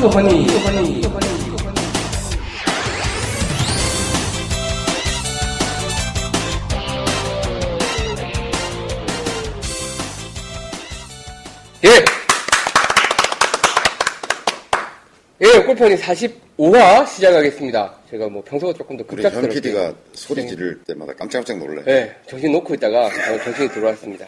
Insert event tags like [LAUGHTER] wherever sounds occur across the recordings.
골프 허니. 예. 예, 골프 허니 45화 시작하겠습니다. 제가 뭐 평소가 조금 더 우리 현 급작스럽게. PD가 소리 지를 때마다 깜짝깜짝 놀래. 네, 정신 놓고 있다가 정신이 들어왔습니다.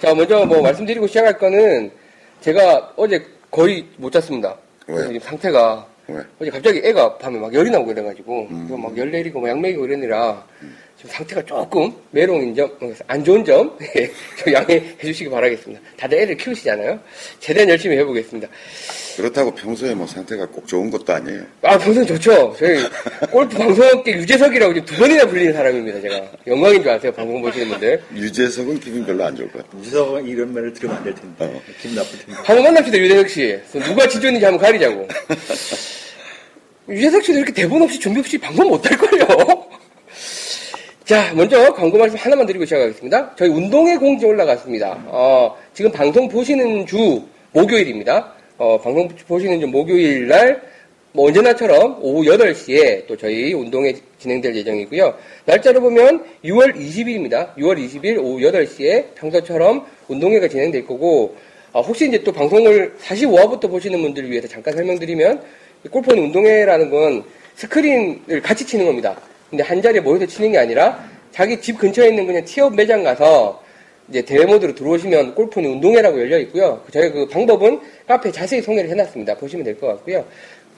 자, 먼저 뭐 말씀드리고 시작할 거는 제가 어제 거의 못 잤습니다. 왜요? 지금 상태가 왜? 어제 갑자기 애가 밤에 막 열이 나고 그래가지고 음. 막 열 내리고 막 약 먹이고 이러느라 지금 상태가 조금 메롱인 점, 어, 안 좋은 점 [LAUGHS] 예, 좀 양해해 주시기 바라겠습니다. 다들 애를 키우시잖아요. 최대한 열심히 해보겠습니다. 그렇다고 평소에 뭐 상태가 꼭 좋은 것도 아니에요. 아, 방송 좋죠. 저희 골프 방송업계 유재석이라고 지금 두 번이나 불리는 사람입니다. 제가 영광인 줄 아세요. 방송 보시는 분들. 유재석은 기분 별로 안 좋을 것 같아. 유석은 이런 말을 들으면 안 될 텐데 어. 기분 나쁠 텐데 한번 만납시다, 유재석 씨. 누가 지존인지 한번 가리자고. [LAUGHS] 유재석 씨도 이렇게 대본 없이 준비 없이 방송 못할걸요? 자, 먼저 광고 말씀 하나만 드리고 시작하겠습니다. 저희 운동회 공지 올라갔습니다. 어, 지금 방송 보시는 주 목요일입니다. 어, 방송 보시는 주 목요일 날, 뭐 언제나처럼 오후 8시에 또 저희 운동회 진행될 예정이고요. 날짜로 보면 6월 20일입니다. 6월 20일 오후 8시에 평소처럼 운동회가 진행될 거고, 아, 혹시 이제 또 방송을 45화부터 보시는 분들을 위해서 잠깐 설명드리면, 이 골프는 운동회라는 건 스크린을 같이 치는 겁니다. 근데 한 자리에 모여서 치는 게 아니라 자기 집 근처에 있는 그냥 티업 매장 가서 이제 대회 모드로 들어오시면 골프는 운동회라고 열려 있고요. 저희 그 방법은 카페에 자세히 소개를 해놨습니다. 보시면 될 것 같고요.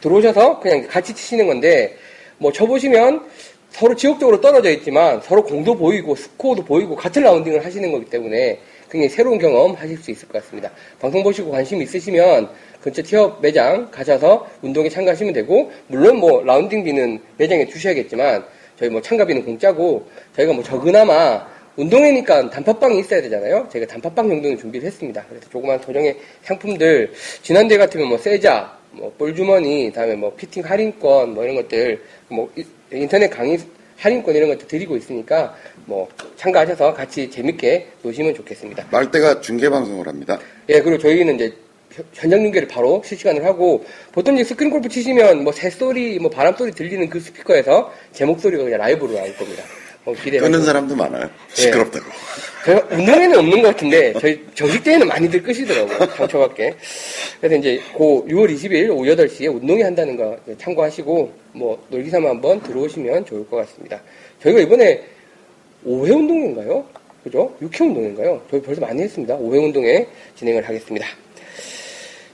들어오셔서 그냥 같이 치시는 건데 뭐 쳐보시면 서로 지역적으로 떨어져 있지만 서로 공도 보이고 스코어도 보이고 같은 라운딩을 하시는 거기 때문에 굉장히 새로운 경험 하실 수 있을 것 같습니다. 방송 보시고 관심 있으시면 근처 티업 매장 가셔서 운동에 참가하시면 되고 물론 뭐 라운딩비는 매장에 주셔야겠지만 저희 뭐 참가비는 공짜고 저희가 뭐 적으나마 운동회니까 단팥빵이 있어야 되잖아요. 저희가 단팥빵 정도는 준비를 했습니다. 그래서 조그만 소정의 상품들 지난대 같으면 뭐 세자, 뭐 볼주머니, 다음에 뭐 피팅 할인권 뭐 이런 것들 뭐 이- 인터넷 강의 할인권 이런 것들 드리고 있으니까 뭐 참가하셔서 같이 재밌게 노시면 좋겠습니다. 말대가 중계 방송을 합니다. 예, 그리고 저희는 이제 현- 현장 중계를 바로 실시간으로 하고 보통 이제 스크린 골프 치시면 뭐 새소리, 뭐 바람 소리 들리는 그 스피커에서 제 목소리가 그냥 라이브로 나올 겁니다. 어, 기대해 끄는 사람도 많아요. 시끄럽다고. 제가 운동회는 없는 것 같은데 저희 정식 대회는 많이들 끄시더라고요. 상처받게. 그래서 이제 고 6월 20일 오후 8시에 운동회 한다는 거 참고하시고 뭐 놀기 삼아 한번 들어오시면 좋을 것 같습니다. 저희가 이번에 5회 운동회인가요? 그죠? 6회 운동회인가요? 저희 벌써 많이 했습니다. 5회 운동회 진행을 하겠습니다.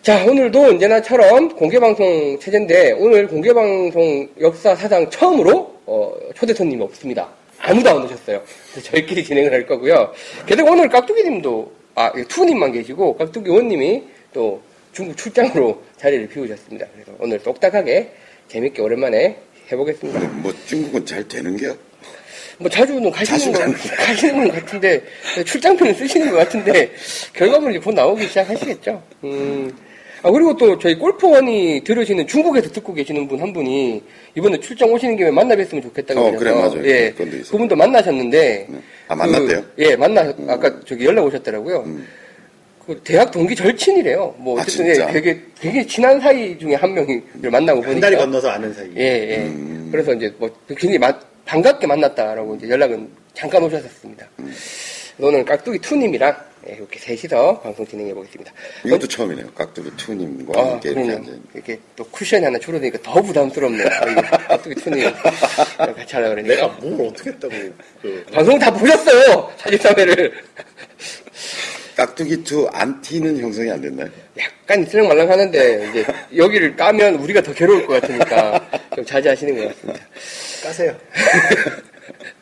자, 오늘도 언제나처럼 공개방송 체제인데, 오늘 공개방송 역사 사상 처음으로, 어, 초대 손님이 없습니다. 아무도 안 오셨어요. 저희끼리 [LAUGHS] 진행을 할 거고요. 게다가 오늘 깍두기 님도, 아, 투님만 계시고, 깍두기 원님이 또 중국 출장으로 자리를 비우셨습니다. 그래서 오늘 똑딱하게 재밌게 오랜만에 해보겠습니다. 뭐 중국은 잘 되는 게요? 뭐 자주는 가시는 가는 [LAUGHS] 가시는 건 같은데 출장표는 쓰시는 것 같은데 [LAUGHS] 결과물이 곧 나오기 시작하시겠죠. 음. 아 그리고 또 저희 골프원이 들으시는 중국에서 듣고 계시는 분 한 분이 이번에 출장 오시는 김에 만나 뵀으면 좋겠다고 어, 그래서 그래, 맞아요. 예. 그분도 만나셨는데 네. 아, 만났대요? 음. 그, 예, 만나 아까 저기 연락 오셨더라고요. 그 대학 동기 절친이래요. 뭐 아, 어쨌든 예, 진짜? 되게 되게 친한 사이 중에 한 명이 만나고 보니까 한 다리 건너서 아는 사이 예, 예. 음. 그래서 이제 뭐 굉장히 마- 반갑게 만났다라고 이제 연락은 잠깐 오셨었습니다. 음. 오늘 깍두기 투님이랑 예, 이렇게 셋이서 방송 진행해 보겠습니다. 이것도 처음이네요. 깍두기 투님과 아, 함께 이렇게 그러네요. 앉아 있는. 이렇게 또 쿠션이 하나 줄어드니까 더 부담스럽네요. 이 깍두기 투님 [LAUGHS] 같이 하려고 그러니까. 내가 뭘 어떻게 했다고 그 방송 다 보셨어요! 43회를. 깍두기 투 안티는 형성이 안 됐나요? 약간 슬렁말랑 하는데, 이제 여기를 까면 우리가 더 괴로울 것 같으니까 좀 자제하시는 것 같습니다. 까세요 [LAUGHS]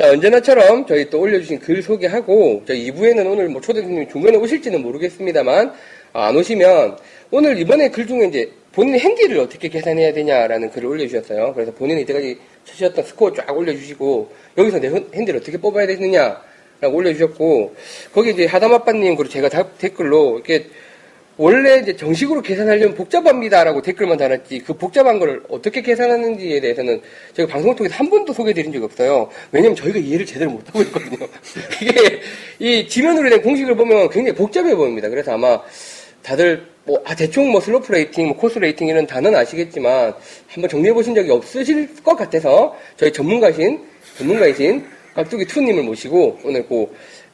자, 언제나처럼 저희 또 올려주신 글 소개하고, 저희 2부에는 오늘 뭐 초대님이 중간에 오실지는 모르겠습니다만, 아, 안 오시면, 오늘 이번에 글 중에 이제 본인 핸디를 어떻게 계산해야 되냐라는 글을 올려주셨어요. 그래서 본인이 이때까지 치셨던 스코어 쫙 올려주시고, 여기서 내 핸- 핸디를 어떻게 뽑아야 되느냐 라고 올려주셨고, 거기 이제 하담아빠님, 그리고 제가 다- 댓글로, 이렇게 원래 이제 정식으로 계산하려면 복잡합니다라고 댓글만 달았지 그 복잡한 걸 어떻게 계산하는지에 대해서는 저희가 방송을 통해서 한 번도 소개해드린 적이 없어요. 왜냐면 저희가 이해를 제대로 못하고 있거든요. [LAUGHS] 이게 이 지면으로 된 공식을 보면 굉장히 복잡해 보입니다. 그래서 아마 다들 뭐 아, 대충 뭐 slope rating, 뭐 course rating 이런 단어는 아시겠지만 한번 정리해 보신 적이 없으실 것 같아서 저희 전문가신 전문가이신 깍두기 투님을 모시고 오늘 그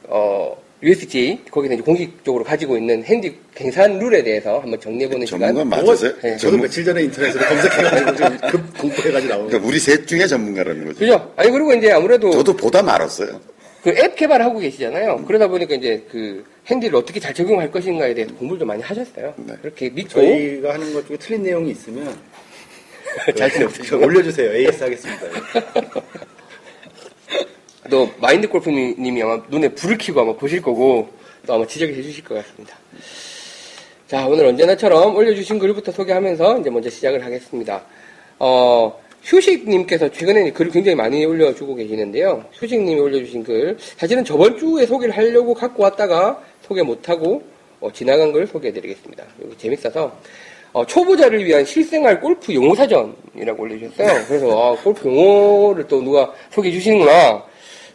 어, USJ 거기서 이제 공식적으로 가지고 있는 핸디 갱산 룰에 대해서 한번 정리해 보는 시간. 전문가 맞으세요? 네. 저도 며칠 전에 인터넷으로 [LAUGHS] 검색해가지고 좀급 공부해가지고 나오는 그러니까 우리 셋 중에 전문가라는 거죠. 그죠? 아니 그리고 이제 아무래도 저도 보다 말았어요. 그 앱 개발하고 계시잖아요. 그러다 보니까 이제 그 핸디를 어떻게 잘 적용할 것인가에 대해서 공부를 좀 많이 하셨어요. 네. 그렇게 믿고 저희가 하는 것 중에 틀린 내용이 있으면 자신 그, 저 올려주세요. AS 하겠습니다. [LAUGHS] 또 마인드 골프님이 아마 눈에 불을 켜고 아마 보실 거고 또 아마 지적해 주실 것 같습니다. 자 오늘 언제나처럼 올려주신 글부터 소개하면서 이제 먼저 시작을 하겠습니다. 어 휴식님께서 최근에 글을 굉장히 많이 올려주고 계시는데요. 휴식님이 올려주신 글 사실은 저번 주에 소개를 하려고 갖고 왔다가 소개 못하고 어, 지나간 걸 소개해드리겠습니다. 여기 재밌어서 어, 초보자를 위한 실생활 골프 용어 사전이라고 올려주셨어요. 그래서 아, 골프 용어를 또 누가 소개해 주시는구나.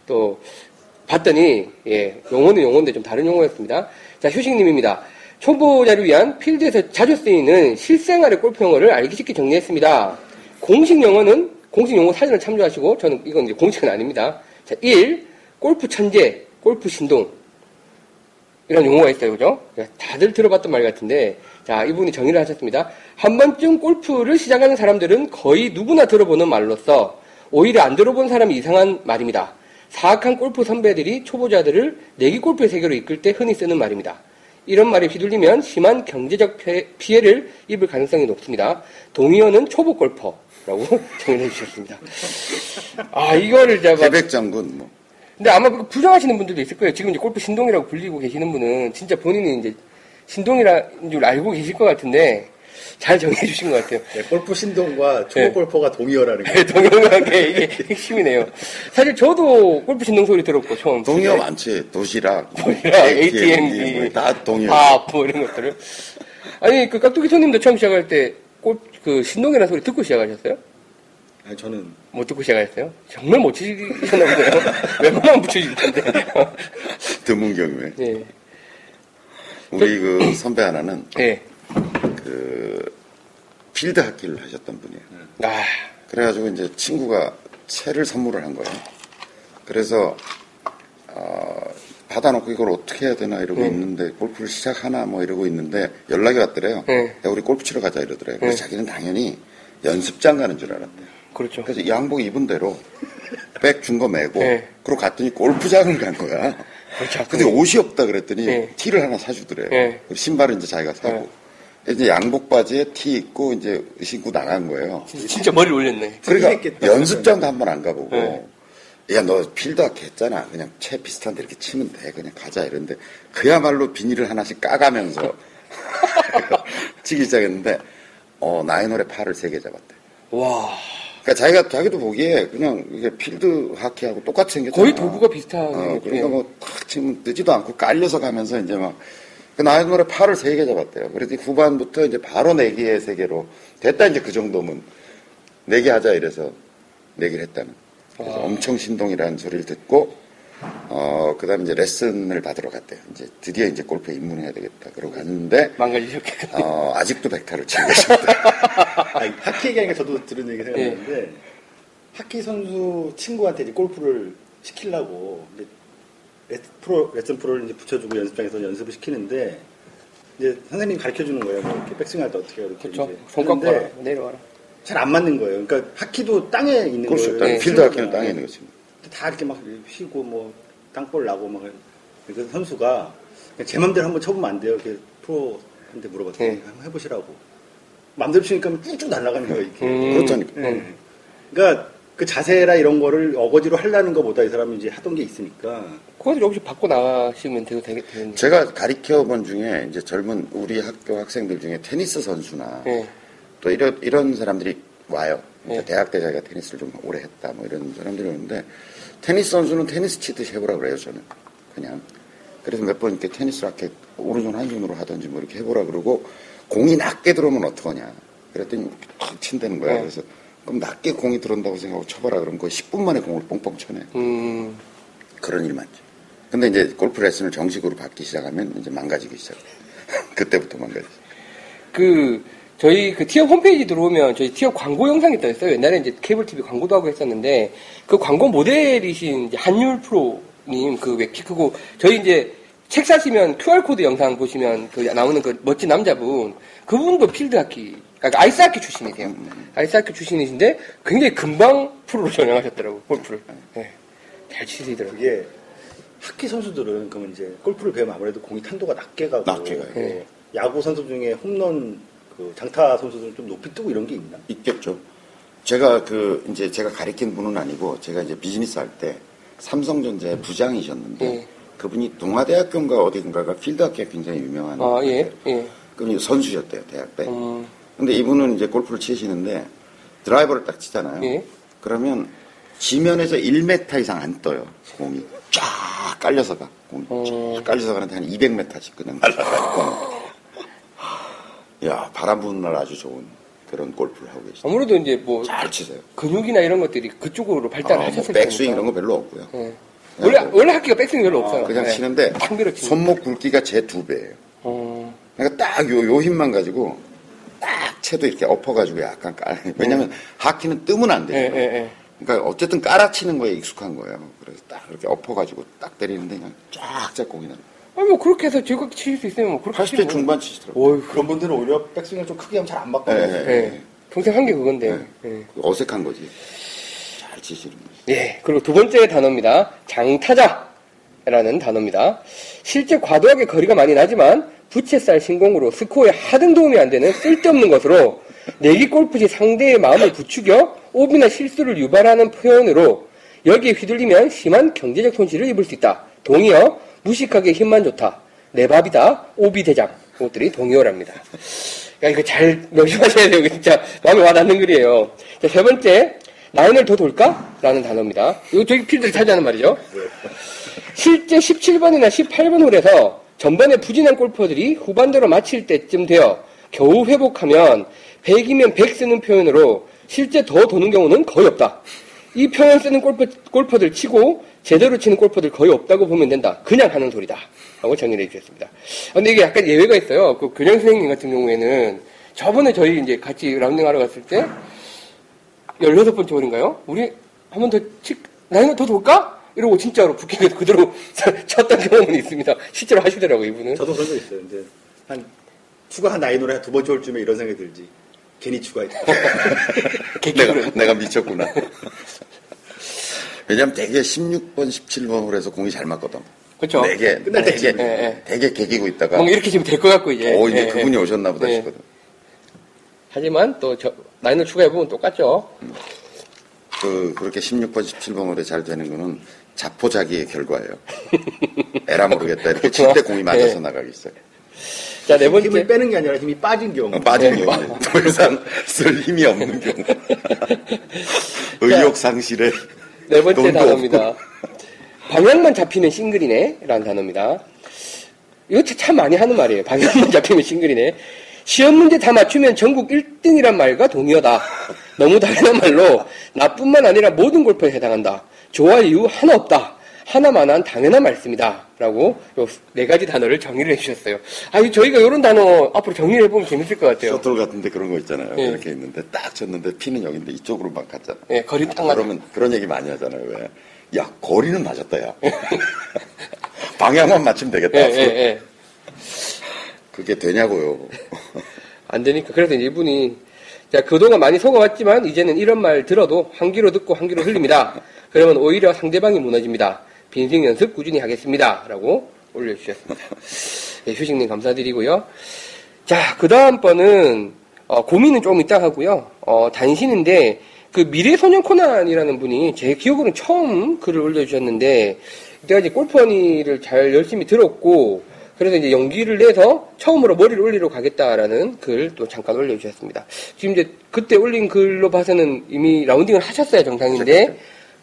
또 봤더니 예 용어는 용어인데 좀 다른 용어였습니다. 자 휴식님입니다. 초보자를 위한 필드에서 자주 쓰이는 실생활의 골프 용어를 알기 쉽게 정리했습니다. 공식 용어는 공식 용어 사전을 참조하시고 저는 이건 이제 공식은 아닙니다. 자 1. 골프 천재, 골프 신동 이런 용어가 있어요, 그죠? 다들 들어봤던 말 같은데, 자, 이분이 정의를 하셨습니다. 한 번쯤 골프를 시작하는 사람들은 거의 누구나 들어보는 말로써 오히려 안 들어본 사람이 이상한 말입니다. 사악한 골프 선배들이 초보자들을 내기 골프의 세계로 이끌 때 흔히 쓰는 말입니다. 이런 말에 휘둘리면 심한 경제적 피해, 를 입을 가능성이 높습니다. 동의어는 초보 골퍼라고 [LAUGHS] 정의해 주셨습니다. 아, 이거를 제가 태백 장군 뭐 근데 아마 부정하시는 분들도 있을 거예요. 지금 이제 골프 신동이라고 불리고 계시는 분은 진짜 본인이 이제 신동이라는 줄 알고 계실 것 같은데 잘 정리해 주신 것 같아요. 네, 골프 신동과 초보 네. 골퍼가 동의어라는 거. 동영한 게 이게 핵심이네요. 사실 저도 골프 신동 소리 들었고 처음. 동의어 많지. 도시락, 뭐 도시락, ATM, 뭐다 동의어. 밥, 뭐 이런 것들을. 아니, 그 깍두기 손님도 처음 시작할 때 골, 그 신동이라는 소리 듣고 시작하셨어요? 아니, 저는 못 듣고 시작하셨어요? 정말 못 치셨나 보네요. [LAUGHS] 웬만하면 붙여줄 텐데. 드문 경우에. 예. 우리 그 선배 하나는 예. 그 필드 학기를 하셨던 분이에요. 아, 그래가지고 이제 친구가 채를 선물을 한 거예요. 그래서 어, 받아놓고 이걸 어떻게 해야 되나 이러고 네. 있는데 골프를 시작하나 뭐 이러고 있는데 연락이 왔더래요. 네. 야, 우리 골프 치러 가자 이러더래요. 그래서 네. 자기는 당연히 연습장 가는 줄 알았대요. 그렇죠. 그래서 양복 입은 대로 백 준 거 메고 네. 그러고 갔더니 골프장을 간 거야. 그렇죠. 근데 옷이 없다 그랬더니 네. 티를 하나 사주더래요. 네. 신발은 이제 자기가 사고. 이제 양복 바지에 티 입고 이제 신고 나간 거예요. 진짜 머리를 올렸네. 그러니까. 연습장도 한 번 안 가보고 네. 야너 필드학기 했잖아 그냥 채 비슷한데 이렇게 치면 돼 그냥 가자 이랬는데 그야말로 비닐을 하나씩 까가면서 [LAUGHS] 치기 시작했는데 어 나인홀에 팔을 세 개 잡았대 와. 그러니까 자기가 자기도 보기에 그냥 이게 필드 하키하고 똑같이 생겼잖아 거의 도구가 비슷하게 어. 그러니까 뭐탁 치면 뜨지도 않고 깔려서 가면서 이제 막 그 나인홀에 팔을 세 개 잡았대요 그래서 후반부터 이제 바로 내기에 세 개로 됐다 이제 그 정도면 내기 하자 이래서 내기를 했다는 그래서 아. 엄청 신동이라는 소리를 듣고 어 그 다음에 이제 레슨을 받으러 갔대요. 이제 드디어 이제 골프에 입문해야 되겠다. 그러고 갔는데 망가지셨겠군요. 어 아직도 백타를 치고 계십니다. [LAUGHS] 하키 얘기하니까 저도 들은 얘기 생각나는데 하키 선수 친구한테 이제 골프를 시키려고 프로 레슨 프로를 이제 붙여주고 연습장에서 연습을 시키는데 이제 선생님 가르쳐 주는 거예요. 뭐 이렇게 백스윙 할 때 어떻게 이렇게 그렇죠. 이제 손 하는데 꺾어라. 내려와라. 잘 안 맞는 거예요. 그러니까 하키도 땅에 있는 그렇죠. 거예요. 땅, 네. 필드 하키는 땅에 있는 거지. 다 이렇게 막 휘고 뭐 땅볼 나고 막 그래서 선수가 제 맘대로 한번 쳐보면 안 돼요. 이렇게 프로한테 물어봤더니 네. 한번 해보시라고. 맘대로 치니까 쭉쭉 날아가는 거예요. 이렇게. 음. 그렇다니까. 네. 그러니까 그 자세라 이런 거를 어거지로 하려는 것보다 이 사람이 이제 하던 게 있으니까 그것을 혹시 바꿔 나가시면 되고 되겠, 되겠네요. 제가 가르쳐 본 중에 이제 젊은 우리 학교 학생들 중에 테니스 선수나 예. 또 이런 이런 사람들이 와요. 이제 네. 대학 때 자기가 테니스를 좀 오래 했다 뭐 이런 사람들이 오는데 테니스 선수는 테니스 치듯이 해보라 그래요 저는 그냥 그래서 몇 번 이렇게 테니스 라켓 오른손 한 손으로 하든지 뭐 이렇게 해보라 그러고 공이 낮게 들어오면 어떡하냐 그랬더니 탁 친다는 거야 네. 그래서 그럼 낮게 공이 들어온다고 생각하고 쳐봐라 그러면 거의 10분 만에 공을 뻥뻥 쳐내 음, 그런 일 많죠 근데 이제 골프 레슨을 정식으로 받기 시작하면 이제 망가지기 시작해 [LAUGHS] 그때부터 망가지. 그 저희 그 티업 홈페이지 들어오면 저희 티업 광고 영상이 떠 있어요. 옛날에 이제 케이블 TV 광고도 하고 했었는데 그 광고 모델이신 이제 한율 프로님 그왜 키 크고 저희 이제 책 사시면 QR 코드 영상 보시면 그 나오는 그 멋진 남자분 그분도 필드 하키 그러니까 아이스 하키 출신이세요. 아이스 하키 출신이신데 굉장히 금방 프로로 전향하셨더라고 골프를. 네. 잘 치시더라고요. 하키 선수들은 그러면 이제 골프를 배우면 아무래도 공이 탄도가 낮게 가고 낮게 가요. 예. 야구 선수 중에 홈런 그 장타 선수들은 좀 높이 뜨고 이런 게 있나? 있겠죠. 제가 그 이제 제가 가리킨 분은 아니고 제가 이제 비즈니스 할 때 삼성전자의 부장이셨는데 예. 그분이 동아대학교인가 어디인가가 필드학교에 굉장히 유명한 아, 예. 예. 그분이 선수셨대요 대학 때. 음, 근데 이분은 이제 골프를 치시는데 드라이버를 딱 치잖아요. 예. 그러면 지면에서 1m 이상 안 떠요. 공이 쫙 깔려서 가. 공이 어. 쫙 깔려서 가는데 한 200m씩 그냥 날아가요. 야 바람 부는 날 아주 좋은 그런 골프를 하고 계시죠. 아무래도 이제 뭐 잘 치세요. 근육이나 이런 것들이 그쪽으로 발달을 아, 뭐 하셨을 백스윙. 이런 거 별로 없고요. 예. 원래 원래 학기가 백스윙 별로 없어요. 그냥 예. 치는데. 손목 굵기가 제 두 배예요. 어, 그러니까 딱 요 요 힘만 가지고 딱 채도 이렇게 엎어가지고 약간 깔. 왜냐면 하키는 뜨면 안 예, 돼요. 예, 예. 그러니까 어쨌든 깔아치는 거에 익숙한 거예요. 그래서 딱 이렇게 엎어가지고 딱 때리는데 그냥 쫙쫙 공이 나. 아니 뭐 그렇게 해서 즐겁게 칠수 있으면 뭐 그렇게 80대 치지 뭐. 중반 치시더라고요. 어휴, 그런 분들은 오히려 백스윙을 좀 크게 하면 잘안 예, 맞거든요. 예. 예. 평생 한 게 그건데. 예. 어색한 거지. 잘 치시는 거지. 예. 그리고 두 번째 단어입니다. 장타자라는 단어입니다. 실제 과도하게 거리가 많이 나지만 부채살 신공으로 스코어에 하등 도움이 안 되는 쓸데없는 것으로 내기 골프 시 상대의 마음을 부추겨 오비나 실수를 유발하는 표현으로 여기에 휘둘리면 심한 경제적 손실을 입을 수 있다. 동의어 무식하게 힘만 좋다. 내 밥이다. 오비 대장. 그것들이 동의어랍니다. 야, 이거 잘 명심하셔야 돼요. 진짜 마음에 와닿는 글이에요. 자, 세 번째, 라인을 더 돌까? 라는 단어입니다. 이거 저기 필드를 차지하는 말이죠. 실제 17번이나 18번 홀에서 전반에 부진한 골퍼들이 후반대로 마칠 때쯤 되어 겨우 회복하면 100이면 100 쓰는 표현으로 실제 더 도는 경우는 거의 없다. 이 표현 쓰는 골퍼, 골퍼들 치고 제대로 치는 골퍼들 거의 없다고 보면 된다. 그냥 하는 소리다. 라고 정리를 해주셨습니다. 아, 근데 이게 약간 예외가 있어요. 그 교장 선생님 같은 경우에는 저번에 저희 이제 같이 라운딩 하러 갔을 때 16번째 홀인가요? 우리 한 번 더 치, 라인을 더 돌까? 이러고 진짜로 부킹에서 그대로 [LAUGHS] 쳤던 경험은 있습니다. 실제로 하시더라고요, 이분은. 저도 그런 적 있어요. 이제 한 추가 한 나인으로 한두 번째 홀쯤에 이런 생각이 들지. 괜히 추가했다. [LAUGHS] 내가. 내가 미쳤구나. 왜냐면 되게 16번, 17번 홀에서 공이 잘 맞거든. 그쵸. 되게, 끝날 되게, 때쯤. 예, 예. 되게 개기고 있다가. 뭔가 이렇게 지금 될 것 같고, 이제. 오, 이제 예, 그분이 예. 오셨나 보다 예. 싶거든. 하지만 또 저, 라인을 추가해 보면 똑같죠. 그, 그렇게 16번, 17번 홀에 잘 되는 거는 자포자기의 결과예요. [LAUGHS] 에라 모르겠다. 이렇게 칠 때 공이 맞아서 예. 나가겠어요. 자, 네 번째. 힘을 빼는 게 아니라 힘이 빠진 경우. 어, 빠진 네. 경우. 더 이상 쓸 힘이 없는 경우. [LAUGHS] 의욕 상실에. 네 번째 단어입니다. 방향만 잡히면 싱글이네. 라는 단어입니다. 이거 참 많이 하는 말이에요. 방향만 [LAUGHS] 잡히면 싱글이네. 시험 문제 다 맞추면 전국 1등이란 말과 동의어다. 너무 당연한 말로 나뿐만 아니라 모든 골퍼에 해당한다. 좋아할 이유 하나 없다. 하나만한 당연한 말씀이다. 라고 요네 가지 단어를 정리를 해주셨어요. 아, 이 저희가 이런 단어 앞으로 정리를 해보면 재밌을 것 같아요. 셔틀 같은데 그런 거 있잖아요. 예. 이렇게 있는데 딱 쳤는데 피는 여기인데 이쪽으로만 갔잖아. 예, 거리 딱 맞아. 그러면 그런 얘기 많이 하잖아요. 왜? 야, 거리는 맞았다, 야. [LAUGHS] 방향만 맞추면 되겠다. 예, 예, 예. 그게 되냐고요. [LAUGHS] 안 되니까. 그래서 이분이, 자, 그동안 많이 속아왔지만, 이제는 이런 말 들어도 한 귀로 듣고 한 귀로 흘립니다. 그러면 오히려 상대방이 무너집니다. 빈생 연습 꾸준히 하겠습니다. 라고 올려주셨습니다. 네, 휴식님 감사드리고요. 자, 그 다음 번은, 어, 고민은 조금 이따 하고요. 어, 단신인데, 그 미래소년 코난이라는 분이 제 기억으로는 처음 글을 올려주셨는데, 내가 이제 골프원이를 잘 열심히 들었고, 그래서 이제 연기를 내서 처음으로 머리를 올리러 가겠다라는 글 또 잠깐 올려주셨습니다. 지금 이제 그때 올린 글로 봐서는 이미 라운딩을 하셨어야 정상인데, 어,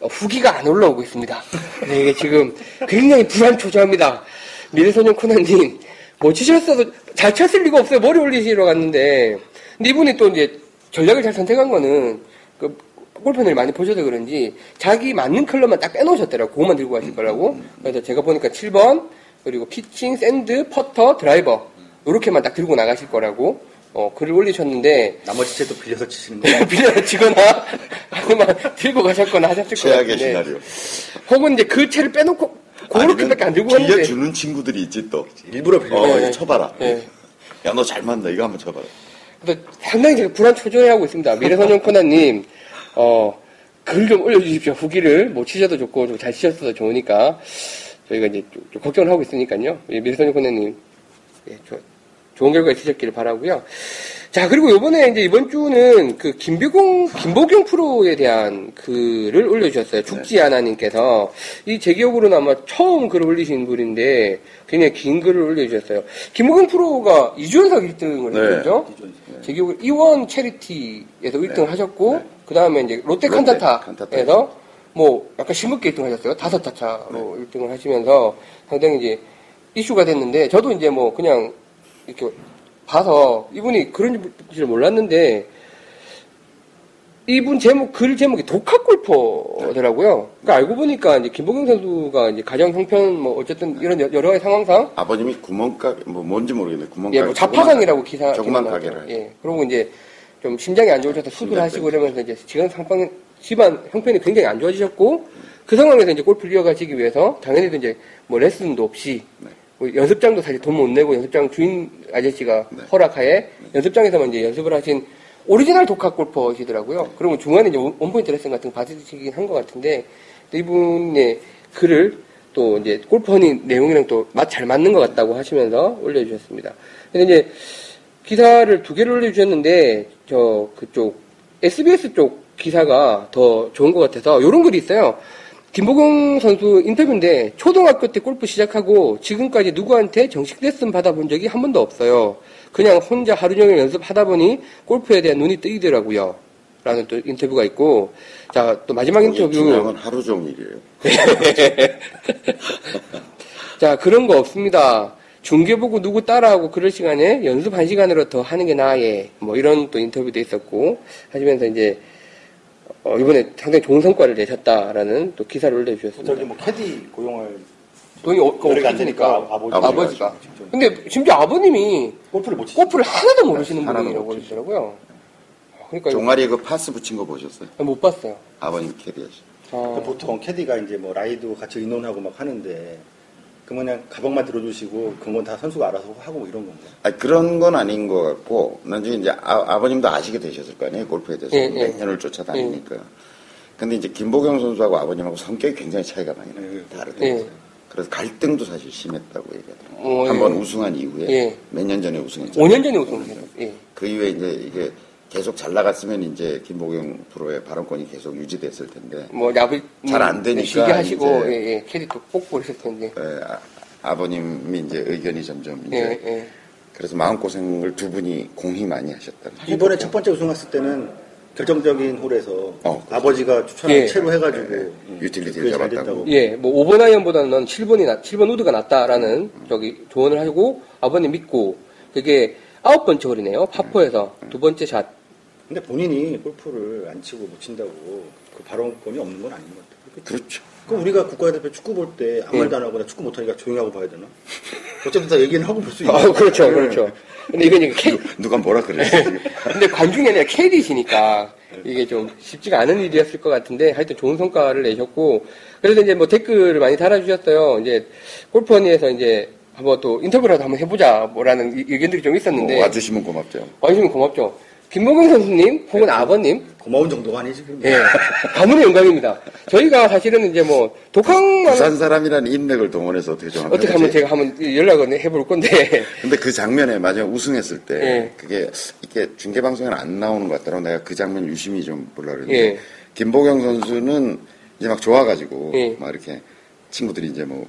후기가 안 올라오고 있습니다. 네, 이게 지금 굉장히 불안초조합니다. 미래소년 코난님, 뭐 치셨어도 잘 쳤을 리가 없어요. 머리 올리시러 갔는데. 근데 이분이 또 이제 전략을 잘 선택한 거는 그 골프를 많이 보셔서 그런지 자기 맞는 컬러만 딱 빼놓으셨더라고요. 그것만 들고 가실 거라고. 그래서 제가 보니까 7번, 그리고 피칭, 샌드, 퍼터, 드라이버. 이렇게만 딱 들고 나가실 거라고 어, 글을 올리셨는데 나머지 채도 빌려서 치시는 거예요. 빌려 치거나 아니면 들고 가셨거나 하셨을 것 최악의 같은데 시나리오. 혹은 이제 그 채를 빼놓고 그렇게밖에 안 들고 갔는데 빌려주는 친구들이 있지 또. 일부러 빌려. 어, 네. 이거 쳐봐라. 네. 야, 너잘 맞는다. 이거 한번 쳐봐라. 그래서 상당히 제가 불안 초조해하고 있습니다. 미래소년 코나님, 어, 글 좀 올려주십시오. 후기를, 뭐, 치셔도 좋고, 좀 잘 치셨어도 좋으니까, 저희가 이제 좀, 좀 걱정을 하고 있으니까요. 예, 미래소년 코나님, 예, 조- 좋은 결과 있으셨기를 바라고요 자, 그리고 요번에 이제 이번 주는 그 김비공, 김보경 프로에 대한 글을 올려주셨어요. 죽지 않아님께서. 이 제 기억으로는 아마 처음 글을 올리신 분인데, 굉장히 긴 글을 올려주셨어요. 김보경 프로가 이주연석 1등을 네. 했죠. 제 기억에 이원 체리티에서 1등을 하셨고, 그 다음에 이제 롯데 네. 칸타타에서 칸타타. 뭐 약간 심겁게 1등 하셨어요. 다섯 타차로 1등을 하시면서 상당히 이제 이슈가 됐는데, 저도 이제 뭐 그냥 이렇게 봐서 이분이 그런 줄 몰랐는데, 이분 제목, 글 제목이 독학 골퍼더라고요. 그러니까 알고 보니까 이제 김보경 선수가 이제 가정 형편 뭐 어쨌든 이런 여- 여러 가지 상황상 아버님이 구멍가게, 뭐 뭔지 모르겠는데 구멍가게. 예, 뭐 자파상이라고 기사 조그만 가게를. 예. 그러고 이제 좀 심장이 안 좋으셔서 수술을 하시고 이러면서 이제 지금 상황 집안 형편이 굉장히 안 좋아지셨고 그 상황에서 이제 골프를 이어가시기 위해서 당연히 이제 뭐 레슨도 없이 네. 뭐 연습장도 사실 돈 못 내고 연습장 주인 아저씨가 네. 허락하에 연습장에서만 이제 연습을 하신 오리지널 독학 골퍼시더라고요. 네. 그러면 중간에 이제 원- 원포인트 레슨 같은 거 받으시긴 한 것 같은데 또 이분의 글을 또 이제 골프 허니 내용이랑 또 막 잘 맞는 것 같다고 하시면서 올려주셨습니다. 근데 이제 기사를 두 개를 올려주셨는데 저 그쪽 SBS 쪽 기사가 더 좋은 것 같아서 이런 글이 있어요. 김보경 선수 인터뷰인데 초등학교 때 골프 시작하고 지금까지 누구한테 정식 레슨 받아본 적이 한 번도 없어요. 그냥 혼자 하루 종일 연습하다 보니 골프에 대한 눈이 뜨이더라고요. 라는 또 인터뷰가 있고 자 또 마지막 인터뷰 중요한 건 하루 종일이에요. [LAUGHS] 자, 그런 거 없습니다. 중계 보고 누구 따라하고 그럴 시간에 연습 한 시간을 더 하는 게 나아. 예. 뭐 이런 또 인터뷰도 있었고 하시면서 이제 어, 이번에 상당히 좋은 성과를 내셨다라는 또 기사를 올려주셨습니다. 저기 뭐 캐디 고용할 돈이 어, 안 없으니까 되니까 아버지- 아버지가. 직접. 근데 심지어 아버님이 골프를 못 치죠. 골프를 하나도 모르시는 하나도 분이라고 못 치죠. 그러시더라고요. 그러니까 종아리에 그 파스 붙인 거 보셨어요? 못 봤어요. 아버님 캐디하시. 아, 그 보통 캐디가 이제 뭐 라이드 같이 의논하고 막 하는데 그러면 그냥 가방만 들어주시고 그런 건 다 선수가 알아서 하고 뭐 이런 건가? 아 그런 건 아닌 것 같고 나중에 이제 아, 버님도 아시게 되셨을 거 아니에요 골프에 대해서 예, 몇 예. 년을 쫓아다니니까. 근데 이제 김보경 선수하고 아버님하고 성격이 굉장히 차이가 많이 나요. 예, 다르더라고요. 예. 그래서 갈등도 사실 심했다고 얘기하더라고요. 어, 예. 한번 우승한 이후에 예. 몇년 전에 우승했잖아요. 5년 전에 우승했어요. 예. 그 이후에 이제 이게 계속 잘 나갔으면 이제 김보경 프로의 발언권이 계속 유지됐을 텐데 뭐 야부 잘안 되니까 쉬게 하시고 예, 예. 캐디 또 뽑고 그랬을 텐데. 아버님이 이제 의견이 점점 이제 예, 예. 그래서 마음고생을 두 분이 공히 많이 하셨다는 이번에 첫 번째 우승했을 때는 결정적인 홀에서 어, 그렇죠. 아버지가 추천한 예. 채로 해가지고 예, 예. 음, 유틸리티를 잡았다고. 예, 뭐 5번 아이언보다는 넌 7번이 나, 7번 우드가 낫다라는 저기 조언을 하고 아버님 믿고 그게 아홉 번째 홀이네요. 파포에서 두 번째 샷. 근데 본인이 골프를 안 치고 못 친다고 그 발언권이 없는 건 아닌 것 같아요. 그렇죠. 그럼 우리가 국가대표 축구 볼 때 아무 말도 안 하고 나 축구 못하니까 조용히 하고 봐야 되나? 어쨌든 다 얘기는 하고 볼 수 있는 아, 그렇죠, 그렇죠. 근데 이건 이게 K, 누가 뭐라 그랬어요? [LAUGHS] 근데 관중이 아니라 KD시니까 이게 좀 쉽지가 않은 일이었을 것 같은데 하여튼 좋은 성과를 내셨고 그래서 이제 뭐 댓글을 많이 달아주셨어요. 이제 골프원에서 이제 한번 또 인터뷰라도 한번 해보자 뭐라는 이- 의견들이 좀 있었는데 뭐 와주시면 고맙죠. 와주시면 고맙죠. 김봉경 선수님 혹은 아버님 고마운 정도가 아니지 그럼. 예, 가문의 영광입니다. 저희가 사실은 이제 뭐 독학만 부산 사람이라는 인맥을 동원해서 어떻게 좀 어떻게 하면 제가 한번 연락을 해볼 건데 근데 그 장면에 마지막 우승했을 때 예. 그게 이게 중계 방송에는 안 나오는 것 같더라고. 내가 그 장면 유심히 좀 보려 그랬는데 예. 김보경 선수는 이제 막 좋아가지고 예. 막 이렇게 친구들이 이제 뭐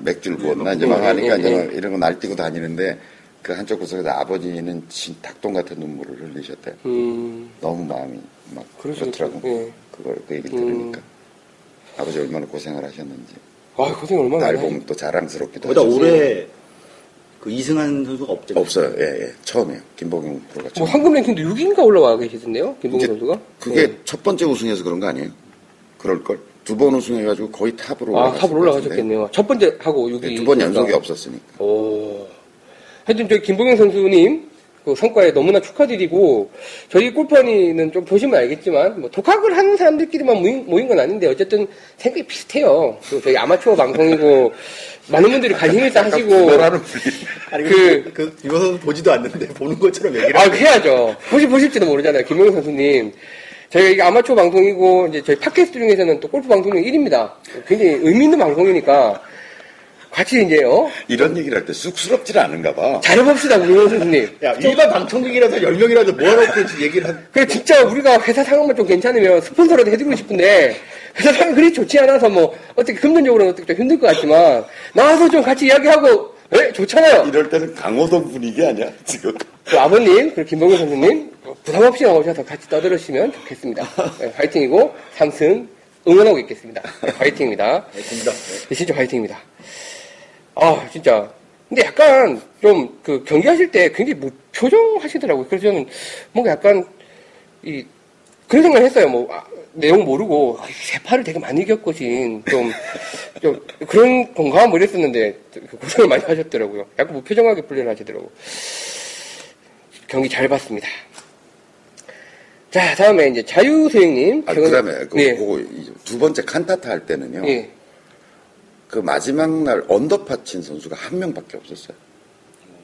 맥주를 예, 부었나 이제 예, 막 하니까 예, 이제 예. 막 이런 거 날뛰고 다니는데 그 한쪽 구석에서 아버지는 진 닭똥 같은 눈물을 흘리셨대. 음, 너무 마음이 막. 그렇더라고. 예. 그걸 그 얘기를 음. 들으니까 아버지 얼마나 고생을 하셨는지 아 고생 얼마나 날 보면 또 자랑스럽기도 하죠. 올해 그 이승한 선수가 없잖아요. 없어요. 예, 예. 처음이에요. 김보경 프로가 처음. 뭐 상금 랭킹도 6위인가 올라와 계시던데요, 이제 선수가? 그게 예. 첫 번째 우승해서 그런 거 아니에요? 그럴 걸. 두 번 우승해가지고 거의 탑으로 아, 탑으로. 올라가셨겠네요. 첫 번째 하고 6위. 네, 두번 연속이 없었으니까. 오. 하여튼 저희 김봉영 선수님 그 성과에 너무나 축하드리고 저희 골퍼니는 좀 보시면 알겠지만 뭐 독학을 하는 사람들끼리만 모인, 모인 건 아닌데 어쨌든 생각이 비슷해요. 또 저희 아마추어 방송이고 [LAUGHS] 많은 분들이 관심 있어 하시고 뭐라는 분이 아니 그- 그, 그, 이거 선수 보지도 않는데 보는 것처럼 얘기를 아, 해야죠. 보시, 보실지도 모르잖아요. 김용현 선수님. 저희가 이게 아마추어 방송이고, 이제 저희 팟캐스트 중에서는 또 골프 방송 중 1위입니다. 굉장히 의미 있는 방송이니까, 같이 이제, 어? 이런 얘기를 할 때 쑥스럽질 않은가 봐. 잘해봅시다, 김용현 선수님. 야 일반 방청객이라서 10명이라도 모아놓고 지금 얘기를 한 그래, 진짜 우리가 회사 상황만 좀 괜찮으면 스폰서라도 해드리고 싶은데, 회사 상황이 그리 좋지 않아서 뭐, 어떻게 금전적으로는 어떻게 좀 힘들 것 같지만, 나와서 좀 같이 이야기하고, 예, 좋잖아요. 이럴 때는 강호동 분위기 아니야, 지금. 그 아버님, 그리고 김봉현 선수님, 부담 없이 나오셔서 같이 떠들으시면 좋겠습니다. 네, 화이팅이고, 삼승 응원하고 있겠습니다. 네, 화이팅입니다. 됩니다. 네, 진짜 화이팅입니다. 아, 진짜. 근데 약간 좀 그 경기하실 때 굉장히 무표정 하시더라고요. 그래서 저는 뭔가 약간 이 그런 생각을 했어요. 뭐 아, 내용 모르고 아, 세파를 되게 많이 겪으신 좀, [LAUGHS] 좀 그런 건가 뭐 이랬었는데 그 고생을 많이 하셨더라고요. 약간 무표정하게 플레이를 하시더라고요. 경기 잘 봤습니다. 자, 다음에 이제 자유수행님. 아, 최근- 그 다음에, 그, 네. 그거, 이 두 번째 칸타타 할 때는요. 예. 그 마지막 날 언더파 친 선수가 한 명밖에 없었어요.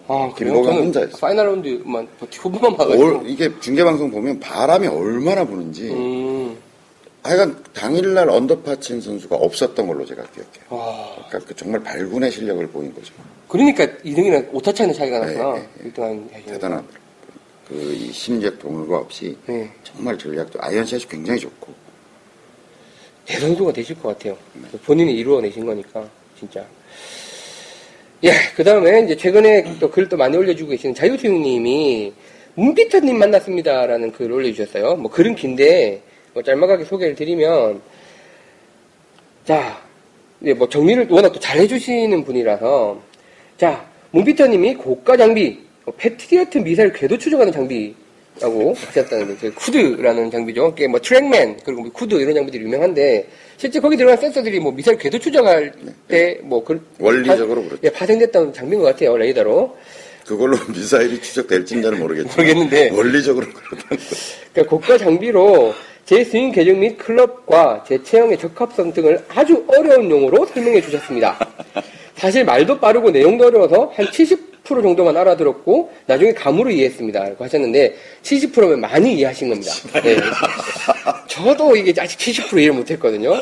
아? 김보경 혼자였어요. final 라운드만 후보만 봐가지고. 올- 이게 중계 방송 보면 바람이 얼마나 부는지. 음, 하여간 당일날 언더파 친 선수가 없었던 걸로 제가 기억해요. 와. 그러니까 그 정말 발군의 실력을 보인 거죠. 그러니까 2등이랑 오타 차이는 차이가 네, 나구나. 네, 1등한 대단하더라고요. 그이 심리적 동물과 없이 네. 정말 전략도 아이언샷이 굉장히 좋고 대선수가 되실 것 같아요. 본인이 이루어내신 거니까, 진짜. 예, 그 다음에 이제 최근에 또글또 많이 올려주고 계시는 자유수영님이 문피터님 만났습니다라는 글을 올려주셨어요. 뭐 글은 긴데, 뭐 짤막하게 소개를 드리면, 자, 이제 뭐 정리를 워낙 또 잘 해주시는 분이라서, 자, 문피터님이 고가 장비, 뭐 패트리어트 미사일 궤도 추적하는 장비 라고 하셨다는데, 그 Quad라는 장비죠. 그게 뭐 Trackman, 그리고 뭐 Quad 이런 장비들이 유명한데, 실제 거기 들어간 센서들이 뭐 미사일 궤도 추적할 때, 뭐, 그, 원리적으로 그렇죠. 예, 파생됐던 장비인 것 같아요, 레이더로. 그걸로 [LAUGHS] 미사일이 추적될지는 모르겠지만 모르겠는데. 원리적으로 그렇다는. 그러니까 고가 장비로 제 스윙 계정 및 클럽과 제 체형의 적합성 등을 아주 어려운 용어로 설명해 주셨습니다. [LAUGHS] 사실 말도 빠르고 내용도 어려워서 한 70% 정도만 알아들었고 나중에 감으로 이해했습니다. 라고 하셨는데 70%면 많이 이해하신 겁니다. 네. 저도 이게 아직 70% 이해를 못했거든요.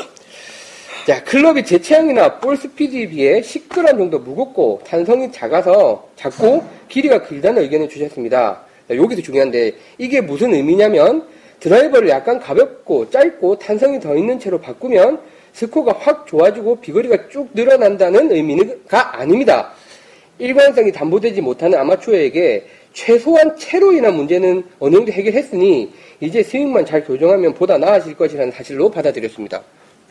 자, 클럽이 제 체형이나 볼 스피드에 비해 10g 정도 무겁고 탄성이 작아서 작고 길이가 길다는 의견을 주셨습니다. 자, 여기서 중요한데 이게 무슨 의미냐면 드라이버를 약간 가볍고 짧고 탄성이 더 있는 채로 바꾸면 스코어가 확 좋아지고 비거리가 쭉 늘어난다는 의미가 아닙니다. 일관성이 담보되지 못하는 아마추어에게 최소한 채로 인한 문제는 어느 정도 해결했으니 이제 스윙만 잘 교정하면 보다 나아질 것이라는 사실로 받아들였습니다.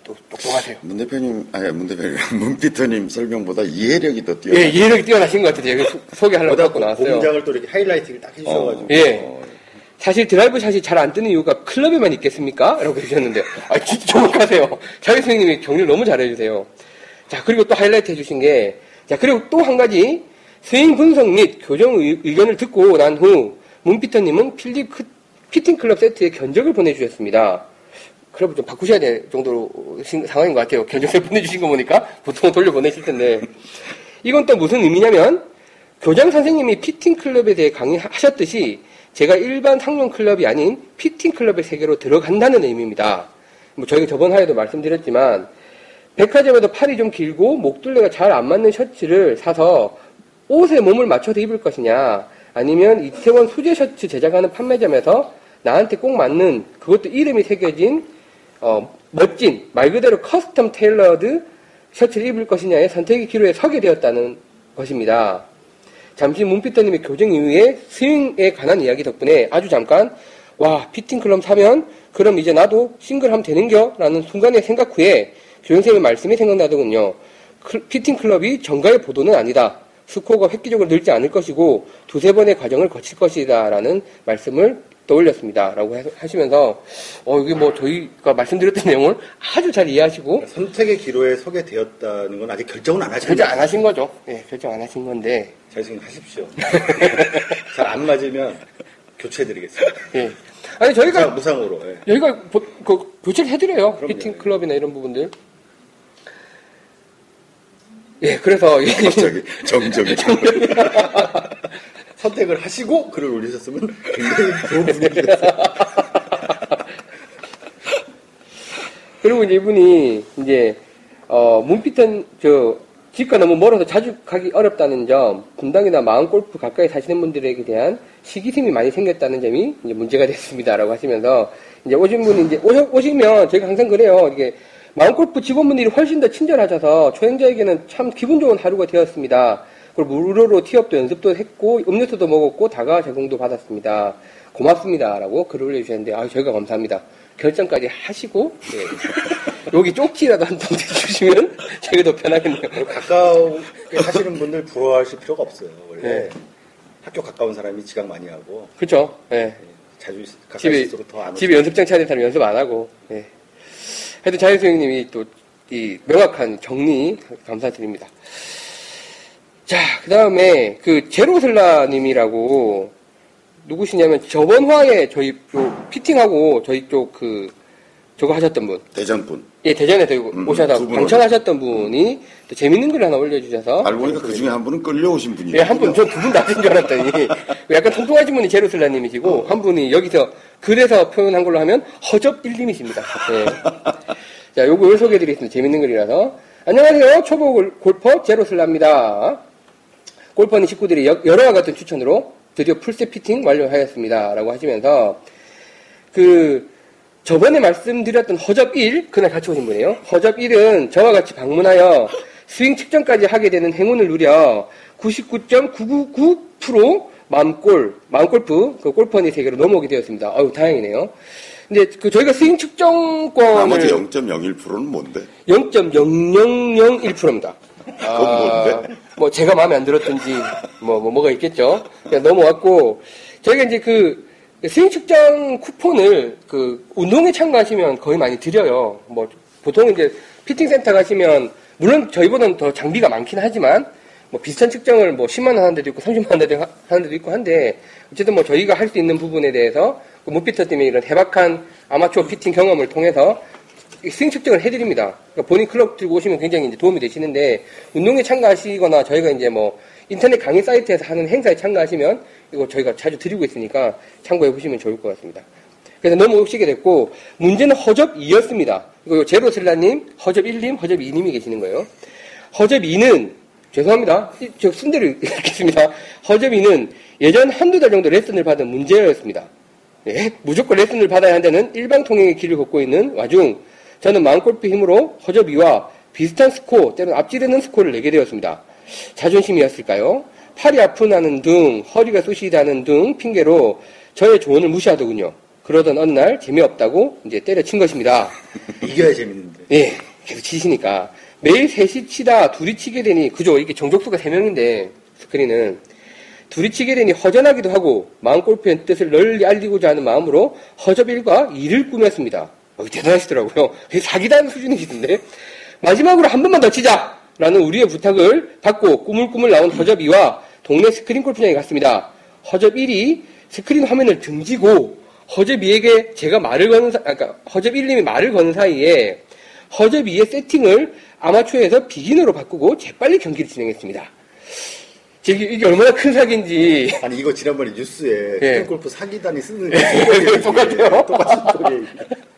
또 똑똑하세요. 문 대표님, 아니 문 대표님, [LAUGHS] 문 피터님 설명보다 이해력이 더 뛰어. 예, 이해력이 뛰어나신 것 같아요. 소- 소개하려고 갖고 나왔어요. 공장을 또 이렇게 하이라이트를 딱 해주셔가지고 예. 사실 드라이브 샷이 잘 안 뜨는 이유가 클럽에만 있겠습니까? 라고 해주셨는데, 아, 진짜 정확하세요. 자기 [LAUGHS] 선생님이 정리를 너무 잘해주세요. 자, 그리고 또 하이라이트 해주신 게, 자, 그리고 또 한 가지, 스윙 분석 및 교정 의- 의견을 듣고 난 후, 문피터님은 필립 크- 피팅 클럽 세트에 견적을 보내주셨습니다. 클럽을 좀 바꾸셔야 될 정도로 신- 상황인 것 같아요. 견적을 [LAUGHS] 보내주신 거 보니까 보통은 돌려보내실 텐데. 이건 또 무슨 의미냐면, 교장 선생님이 피팅 클럽에 대해 강의하셨듯이 제가 일반 상용 클럽이 아닌 피팅 클럽의 세계로 들어간다는 의미입니다. 뭐 저희가 저번 화에도 말씀드렸지만 백화점에도 팔이 좀 길고 목둘레가 잘 안 맞는 셔츠를 사서 옷에 몸을 맞춰서 입을 것이냐 아니면 이태원 수제 셔츠 제작하는 판매점에서 나한테 꼭 맞는 그것도 이름이 새겨진 어, 멋진 말 그대로 custom tailored 셔츠를 입을 것이냐의 선택의 기로에 서게 되었다는 것입니다. 잠시 문피터님의 교정 이후에 스윙에 관한 이야기 덕분에 아주 잠깐 와 피팅 클럽 사면 그럼 이제 나도 싱글 하면 되는겨? 라는 순간의 생각 후에 교장선생님의 말씀이 생각나더군요. 클- 피팅 클럽이 전가의 보도는 아니다. 스코어가 획기적으로 늘지 않을 것이고 두세 번의 과정을 거칠 것이다 라는 말씀을 떠올렸습니다. 라고 하- 하시면서, 어, 이게 뭐 저희가 말씀드렸던 내용을 아주 잘 이해하시고, 선택의 기로에 서게 되었다는 건 아직 결정은 안 하신 결정 안 하신 거죠. 예, 결정 안 하신 건데, 잘생긴 하십시오. [LAUGHS] 잘 안 맞으면 교체해드리겠습니다. 예. 아니, 저희가 무상, 무상으로. 예. 여기가 보- 그 교체를 해드려요. 그럼요. 피팅 클럽이나 이런 부분들. 예, 그래서 이- [LAUGHS] 갑자기 정적이 [LAUGHS] 선택을 하시고 글을 올리셨으면 굉장히 좋은 분위기였어요. 그리고 이제 이분이 이제 어 문피턴 저 집과 너무 멀어서 자주 가기 어렵다는 점, 분당이나 마음 골프 가까이 사시는 분들에게 대한 시기심이 많이 생겼다는 점이 이제 문제가 됐습니다라고 하시면서 이제 오신 분이 이제 오셔, 오시 면 저희가 항상 그래요. 이게 마음 골프 직원분들이 훨씬 더 친절하셔서 초행자에게는 참 기분 좋은 하루가 되었습니다. 그리고 무료로 티업도 연습도 했고 음료수도 먹었고 다가 제공도 받았습니다. 고맙습니다라고 글을 올려주셨는데 아 저희가 감사합니다. 결정까지 하시고 예. 여기 쪽지라도 한 통 주시면 저희가 더 편하겠네요. 가까우게 사시는 분들 부러워하실 필요가 없어요. 원래 네. 학교 가까운 사람이 지각 많이 하고 그렇죠. 예. 예, 자주 집에 집에 연습장 차린 사람 연습 안 하고. 예. 하여튼 자연수행님이 또 이 명확한 정리 감사드립니다. 자, 그 다음에 그 제로슬라님이라고 누구시냐면 저번 화에 저희 쪽 피팅하고 저희 쪽 그 저거 하셨던 분. 대전 분. 예, 대전에서 음, 오셔서 두분 방청하셨던 분이 또 재밌는 글 하나 올려주셔서. 알고 보니까 그 중에 한 분은 끌려오신 분이에요. 예, 한 분, 저 두분 나신 줄 알았더니, [LAUGHS] 약간 통통하신 분이 제로슬라님이시고, 한 분이 여기서, 그래서 표현한 걸로 하면, 허접일님이십니다. 예. [LAUGHS] 자, 요걸 소개해드리겠습니다. 재밌는 글이라서. 안녕하세요. 초보 골- 골퍼 제로슬라입니다. 골퍼는 식구들이 여- 여러와 같은 추천으로 드디어 풀셋 피팅 완료하였습니다. 라고 하시면서, 그, 저번에 말씀드렸던 허접 1, 그날 같이 오신 분이에요. 허접 1은 저와 같이 방문하여 스윙 측정까지 하게 되는 행운을 누려 99.999% 마음골, 마음골프, 그 골퍼니 세계로 넘어오게 되었습니다. 아유, 다행이네요. 근데 그 저희가 스윙 측정권을 나머지 0.01%는 뭔데? 0.0001%입니다. 뭔데? 뭐 제가 마음에 안 들었든지 뭐, 뭐 뭐가 있겠죠. 그냥 넘어왔고 저희가 이제 그 스윙 측정 쿠폰을 그 운동에 참가하시면 거의 많이 드려요. 뭐 보통 이제 피팅 센터 가시면 물론 저희보다는 더 장비가 많긴 하지만 뭐 비슷한 측정을 뭐 10만 원 하는 데도 있고 30만 원 하는 데도 있고 한데 어쨌든 뭐 저희가 할 수 있는 부분에 대해서 그 무피터 때문에 이런 해박한 아마추어 피팅 경험을 통해서 이 스윙 측정을 해드립니다. 그러니까 본인 클럽 들고 오시면 굉장히 이제 도움이 되시는데 운동에 참가하시거나 저희가 이제 뭐 인터넷 강의 사이트에서 하는 행사에 참가하시면 이거 저희가 자주 드리고 있으니까 참고해 보시면 좋을 것 같습니다. 그래서 너무 오시게 됐고 문제는 허접 2였습니다. 이거 제로슬라님, 허접 1님, 허접 2님이 계시는 거예요. 허접 2는 죄송합니다. 이- 저 순대로 [LAUGHS] 읽겠습니다. 허접 2는 예전 한두 달 정도 레슨을 받은 문제였습니다. 네, 무조건 레슨을 받아야 한다는 일방 통행의 길을 걷고 있는 와중 저는 마음골프 힘으로 허접이와 비슷한 스코어, 때로는 앞지르는 스코어를 내게 되었습니다. 자존심이었을까요? 팔이 아프다는 등, 허리가 쑤시다는 등 핑계로 저의 조언을 무시하더군요. 그러던 어느 날 재미없다고 이제 때려친 것입니다. [LAUGHS] 이겨야 재밌는데. 예, 계속 치시니까. 매일 셋이 치다 둘이 치게 되니, 그죠? 이게 정족수가 3명인데, 스크린은. 둘이 치게 되니 허전하기도 하고, 마음골프의 뜻을 널리 알리고자 하는 마음으로 허접 1과 일을 꾸몄습니다. 어, 대단하시더라고요. 되게 사기다는 수준이시던데. 마지막으로 한 번만 더 치자! 라는 우리의 부탁을 받고 꾸물꾸물 나온 허접 2와 동네 스크린 골프장에 갔습니다. 허접 1이 스크린 화면을 등지고 허접 2에게 제가 말을 거는 사, 아, 그러니까 허접 1님이 말을 거는 사이에 허접 2의 세팅을 아마추어에서 beginner로 바꾸고 재빨리 경기를 진행했습니다. 이게, 얼마나 큰 사기인지 아니 이거 지난번에 뉴스에 예. 스크린 골프 사기단이 쓰는 [LAUGHS] 그 스토리예요. 똑같아요. 똑같은 스토리. [LAUGHS]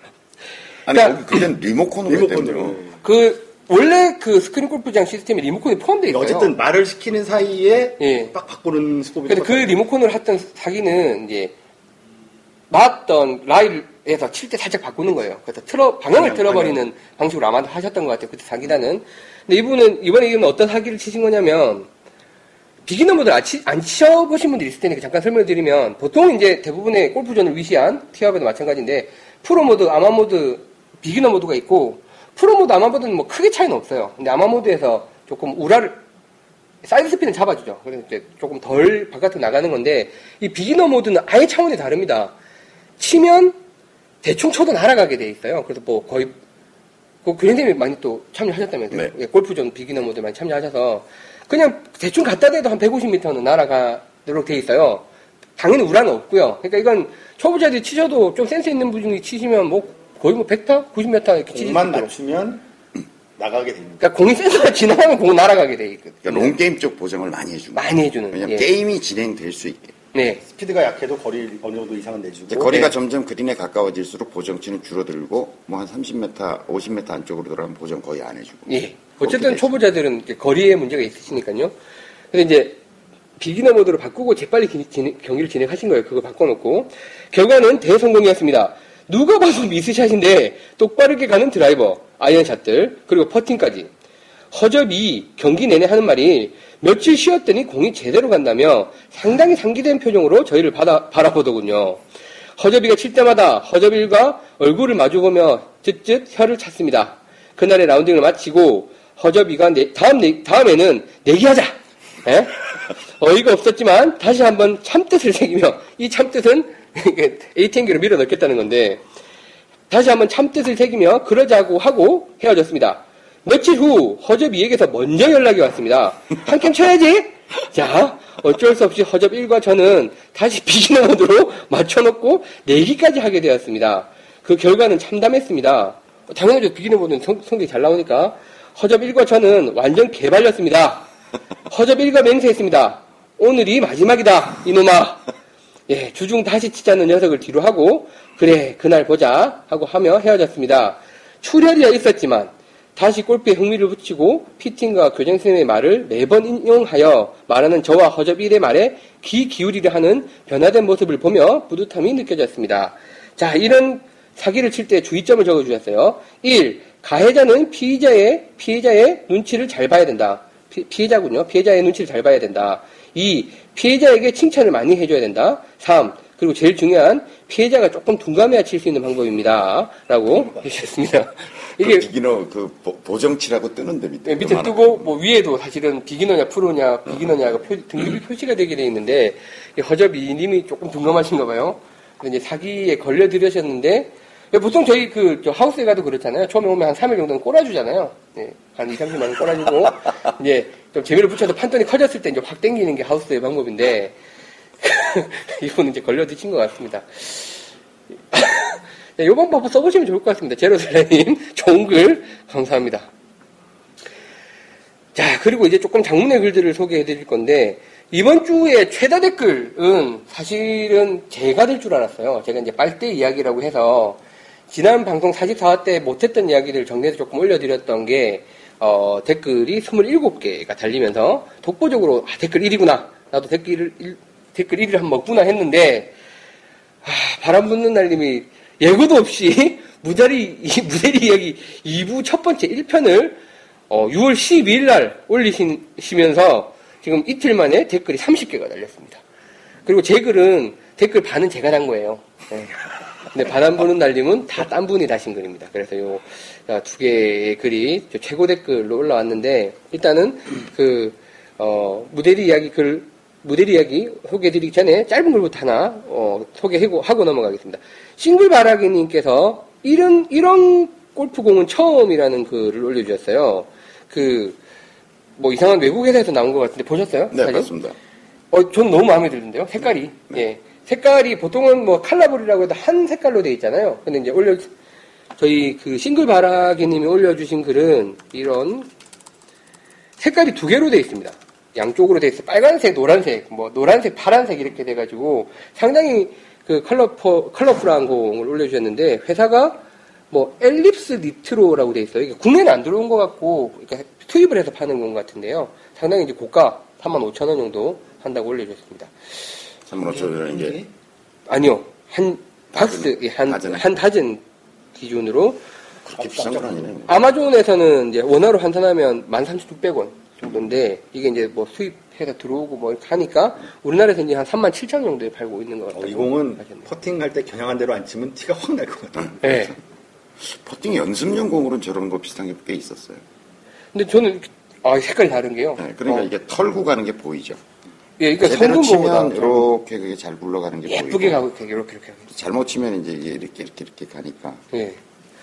아니, 그러니까- 거기 그땐 리모컨으로. 리모컨으로. 그 원래 그 스크린 골프장 시스템에 리모컨이 포함되어 있어요. 어쨌든 말을 시키는 사이에 예. 빡 바꾸는 수법이 근데 그 리모컨을 했던 사기는 이제 맞던 라일에서 칠 때 살짝 바꾸는 거예요. 그래서 틀어 방향을 방향, 틀어버리는 방식으로 아마 하셨던 것 같아요. 그때 사기단은. 근데 이분은 이번에 이분 어떤 사기를 치신 거냐면 beginner분들 안, 치, 안 치셔보신 분들이 있을 테니까 잠깐 설명을 드리면 보통 이제 대부분의 골프존을 위시한 티업에도 마찬가지인데 프로 모드, 아마 모드, beginner 모드가 있고 프로 모드, 아마 모드는 뭐 크게 차이는 없어요. 근데 아마 모드에서 조금 우라를 side spin은 잡아주죠. 그래서 이제 조금 덜 바깥으로 나가는 건데 이 beginner 모드는 아예 차원이 다릅니다. 치면 대충 쳐도 날아가게 돼 있어요. 그래서 뭐 거의 그 교장님이 많이 또 참여하셨다면서요. 네. 예, 골프존 beginner 모드 많이 참여하셔서 그냥 대충 갖다 대도 한 150m는 날아가도록 돼 있어요. 당연히 우라는 없고요. 그러니까 이건 초보자들이 치셔도 좀 센스 있는 분이 치시면 뭐 거의 뭐 100m, 90m 이렇게 수 공만. 맞추면 나가게 됩니다. 그러니까 공이 센서가 지나가면 공 날아가게 돼 있거든요. 그러니까 롱게임 쪽 보정을 많이 해주는 거예요. 많이 해주는. 왜냐면 예. 게임이 진행될 수 있게. 네. 스피드가 약해도 거리 어느 정도 이상은 내주고 거리가 네. 점점 그린에 가까워질수록 보정치는 줄어들고 뭐 한 30m, 50m 안쪽으로 들어가면 보정 거의 안 해주고. 예. 어쨌든 초보자들은 거리에 문제가 있으시니까요. 근데 이제 beginner 모드로 바꾸고 재빨리 기- 진행- 경기를 진행하신 거예요. 그거 바꿔놓고. 결과는 대성공이었습니다. 누가 봐도 미스샷인데 똑바르게 가는 드라이버, 아이언 샷들, 그리고 퍼팅까지. 허접이 경기 내내 하는 말이 며칠 쉬었더니 공이 제대로 간다며 상당히 상기된 표정으로 저희를 받아, 바라보더군요. 허접이가 칠 때마다 허접일과 얼굴을 마주보며 쯧쯧 혀를 찼습니다. 그날의 라운딩을 마치고 허접이가 내- 다음 내- 다음에는 내기하자. 예? 어이가 없었지만 다시 한번 참뜻을 새기며 이 참뜻은 ATM기로 밀어 넣겠다는 건데 다시 한번 참뜻을 새기며 그러자고 하고 헤어졌습니다. 며칠 후 허접이에게서 먼저 연락이 왔습니다. 한 캠 쳐야지. 자, 어쩔 수 없이 허접 1과 저는 다시 [LAUGHS] 비기너 모드로 맞춰놓고 내기까지 하게 되었습니다. 그 결과는 참담했습니다. 당연하죠. 비기너 모드는 성, 성적이 잘 나오니까. 허접 1과 저는 완전 개발렸습니다. 허접 1과 맹세했습니다. 오늘이 마지막이다, 이놈아. 예, 주중 다시 치자는 녀석을 뒤로 하고, 그래, 그날 보자, 하고 하며 헤어졌습니다. 출혈이야 있었지만, 다시 골프에 흥미를 붙이고, 피팅과 교장 선생님의 말을 매번 인용하여 말하는 저와 허접 1의 말에 귀 기울이려 하는 변화된 모습을 보며 뿌듯함이 느껴졌습니다. 자, 이런 사기를 칠 때 주의점을 적어 주셨어요. 1. 가해자는 피의자의, 피해자의 눈치를 잘 봐야 된다. 피, 피해자군요. 피해자의 눈치를 잘 봐야 된다. 2. 피해자에게 칭찬을 많이 해줘야 된다. 3. 그리고 제일 중요한 피해자가 조금 둔감해야 칠수 있는 방법입니다. 라고 해주셨습니다. 이게 이게 비기너 그 보- 보정치라고 뜨는데 밑에. 네, 밑에 뜨고 뭐 위에도 사실은 비기너냐 프로냐 비기너냐가 표- 등급이 표시가 되게 돼 있는데 이 허접이 님이 조금 둔감하신가 봐요. 이제 사기에 걸려 들으셨는데 보통 저희 그저 하우스에 가도 그렇잖아요. 처음에 오면 한 3일 정도는 꼬라주잖아요. 네, 한 2, 30만 원 꼬라주고 이제 좀 재미를 붙여서 판돈이 커졌을 때 이제 확 땡기는 게 하우스의 방법인데 [LAUGHS] 이분은 이제 걸려드신 것 같습니다. [LAUGHS] 네, 요번 방법 써보시면 좋을 것 같습니다. 제로셀라님 좋은 글 감사합니다. 자, 그리고 이제 조금 장문의 글들을 소개해 드릴 건데, 이번 주에 최다 댓글은 사실은 제가 될 줄 알았어요. 제가 이제 빨대 이야기라고 해서, 지난 방송 44화 때 못했던 이야기들 정리해서 조금 올려드렸던 게, 어, 댓글이 27개가 달리면서, 독보적으로, 아, 댓글 1위구나. 나도 댓글 1, 댓글 1위를 한번 먹구나 했는데, 아, 바람 붙는 날님이 예고도 없이 [LAUGHS] 무자리, 이 무대리 이야기 2부 첫 번째 1편을 어, 6월 12일 날 올리시면서 지금 이틀 만에 댓글이 30개가 달렸습니다. 그리고 제 글은 댓글 반은 제가 단 거예요. 네. 근데 바람 부는 날님은 다 딴 분이 다신 글입니다. 그래서 요 두 개의 글이 저 최고 댓글로 올라왔는데 일단은 그 어, 무대리 이야기 글 무대리 이야기 소개해드리기 전에 짧은 글부터 하나 어, 소개하고 하고 넘어가겠습니다. 싱글바라기님께서 이런 이런 골프공은 처음이라는 글을 올려주셨어요. 그 뭐 이상한 외국 회사에서 나온 것 같은데 보셨어요? 네, 사진? 맞습니다. 어, 전 너무 마음에 드는데요. 색깔이. 예. 색깔이 보통은 뭐 칼라볼이라고 해도 한 색깔로 돼 있잖아요. 근데 이제 올려, 저희 그 싱글 바라기님이 올려주신 글은 이런 색깔이 두 개로 돼 있습니다. 양쪽으로 돼 있어요. 빨간색, 노란색, 뭐 노란색, 파란색 이렇게 돼가지고 상당히 그 컬러포, 컬러풀한 공을 올려주셨는데 회사가 뭐 엘립스 니트로라고 돼 있어요. 이게 국내는 안 들어온 것 같고 그러니까 투입을 해서 파는 건 같은데요. 상당히 이제 고가 35,000원 정도 한다고 올려주셨습니다. 3만 5천 원이라는 게 아니요. 한 박스, 예, 한, 다즌에. 한 다즌 기준으로 그렇게 비싼 건 아니네 요. 아마존에서는 이제 원화로 환산하면 13,600원 정도인데 이게 이제 뭐 수입해서 들어오고 뭐 이렇게 하니까 우리나라에서 이제 한 37,000원 정도에 팔고 있는 것 같아요. 어, 이 공은 퍼팅할 때 겨냥한 대로 안 치면 티가 확 날 것 같아요. 네. 퍼팅 연습용 공으로는 저런 거 비슷한 게 꽤 있었어요. 근데 저는 아 색깔이 다른 게요. 네, 그러니까 어, 이게 털고 가는 게 보이죠. 예, 그러니까 제대로 치면 이렇게 그게 잘 굴러가는 게 예쁘게 보이고 가고 이렇게 이렇게 이렇게. 잘못 치면 이제 이게 이렇게 이렇게 이렇게 가니까 예.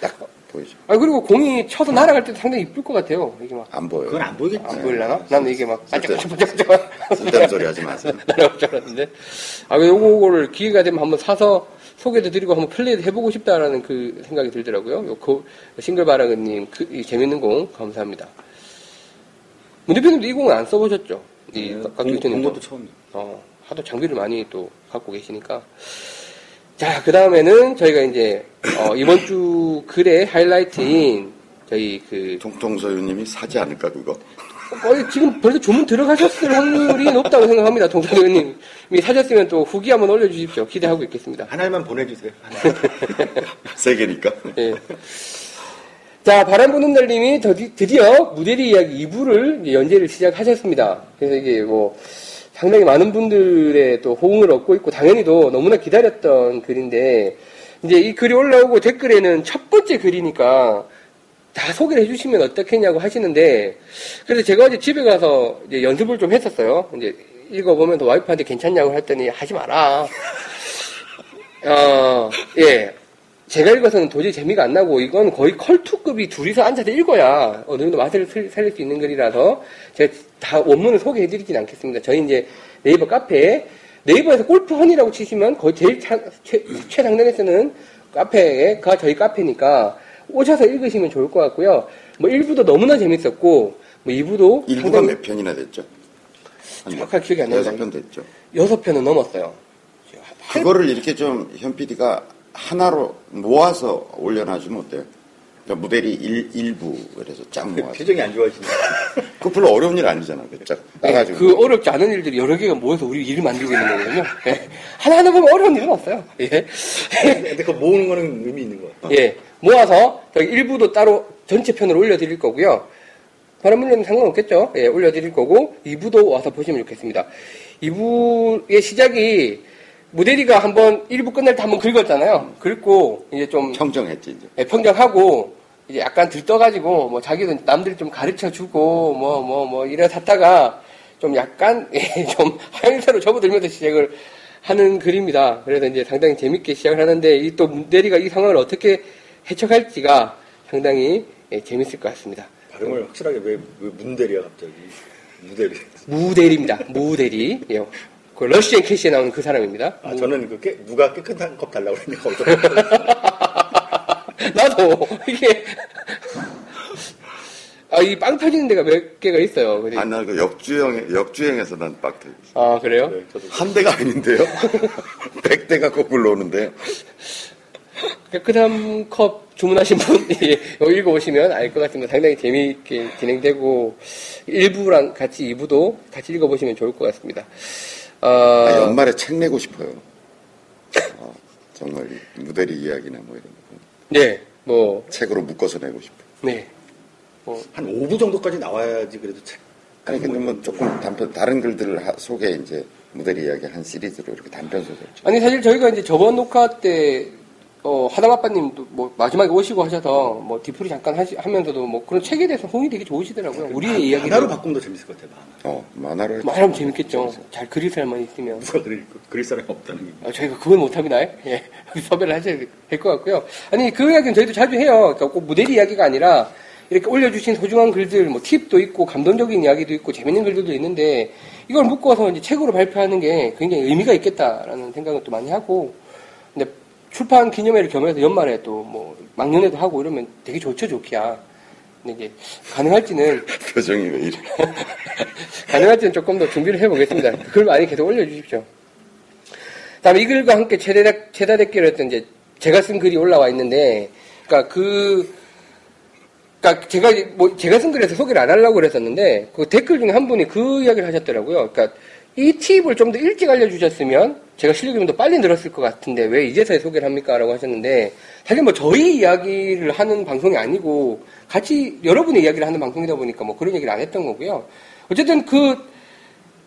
딱 보이죠. 아 그리고 공이 쳐서 날아갈 때도 상당히 이쁠 것 같아요. 이게 막안안 보여요. 그건 안 보이겠지. 보이려나? 나는 이게 막 반짝반짝반짝 쓸데없는 소리 하지 마세요. [LAUGHS] 날아갈 줄 알았는데. 아, 그 요거를 기회가 되면 한번 사서 소개도 드리고 한번 플레이도 해보고 싶다라는 그 생각이 들더라고요. 요 거- 싱글바라그님, 그, 이 재밌는 공, 감사합니다. 문 대표님도 이 공은 안 써보셨죠? 이 네, 본 거. 것도 처음이에요. 어, 하도 장비를 많이 또 갖고 계시니까. 자, 그 다음에는 저희가 이제, 어, 이번 주 글의 하이라이트인 저희 그, 통통서유님이 사지 않을까 그거. 거의 지금 벌써 주문 들어가셨을 확률이 높다고 생각합니다. 이미 사셨으면 또 후기 한번 올려주십시오. 기대하고 있겠습니다. 하나만 보내주세요. 하나. [LAUGHS] 세 개니까. 예. 자, 바람 부는 날님이 드디- 드디어 무대리 이야기 2부를 연재를 시작하셨습니다. 그래서 이게 뭐 상당히 많은 분들의 또 호응을 얻고 있고 당연히도 너무나 기다렸던 글인데 이제 이 글이 올라오고 댓글에는 첫 번째 글이니까 다 소개를 해주시면 어떻겠냐고 하시는데 그래서 제가 어제 집에 가서 이제 연습을 좀 했었어요. 이제 읽어보면 또 와이프한테 괜찮냐고 했더니 하지 마라. 어, 예. 제가 읽어서는 도저히 재미가 안 나고 이건 거의 컬투급이 둘이서 앉아서 읽어야 어느 정도 맛을 슬- 살릴 수 있는 글이라서 제가 다 원문을 소개해 드리진 않겠습니다. 저희 이제 네이버 카페에 네이버에서 골프헌이라고 치시면 거의 제일 차- 최, 최상단에 쓰는 카페가 저희 카페니까 오셔서 읽으시면 좋을 것 같고요. 뭐 1부도 너무나 재밌었고 뭐 2부도 일부가 몇 편이나 됐죠? 한 정확하게 기억이 안 나요. 여섯 편 됐죠. 여섯 편은 넘었어요. 그거를 이렇게 좀현 PD가 하나로 모아서 올려놔주면 어때요? 그러니까 무대리 일, 일부 그래서 쫙 모아서. 표정이 안 좋아지네. [LAUGHS] 그 별로 어려운 일 아니잖아. 그쫙 네, 따가지고. 그 어렵지 않은 일들이 여러 개가 모여서 우리 일을 만들고 있는 거거든요. 예. 하나하나 보면 어려운 일은 없어요. 예. 근데 그거 모으는 거는 의미 있는 것 같아. 예. 모아서 저희 일부도 따로 전체 편으로 올려드릴 거고요. 바람 물리면 상관없겠죠. 예, 올려드릴 거고, 2부도 와서 보시면 좋겠습니다. 2부의 시작이 무대리가 한번 1부 끝날 때 한번 긁었잖아요. 긁고, 이제 좀 평정했지 이제. 예, 평정하고 이제 약간 들떠가지고 뭐 자기도 남들 좀 가르쳐 주고 뭐뭐 뭐 이래 샀다가 좀 약간 [LAUGHS] 예, 좀 하향세로 접어들면서 시작을 하는 글입니다. 그래서 이제 상당히 재밌게 시작을 하는데 이 또 문대리가 이 상황을 어떻게 해석할지가 상당히 예, 재밌을 것 같습니다. 발음을 확실하게 왜, 왜 문대리야 갑자기. 무대리. 무대리입니다. 무대리. 예. 그 러시앤 캐시에 나오는 그 사람입니다. 아, 저는 그 깨, 누가 깨끗한 컵 달라고 어떤 [LAUGHS] 나도 이게 아 이 빵 터지는 데가 몇 개가 있어요. 근데- 아, 나그 역주행, 역주행에서 난 빡대. 아 그래요? 네, 저도 한 대가 아닌데요? [LAUGHS] 백 대가 거꾸로 오는데. 깨끗한 컵 주문하신 분 예, 이거 읽어보시면 알 것 같습니다. 상당히 재미있게 진행되고 1부랑 같이 2부도 같이 읽어보시면 좋을 것 같습니다. 어, 아, 연말에 책 내고 싶어요. 어, 정말 이 무대리 이야기나 뭐 이런 거. 네, 뭐, 책으로 묶어서 내고 싶어요. 네. 뭐, 한 5부 정도까지 나와야지 그래도 책. 아니 근데 뭐 조금 단편 다른 글들을 하- 소개 이제 무대리 이야기 한 시리즈로 이렇게 단편 소설. 아니 사실 저희가 이제 저번 녹화 때 어, 하담 아빠님도 뭐 마지막에 오시고 하셔서 뭐 디프리 잠깐 하시, 하면서도 뭐 그런 책에 대해서 호응이 되게 좋으시더라고요. 우리의 이야기를 하나로 바꾸면 더 재밌을 것 같아, 만화. 어 만화로 말하면 재밌겠죠. 잘 그릴 사람만 있으면. 누가 그릴, 그릴 사람이 없다는 게. 아, 저희가 그건 못합니다. 예. [LAUGHS] 섭외를 하셔야 될 것 같고요. 아니, 그 이야기는 저희도 자주 해요. 그러니까 꼭 무대리 이야기가 아니라, 이렇게 올려주신 소중한 글들, 뭐, 팁도 있고, 감동적인 이야기도 있고, 재밌는 글들도 있는데, 이걸 묶어서 이제 책으로 발표하는 게 굉장히 의미가 있겠다라는 생각을 또 많이 하고, 출판 기념회를 겸해서 연말에 또 뭐, 막년에도 하고 이러면 되게 좋죠, 좋기야. 근데 이제, 가능할지는, [LAUGHS] 표정이 왜 이래? [LAUGHS] 가능할지는 조금 더 준비를 해보겠습니다. 글 많이 계속 올려주십시오. 다음에 이 글과 함께 최다, 최다 댓글을 했던 이제 제가 쓴 글이 올라와 있는데, 그니까 그, 그니까 제가, 뭐, 제가 쓴 글에서 소개를 안 하려고 그랬었는데, 그 댓글 중에 한 분이 그 이야기를 하셨더라고요. 그니까 이 팁을 좀 더 일찍 알려주셨으면 제가 실력이 좀 더 빨리 늘었을 것 같은데 왜 이제서야 소개를 합니까? 라고 하셨는데, 사실 뭐 저희 이야기를 하는 방송이 아니고 같이 여러분의 이야기를 하는 방송이다 보니까 뭐 그런 얘기를 안 했던 거고요. 어쨌든 그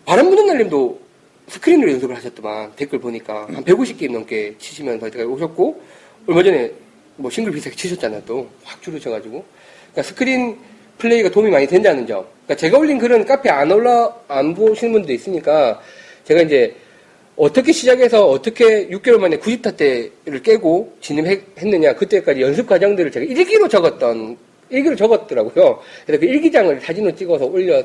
바람 부는 날님도 스크린으로 연습을 하셨더만 댓글 보니까 한 150게임 넘게 치시면서 제가 오셨고 얼마 전에 뭐 싱글 비슷하게 치셨잖아요 또 확 줄으셔가지고 그러니까 스크린 플레이가 도움이 많이 된다는 점 그러니까 제가 올린 글은 카페 안 올라 안 보시는 분도 있으니까 제가 이제 어떻게 시작해서 어떻게 6개월 만에 90타대를 깨고 진입했느냐 그때까지 연습 과정들을 제가 일기로 적었던 일기로 적었더라고요. 그래서 그 일기장을 사진으로 찍어서 올려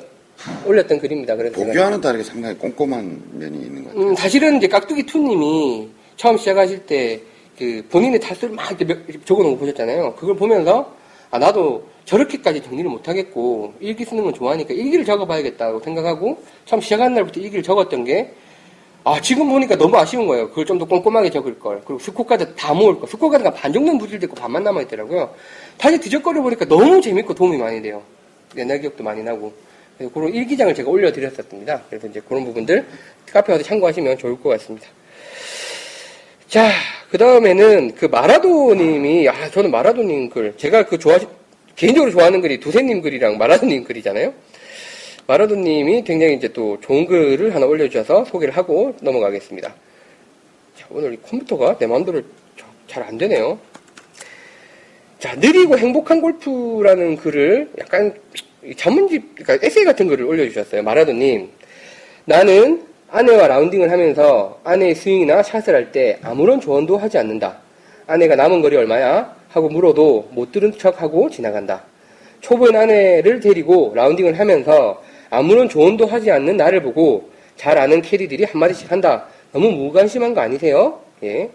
올렸던 글입니다. 그래서 보기와는 다르게 상당히 꼼꼼한 면이 있는 것 같아요. 음, 사실은 이제 깍두기 투님이 처음 시작하실 때 그 본인의 타수를 막 이렇게 거 보셨잖아요. 그걸 보면서 아 나도 저렇게까지 정리를 못하겠고 일기 쓰는 건 좋아하니까 일기를 적어봐야겠다고 생각하고 처음 시작하는 날부터 일기를 적었던 게 아, 지금 보니까 너무 아쉬운 거예요. 그걸 좀 더 꼼꼼하게 적을 걸. 그리고 스코카드 다 모을 걸. 스코카드가 반 정도는 분실됐고 반만 남아있더라고요. 다시 뒤적거려 보니까 너무 재밌고 도움이 많이 돼요. 옛날 기억도 많이 나고. 그래서 그런 일기장을 제가 올려드렸었습니다. 그래서 이제 그런 부분들 카페 와서 참고하시면 좋을 것 같습니다. 자, 그 다음에는 그 마라도님이, 아, 저는 마라도님 글, 제가 그 좋아, 개인적으로 좋아하는 글이 두세님 글이랑 마라도님 글이잖아요. 마라도님이 굉장히 이제 또 좋은 글을 하나 올려주셔서 소개를 하고 넘어가겠습니다. 자, 오늘 이 컴퓨터가 내 마음대로 잘 안 되네요. 자, 느리고 행복한 골프라는 글을 약간 이 전문집, 그러니까 에세이 같은 글을 올려주셨어요. 마라도님. 나는 아내와 라운딩을 하면서 아내의 스윙이나 샷을 할 때 아무런 조언도 하지 않는다. 아내가 남은 거리 얼마야? 하고 물어도 못 들은 척하고 지나간다. 초보인 아내를 데리고 라운딩을 하면서 아무런 조언도 하지 않는 나를 보고 잘 아는 캐디들이 한마디씩 한다. 너무 무관심한 거 아니세요? 예.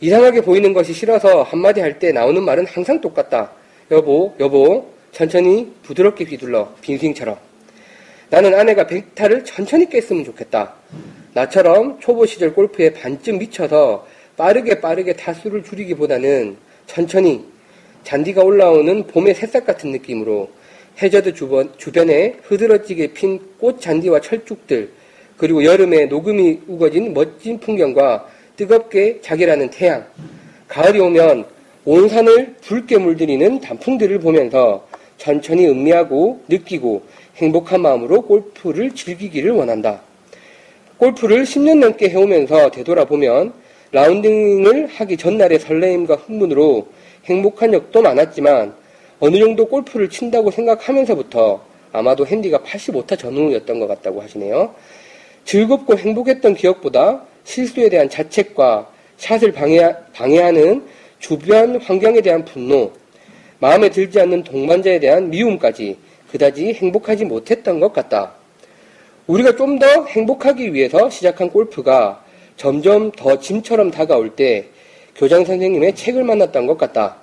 이상하게 보이는 것이 싫어서 한마디 할 때 나오는 말은 항상 똑같다. 여보, 여보, 천천히 부드럽게 휘둘러. 빈스윙처럼. 나는 아내가 백타를 천천히 깼으면 좋겠다. 나처럼 초보 시절 골프에 반쯤 미쳐서 빠르게 빠르게 타수를 줄이기보다는 천천히 잔디가 올라오는 봄의 새싹 같은 느낌으로 해저드 주변, 주변에 흐드러지게 핀 꽃 잔디와 철쭉들 그리고 여름에 녹음이 우거진 멋진 풍경과 뜨겁게 자결하는 태양 가을이 오면 온 산을 붉게 물들이는 단풍들을 보면서 천천히 음미하고 느끼고 행복한 마음으로 골프를 즐기기를 원한다. 골프를 10년 넘게 해오면서 되돌아보면 라운딩을 하기 전날의 설레임과 흥분으로 행복한 적도 많았지만 어느 정도 골프를 친다고 생각하면서부터 아마도 핸디가 85타 전후였던 것 같다고 하시네요. 즐겁고 행복했던 기억보다 실수에 대한 자책과 샷을 방해, 방해하는 주변 환경에 대한 분노, 마음에 들지 않는 동반자에 대한 미움까지 그다지 행복하지 못했던 것 같다. 우리가 좀 더 행복하기 위해서 시작한 골프가 점점 더 짐처럼 다가올 때 교장 선생님의 책을 만났던 것 같다.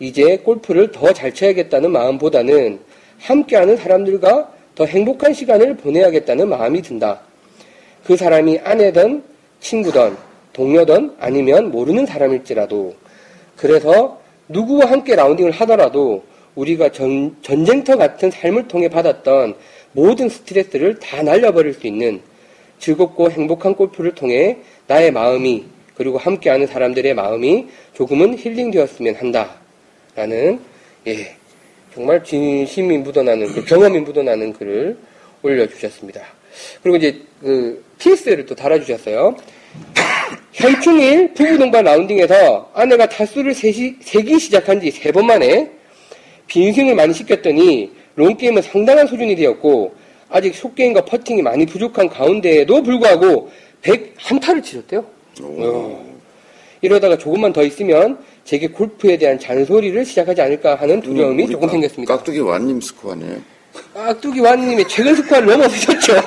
이제 골프를 더 잘 쳐야겠다는 마음보다는 함께하는 사람들과 더 행복한 시간을 보내야겠다는 마음이 든다. 그 사람이 아내든 친구든 동료든 아니면 모르는 사람일지라도 그래서 누구와 함께 라운딩을 하더라도 우리가 전, 전쟁터 같은 삶을 통해 받았던 모든 스트레스를 다 날려버릴 수 있는 즐겁고 행복한 골프를 통해 나의 마음이 그리고 함께하는 사람들의 마음이 조금은 힐링되었으면 한다. 라는 예 정말 진심이 묻어나는 그 경험이 묻어나는 글을 올려주셨습니다. 그리고 이제 그 PS를 또 달아주셨어요. [COUGHS] 현충일 부부 동반 라운딩에서 아내가 타수를 세시, 세기 시작한 지 세 번 만에 빈스윙을 많이 시켰더니 롱게임은 상당한 수준이 되었고 아직 숏게임과 퍼팅이 많이 부족한 가운데에도 불구하고 101타를 치셨대요. 어. 이러다가 조금만 더 있으면 제게 골프에 대한 잔소리를 시작하지 않을까 하는 두려움이 조금 깍- 생겼습니다. 깍두기 완님 스코어네요. 깍두기 완님의 최근 스코어를 넘어서셨죠. [LAUGHS]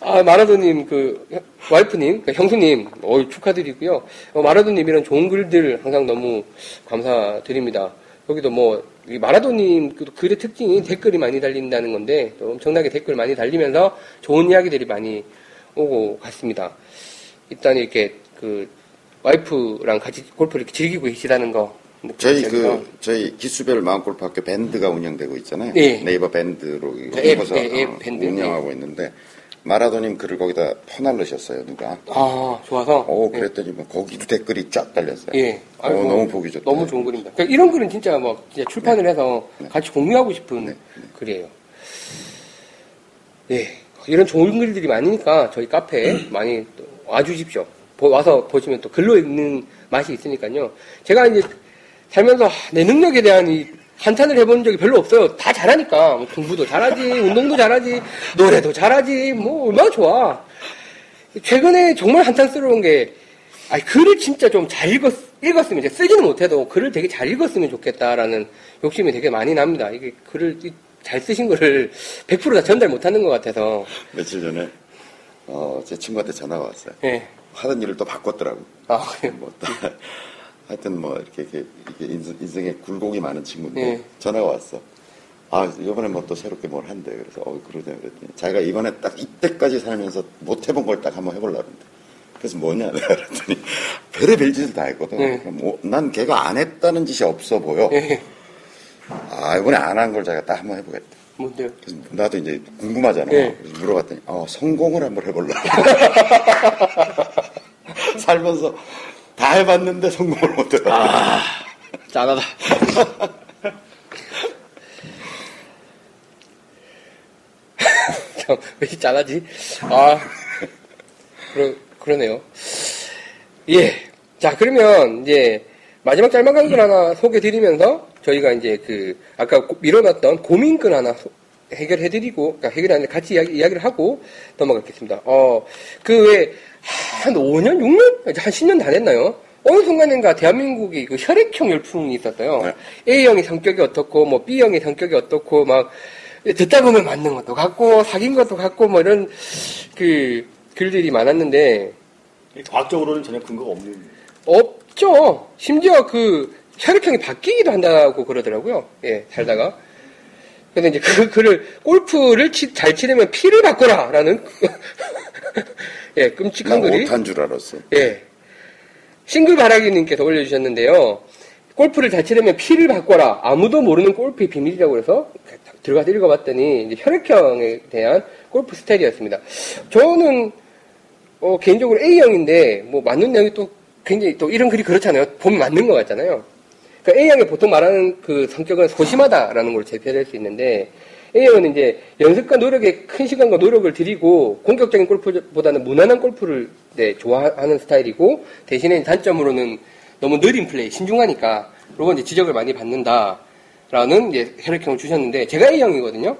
아, 마라도님, 그, 와이프님, 그 형수님, 어 축하드리고요. 어, 마라도님이랑 좋은 글들 항상 너무 감사드립니다. 여기도 뭐, 이 마라도님 그 글의 특징이 댓글이 많이 달린다는 건데, 또 엄청나게 댓글 많이 달리면서 좋은 이야기들이 많이 오고 갔습니다. 일단 이렇게, 그, 와이프랑 같이 골프를 이렇게 즐기고 계시다는 거. 뭐 저희 그 저희 기수별 마음골프학교 밴드가 운영되고 있잖아요. 네. 네이버 밴드로 네, 서 네, 앱 밴드. 운영하고 있는데 마라도님 글을 거기다 퍼날르셨어요 누가. 아, 좋아서. 오 예. 그랬더니 뭐 거기도 댓글이 쫙 달렸어요. 예. 어, 아이고, 너무 보기 좋다. 너무 좋은 글입니다. 그러니까 이런 글은 진짜 뭐 진짜 출판을 해서 같이 공유하고 싶은 네, 글이에요. 예. 이런 좋은 글들이 많으니까 저희 카페에 [CLEARS THROAT] 많이 또 와주십시오. 보- 와서 보시면 또 글로 읽는 맛이 있으니까요. 제가 이제 살면서 내 능력에 대한 이 한탄을 해본 적이 별로 없어요. 다 잘하니까. 뭐 공부도 잘하지, 운동도 잘하지, 노래도 잘하지, 뭐, 얼마나 좋아. 최근에 정말 한탄스러운 게, 아니, 글을 진짜 좀 잘 읽었, 읽었으면, 이제 쓰지는 못해도 글을 되게 잘 읽었으면 좋겠다라는 욕심이 되게 많이 납니다. 이게 글을 이- 잘 쓰신 거를 100%다 전달 못 하는 것 같아서. 며칠 전에 어, 제 친구한테 전화가 왔어요. 예. 하던 일을 또 바꿨더라고. 아, 그래요? 뭐 다- 하여튼 뭐 이렇게, 이렇게, 이게 인생, 인생에 굴곡이 많은 친구인데 예. 전화가 왔어. 아 이번에 뭐 또 새롭게 뭘 한대. 그래서 어 그러냐 그랬더니 자기가 이번에 딱 이때까지 살면서 못 해본 걸 딱 한번 해보려고 그런데. 그래서 뭐냐 내가 [LAUGHS] 그랬더니 별의별 짓을 다 했거든. 예. 그럼 뭐, 난 걔가 안 했다는 짓이 없어 보여. 예. 아 이번에 안 한 걸 자기가 딱 한번 해보겠다. 뭔데요? 그래서 나도 이제 궁금하잖아. 예. 그래서 물어봤더니, 어, 성공을 한번 해볼라. [LAUGHS] [LAUGHS] 살면서 다 해봤는데 성공을 못해봐. 아, 짠하다. 참, 왜 이렇게 짠하지? 아, 그러, 그러네요. 예. 자, 그러면 이제 마지막 짤막 한 글 하나 소개해 드리면서 저희가 이제 그, 아까 고- 밀어놨던 고민글 하나 소- 해결해드리고, 그러니까 아니라 같이 이야기, 이야기 를 하고 넘어가겠습니다. 어, 그 왜, 한 5년, 6년? 이제 한 10년 다 됐나요? 어느 순간인가 대한민국이 그 혈액형 열풍이 있었어요. A형의 성격이 어떻고, 뭐 B형의 성격이 어떻고, 막, 듣다 보면 맞는 것도 같고, 사귄 것도 같고, 뭐 이런, 그, 글들이 많았는데, 과학적으로는 전혀 근거가 없는. 없죠. 심지어 그 혈액형이 바뀌기도 한다고 그러더라고요. 예, 살다가. 근데 이제 그 글을 골프를 치- 잘 치려면 피를 바꿔라라는 [LAUGHS] 예, 끔찍한 난 글이 못한 줄 알았어. 예. 싱글 바라기님께서 올려주셨는데요. 골프를 잘 치려면 피를 바꿔라. 아무도 모르는 골프의 비밀이라고 해서 들어가서 읽어봤더니 혈액형에 대한 골프 스타일이었습니다. 저는 어, 개인적으로 A형인데 뭐 맞는 양이 또 굉장히 또 이런 글이 그렇잖아요. 보면 맞는 것 같잖아요. 그러니까 A형이 보통 말하는 그 성격은 소심하다라는 걸 대표할 수 있는데 A형은 이제 연습과 노력에 큰 시간과 노력을 들이고 공격적인 골프보다는 무난한 골프를 네, 좋아하는 스타일이고 대신에 단점으로는 너무 느린 플레이, 신중하니까 그리고 이제 지적을 많이 받는다라는 이제 혈액형을 주셨는데 제가 A형이거든요.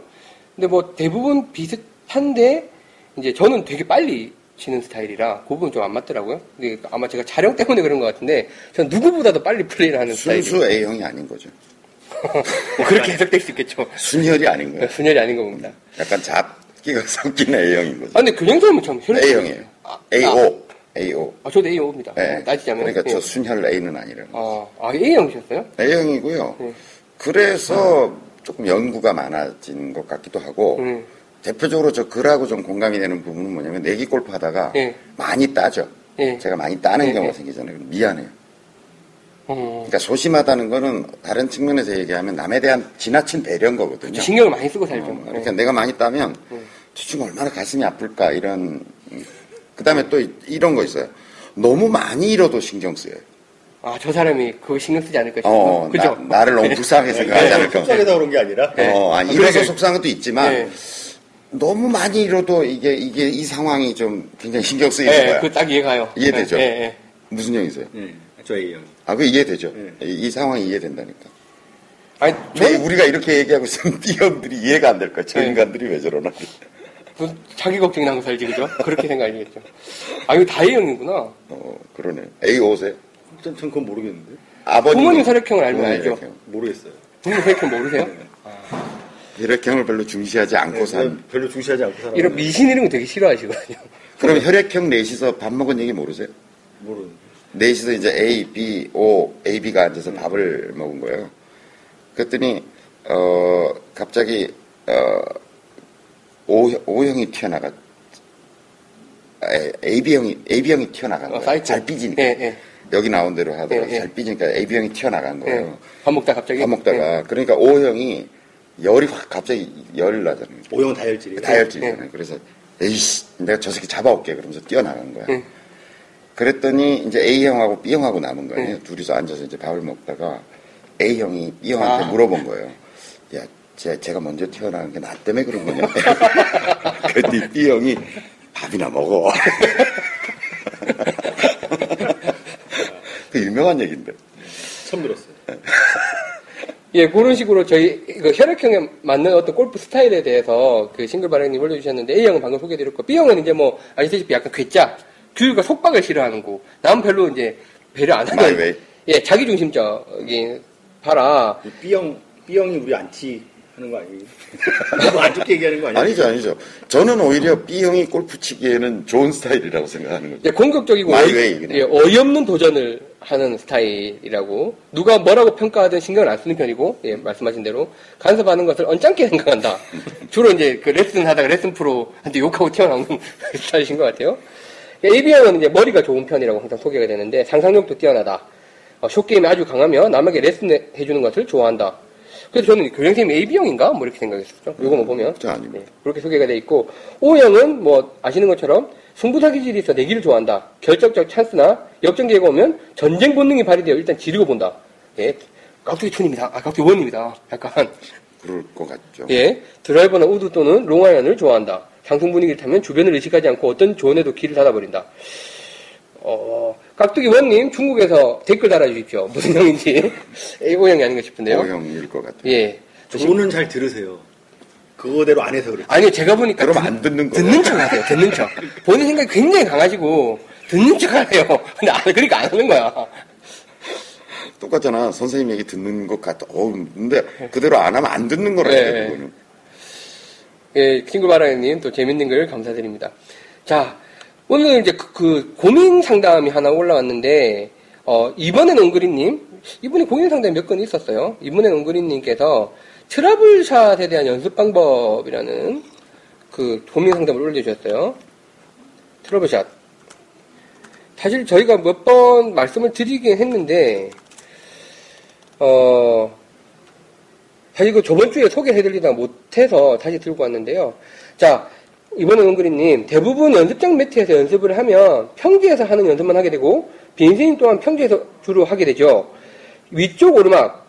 근데 뭐 대부분 비슷한데 이제 저는 되게 빨리 치는 스타일이라 그 부분 좀 안 맞더라고요. 근데 아마 제가 촬영 때문에 그런 것 같은데 전 누구보다도 빨리 플레이를 하는 스타일이에요. 순수 A형이 아닌 거죠. 뭐 그렇게 해석될 수 있겠죠. 순혈이 아닌 거야. 순혈이 아닌 거 봅니다. 약간 잡기가 [LAUGHS] 섞인 A형인 거죠. 아, 근데 그냥 사람은 참 혈액 A형이에요. 아, AO. AO. 아, 저도 A형입니다. 네. 따지자면. 그러니까 예. 저 순혈 A는 아니라는 거죠. 아, 아, A형이셨어요? A형이고요. 네. 그래서 조금 연구가 많아진 것 같기도 하고 음. 대표적으로 저 글하고 좀 공감이 되는 부분은 뭐냐면 내기 골프 하다가 예. 많이 따죠. 예. 제가 많이 따는 예, 경우가 예. 생기잖아요. 미안해요. 어, 그러니까 소심하다는 거는 다른 측면에서 얘기하면 남에 대한 지나친 배려인 거거든요. 신경을 많이 쓰고 살죠. 어, 예. 그러니까 내가 많이 따면 음. 저 친구 얼마나 가슴이 아플까 이런 그 다음에 또 이- 이런 거 있어요. 너무 많이 잃어도 신경 쓰여요. 아, 저 사람이 그거 신경 쓰지 않을까 싶어서. 어, 그죠? 나, 를 너무 불쌍하게 [LAUGHS] 생각하지 않을 까. 속삭여서 그런 게 아니라. 어, 아니, 아, 잃어서 그러게. 속상한 것도 있지만 예. 너무 많이 잃어도 이게 이게 이 상황이 좀 굉장히 신경 쓰이는 예, 거야. 그 딱 이해가요. 이해되죠? 예, 예. 무슨 형이세요? 예, 저 A형. 아, 그 이해되죠? 예. 이, 이 상황이 이해된다니까. 아니, 왜 저는 우리가 이렇게 얘기하고 있으면 [LAUGHS] 이 형들이 이해가 안 될 거야. 저 예. 인간들이 왜 저러나. 그 자기 걱정이 나고 살지, 그죠? 그렇게 생각하시겠죠. 아, 이거 다 A형이구나. 어, 그러네. A 오세요? 전, 전 그건 모르겠는데. 아버님. 부모님 혈액형을 알면 부모님 알죠. 혈액형. 모르겠어요. 부모님 혈액형 모르세요? 혈액형을 별로 중시하지 않고 네, 산. 별로 중시하지 않고 살아. 이런 미신 이런 거 되게 싫어하시거든요. 그럼 혈액형 넷이서 밥 먹은 얘기 모르세요? 모르는. 넷이서 이제 A, B, O, A, B가 앉아서 밥을 먹은 거예요. 그랬더니, 어, 갑자기, 어, O, O형이 튀어나갔, A, B형이, AB형이 튀어나간 어, 거예요. 사이코. 잘 삐지니까. 예, 예. 여기 나온 대로 하더라도 예, 예. 잘 삐지니까 AB형이 튀어나간 예. 거예요. 밥 먹다 갑자기. 밥 먹다가. 그러니까 O형이 열이 확 갑자기 열이 나잖아요. O형은 다혈질이에요. 다혈질이잖아요. 그래서 에이씨 내가 저 새끼 잡아올게 그러면서 뛰어나간 거야. 응. 그랬더니 이제 A형하고 B형하고 남은 거예요. 응. 둘이서 앉아서 이제 밥을 먹다가 A형이 B형한테 아. 물어본 거예요. 야, 제, 제가 먼저 태어나는 게나 때문에 그런 거냐? [LAUGHS] 그랬더니 B형이 밥이나 먹어. [LAUGHS] 그 유명한 얘기인데. 처음 들었어요. [LAUGHS] 예, 그런 식으로 저희 그 혈액형에 맞는 어떤 골프 스타일에 대해서 그 싱글바라님 올려주셨는데 A형은 방금 소개해드렸고 B형은 이제 뭐 아시다시피 약간 괴짜, 규율과 속박을 싫어하는 거. 남 별로 이제 배려 안 하는. way. 예, 자기 중심적인 봐라. 이 B형, B형이 우리 안티 하는 거 아니에요? 너무 안 좋게 얘기하는 거 아니에요? 아니죠, 아니죠. 저는 오히려 B형이 골프 치기에는 좋은 스타일이라고 생각하는 거죠. 예, 공격적이고 어이. 예, 어이없는 도전을 하는 스타일이라고 누가 뭐라고 평가하든 신경을 안 쓰는 편이고 예, 말씀하신 대로 간섭하는 것을 언짢게 [LAUGHS] 생각한다. 주로 이제 그 레슨 하다가 레슨 프로한테 욕하고 튀어나오는 [LAUGHS] 스타일이신 것 같아요. AB형은 이제 머리가 좋은 편이라고 항상 소개가 되는데 상상력도 뛰어나다. 어, 숏게임에 아주 강하며 남에게 레슨 해주는 것을 좋아한다. 그래서 저는 교장선생님 AB형인가? 뭐 이렇게 생각했었죠. 요거만 보면. 저 아닙니다. 네, 그렇게 소개가 돼 있고 O형은 뭐 아시는 것처럼 승부사 기질이 있어 내기를 좋아한다. 결정적 찬스나 역전 기회가 오면 전쟁 본능이 발휘되어 일단 지르고 본다. 예, 깍두기 촌입니다. 아, 깍두기 원입니다. 약간 그럴 것 같죠. 예, 드라이버나 우드 또는 롱아이언을 좋아한다. 상승 분위기를 타면 주변을 의식하지 않고 어떤 조언에도 귀를 닫아버린다. 어, 깍두기 원님 중국에서 댓글 달아주십시오. [LAUGHS] 무슨 형인지 O형이 아닌가 싶은데요. O형일 것 같아요. 예. 조언은 잘 들으세요. 그거대로 안 해서 그렇지. 아니요, 제가 보니까. 그럼 안 듣는 거예요. 듣는 척 하세요, 듣는 척. 본인 생각이 굉장히 강하시고, 듣는 척 하세요. [LAUGHS] 근데 안, 그러니까 안 하는 거야. 똑같잖아. 선생님 얘기 듣는 것 같아. 어, 근데 그대로 안 하면 안 듣는 거라니까, 네. 그거는. 예, 킹글바라님 또 재밌는 글 감사드립니다. 자, 오늘 이제 그, 그 고민 상담이 하나 올라왔는데, 어, 이번엔 옹그리님, 이분이 고민 상담이 몇건 있었어요. 이번엔 옹그리님께서 트러블샷에 대한 연습 방법이라는 그 고민 상담을 올려주셨어요. 트러블샷. 사실 저희가 몇 번 말씀을 드리긴 했는데, 어, 사실 그 저번 주에 소개해드리다 못해서 다시 들고 왔는데요. 자, 이번에 은그리님, 대부분 연습장 매트에서 연습을 하면 평지에서 하는 연습만 하게 되고, 빈스윙 또한 평지에서 주로 하게 되죠. 위쪽 오르막,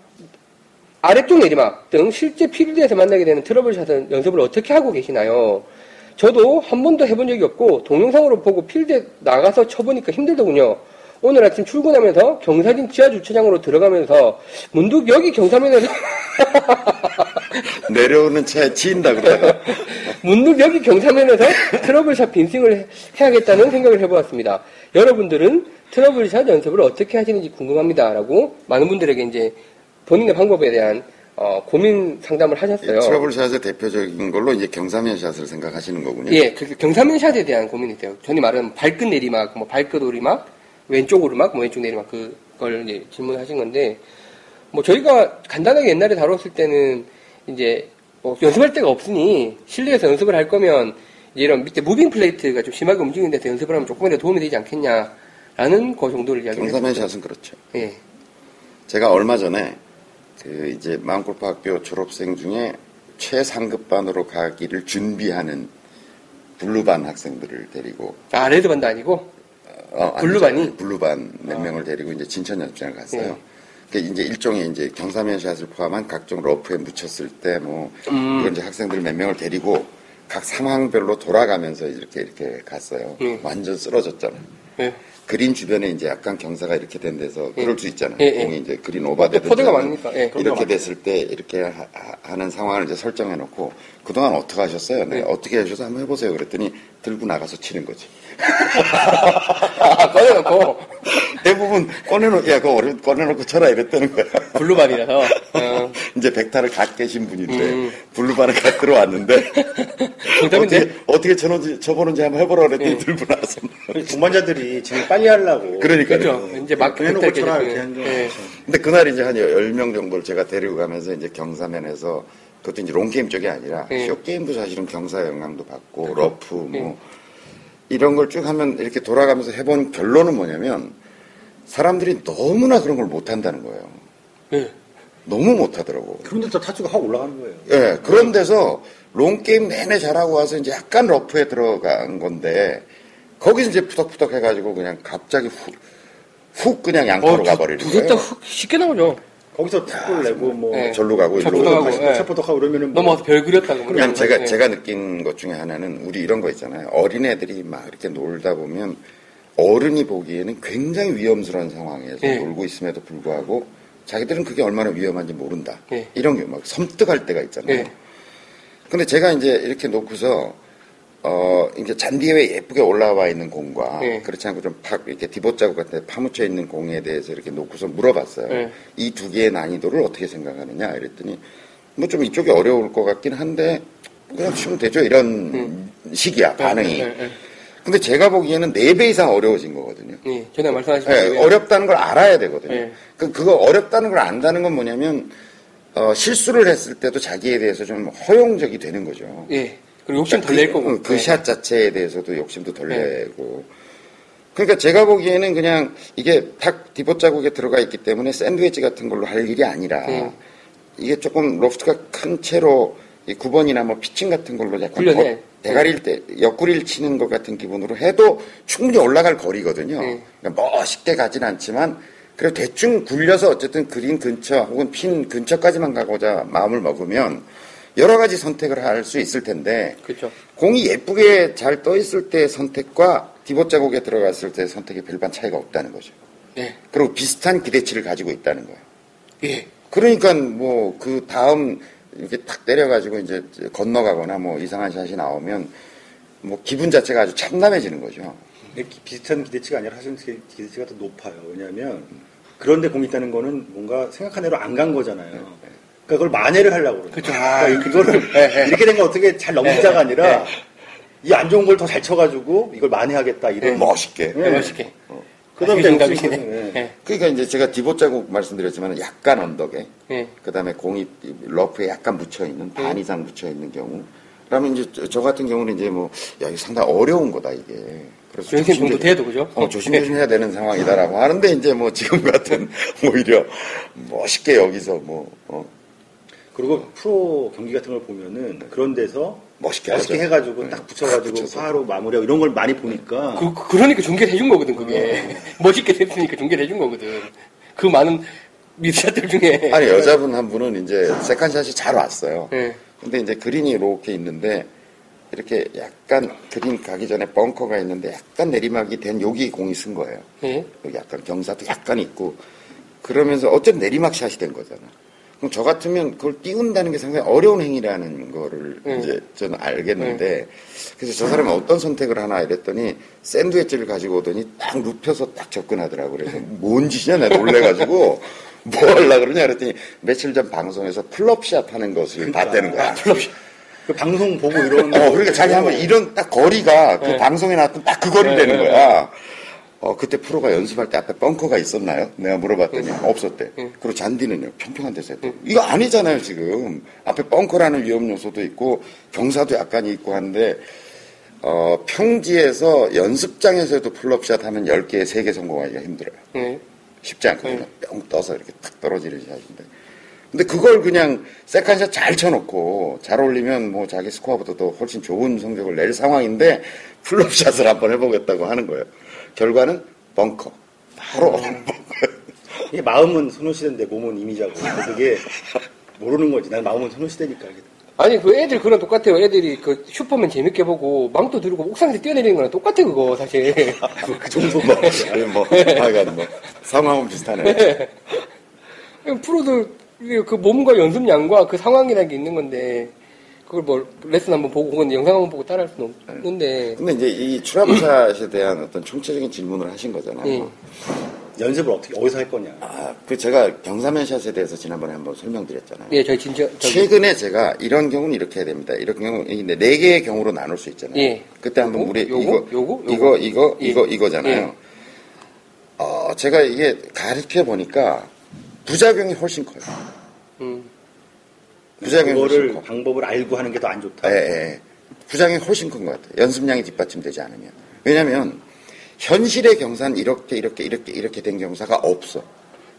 아래쪽 내리막 등 실제 필드에서 만나게 되는 트러블샷은 연습을 어떻게 하고 계시나요? 저도 한 번도 해본 적이 없고, 동영상으로 보고 필드에 나가서 쳐보니까 힘들더군요. 오늘 아침 출근하면서 경사진 지하 주차장으로 들어가면서 문득 여기 경사면에서 [LAUGHS] 내려오는 차에 치인다 그러다가. [LAUGHS] 문득 여기 경사면에서 트러블샷 해- 해야겠다는 생각을 해보았습니다. 여러분들은 트러블샷 연습을 어떻게 하시는지 궁금합니다라고 많은 분들에게 이제 본인의 방법에 대한 어, 고민 상담을 이 하셨어요. 트러블샷의 대표적인 걸로 이제 경사면 샷을 생각하시는 거군요. 예, 그 경사면 샷에 대한 고민이 돼요. 흔히 말하는 발끝 내리막, 뭐 발끝 오르막, 왼쪽 오르막, 뭐 왼쪽 내리막 그걸 이제 질문하신 건데, 뭐 저희가 간단하게 옛날에 다뤘을 때는 이제 뭐 연습할 데가 없으니 실내에서 연습을 할 거면 이제 이런 밑에 moving plate가 좀 심하게 움직이는 데서 연습을 하면 조금이라도 도움이 되지 않겠냐라는 그 정도를 이야기를 했었죠. 샷은 그렇죠. 예. 제가 얼마 전에 그 이제 마음골프 학교 졸업생 중에 최상급반으로 가기를 준비하는 블루반 학생들을 데리고 아, 레드반도 아니고? 어. 블루반이? 블루반 몇 명을 데리고 이제 진천 연습장을 갔어요. 네. 그 이제 일종의 이제 경사면 샷을 포함한 각종 러프에 묻혔을 때뭐 음. 그런 이제 학생들 몇 명을 데리고 각 상황별로 돌아가면서 이렇게 이렇게 갔어요. 네. 완전 쓰러졌잖아요. 예. 그린 주변에 이제 약간 경사가 이렇게 된 데서 그럴 수 있잖아요. 예, 예. 공이 이제 그린 오버되든 포드가 많으니까, 예. 이렇게 됐을 때 이렇게 하, 는 상황을 이제 설정해 놓고 그동안 어떻게 하셨어요? 네. 예. 어떻게 하셔서 한번 해보세요. 그랬더니 들고 나가서 치는 거지. 아, 꺼내놓고, 대부분 꺼내놓, 야, 그거 어려, 꺼내놓고 쳐라 이랬다는 거야. 블루반이라서. 어, 이제 백타를 갓 깨신 분인데, 음. 블루반을 갓 들어왔는데, 정답인데? 어떻게, 어떻게 쳐놓은지, 쳐보는지 한번 해보라 그랬더니 예. 들고 나서. 동반자들이 지금 빨리 하려고. 그러니까요. 그죠. 이제 막 그때 쳐라 이렇게 한 거. 예. 근데 그날 이제 한 10명 정도를 제가 데리고 가면서 이제 경사면에서 그것도 이제 롱게임 쪽이 아니라 예. 숏게임도 사실은 경사 영향도 받고 러프 뭐 이런 걸 쭉 하면 이렇게 돌아가면서 해본 결론은 뭐냐면 사람들이 너무나 그런 걸 못한다는 거예요. 예. 너무 못하더라고. 그런데 또 타수가 확 올라가는 거예요. 예, 그런 데서 롱게임 내내 잘하고 와서 이제 약간 러프에 들어간 건데 거기서 이제 푸덕푸덕 해가지고 그냥 갑자기 훅, 훅 그냥 양파로 가버리는 두세 거예요. 딱훅 쉽게 나오죠. 거기서 탁골 내고 뭐 예. 절로 가고 일로 가고 예. 첩포덕하고 이러면은 뭐 넘어와서 별 그렸다고. 그냥 그러면. 제가 예. 제가 느낀 것 중에 하나는 우리 이런 거 있잖아요. 어린애들이 막 이렇게 놀다 보면 어른이 보기에는 굉장히 위험스러운 상황에서 예. 놀고 있음에도 불구하고 자기들은 그게 얼마나 위험한지 모른다. 예. 이런 게 막 섬뜩할 때가 있잖아요. 예. 근데 제가 이제 이렇게 놓고서 어 이제 잔디 위에 예쁘게 올라와 있는 공과 예. 그렇지 않고 좀 팍 이렇게 디봇 자국 같은 데 파묻혀 있는 공에 대해서 이렇게 놓고서 물어봤어요. 예. 이두 개의 난이도를 어떻게 생각하느냐 이랬더니 뭐 좀 이쪽이 어려울 것 같긴 한데 그냥 치면 되죠 이런 식이야 반응이. 예, 예, 근데 제가 보기에는 네 배 이상 어려워진 거거든요. 예. 예, 전에 말씀하신 예, 대로 어렵다는 걸 알아야 되거든요. 예. 그, 그거 어렵다는 걸 안다는 건 뭐냐면, 어, 실수를 했을 때도 자기에 대해서 좀 허용적이 되는 거죠. 예. 그리고 욕심 덜 낼 거고. 그 예. 샷 자체에 대해서도 욕심도 덜 예. 내고. 그러니까 제가 보기에는 그냥 이게 탁 디봇 자국에 들어가 있기 때문에 샌드위치 같은 걸로 할 일이 아니라 예. 이게 조금 로프트가 큰 채로 이 9번이나 뭐 피칭 같은 걸로 약간 훈련해. 거- 대가리를 때 옆구리를 치는 것 같은 기분으로 해도 충분히 올라갈 거리거든요. 예. 그러니까 멋있게 가진 않지만 그래도 대충 굴려서 어쨌든 그린 근처 혹은 핀 근처까지만 가고자 마음을 먹으면 여러 가지 선택을 할 수 있을 텐데 그렇죠. 공이 예쁘게 잘 떠 있을 때의 선택과 디봇 자국에 들어갔을 때의 선택이 별반 차이가 없다는 거죠. 예. 그리고 비슷한 기대치를 가지고 있다는 거예요. 예. 그러니까 뭐 그 다음 이렇게 탁 때려가지고 이제 건너가거나 뭐 이상한 샷이 나오면 뭐 기분 자체가 아주 참담해지는 거죠. 비슷한 기대치가 아니라 사실 기- 기대치가 더 높아요. 왜냐하면 그런데 공이 있다는 거는 뭔가 생각한 대로 안 간 거잖아요. 그러니까 그걸 만회를 하려고 그쵸. 거예요. 아, 그러니까 그거를 이렇게 된거 어떻게 잘 넘기자가 아니라 이 안 좋은 걸 더 잘 쳐가지고 이걸 만회하겠다 이런 멋있게. 예. 멋있게. 그다음에 생각이시네. 있거든요. 예. 예. 그러니까 이제 제가 디봇 자국 말씀드렸지만 약간 언덕에 예. 그다음에 공이 러프에 약간 묻혀 있는 반 이상 묻혀 있는 경우. 그러면 이제 저, 저 같은 경우는 이제 뭐, 야, 이거 상당히 어려운 거다, 이게. 그래서 연습 정도 조심조심- 돼도 그죠? 어, 조심조심 해야 되는 상황이다라고 하는데, 이제 뭐, 지금 같은, [LAUGHS] 오히려, 멋있게 여기서 뭐, 어, 그리고 프로 경기 같은 걸 보면은 그런 데서 멋있게 멋있게 하죠. 해가지고 네. 딱 붙여가지고 붙여서. 파로 마무리하고 이런 걸 많이 보니까 그, 그- 그러니까 중계를 해준 거거든, 그게. [LAUGHS] 멋있게 됐으니까 중계를 해준 거거든. 그 많은 미스샷들 중에. 아니, 여자분 한 분은 이제, 세컨샷이 잘 왔어요. 예. 근데 이제 그린이 이렇게 있는데, 이렇게 약간 그린 가기 전에 벙커가 있는데, 약간 내리막이 된 여기 공이 쓴 거예요. 예. 여기 약간 경사도 약간 있고 그러면서 어쨌든 내리막 샷이 된 거잖아. 그럼 저 같으면 그걸 띄운다는 게 상당히 어려운 행위라는 거를 음. 이제 저는 알겠는데 그래서 저 사람이 어떤 선택을 하나 이랬더니 샌드위치를 가지고 오더니 딱 눕혀서 딱 접근하더라고 그래서 뭔 짓이냐 내가 놀래가지고 [LAUGHS] 뭐 하려 그러냐 그랬더니 며칠 전 방송에서 flop shot 하는 것을 봤다는 거야. 그 방송 보고 이런 어, 그러니까 자기 한번 이런 딱 거리가 그 네. 방송에 나왔던 딱 그 거리를 네, 되는 네, 거야. 어, 그때 프로가 연습할 때 앞에 벙커가 있었나요? 내가 물어봤더니 없었대. 그리고 잔디는요, 평평한 데서 했대. 이거 아니잖아요, 지금. 앞에 벙커라는 위험 요소도 있고, 경사도 약간 있고 한데, 어, 평지에서 연습장에서도 flop shot 하면 10개에 3개 성공하기가 힘들어요. 예. 쉽지 않거든요. 뿅 떠서 이렇게 탁 떨어지는 샷인데. 근데 그걸 그냥 second shot 잘 쳐놓고 잘 올리면 뭐 자기 스코어보다 더 훨씬 좋은 성적을 낼 상황인데 flop shot을 한번 해보겠다고 하는 거예요. 결과는 벙커. 바로 벙커. 이게 마음은 소녀시대인데 몸은 이미자고 그게 모르는 거지. 난 마음은 소녀시대니까. 아니, 그 애들 그런 똑같아요. 애들이 그 슈퍼맨 재밌게 보고 망토 들고 옥상에서 뛰어내리는 거랑 똑같아, 그거, 사실. [LAUGHS] 그 정도 뭐, 아니 뭐, 하여간 뭐, 상황은 비슷하네. [LAUGHS] 프로도 그 몸과 연습량과 그 상황이라는 게 있는 건데, 그걸 뭐 레슨 한번 보고 혹은 영상 한번 보고 따라할 수는 없는데, 근데 이제 이 추라브샷에 대한 어떤 총체적인 질문을 하신 거잖아요. 예. 연습을 어떻게 어디서 할 거냐. 아, 그 제가 경사면 샷에 대해서 지난번에 한번 설명드렸잖아요. 예, 저희 진짜, 저기, 최근에 제가 이런 경우는 이렇게 해야 됩니다. 이런 경우 근데 네 개의 경우로 나눌 수 있잖아요. 예. 그때 한번 요거, 우리 요거, 이거 요거, 이거. 이거 예. 이거 이거잖아요. 예. 어, 제가 이게 가르쳐 보니까 부작용이 훨씬 커요. 음, 부작용이 훨씬 그거를 커. 방법을 알고 하는 게 더 안 좋다. 예, 예. 부작용이 훨씬 큰 것 같아요. 연습량이 뒷받침되지 않으면. 왜냐하면 현실의 경사는 이렇게 이렇게 이렇게 이렇게 된 경사가 없어.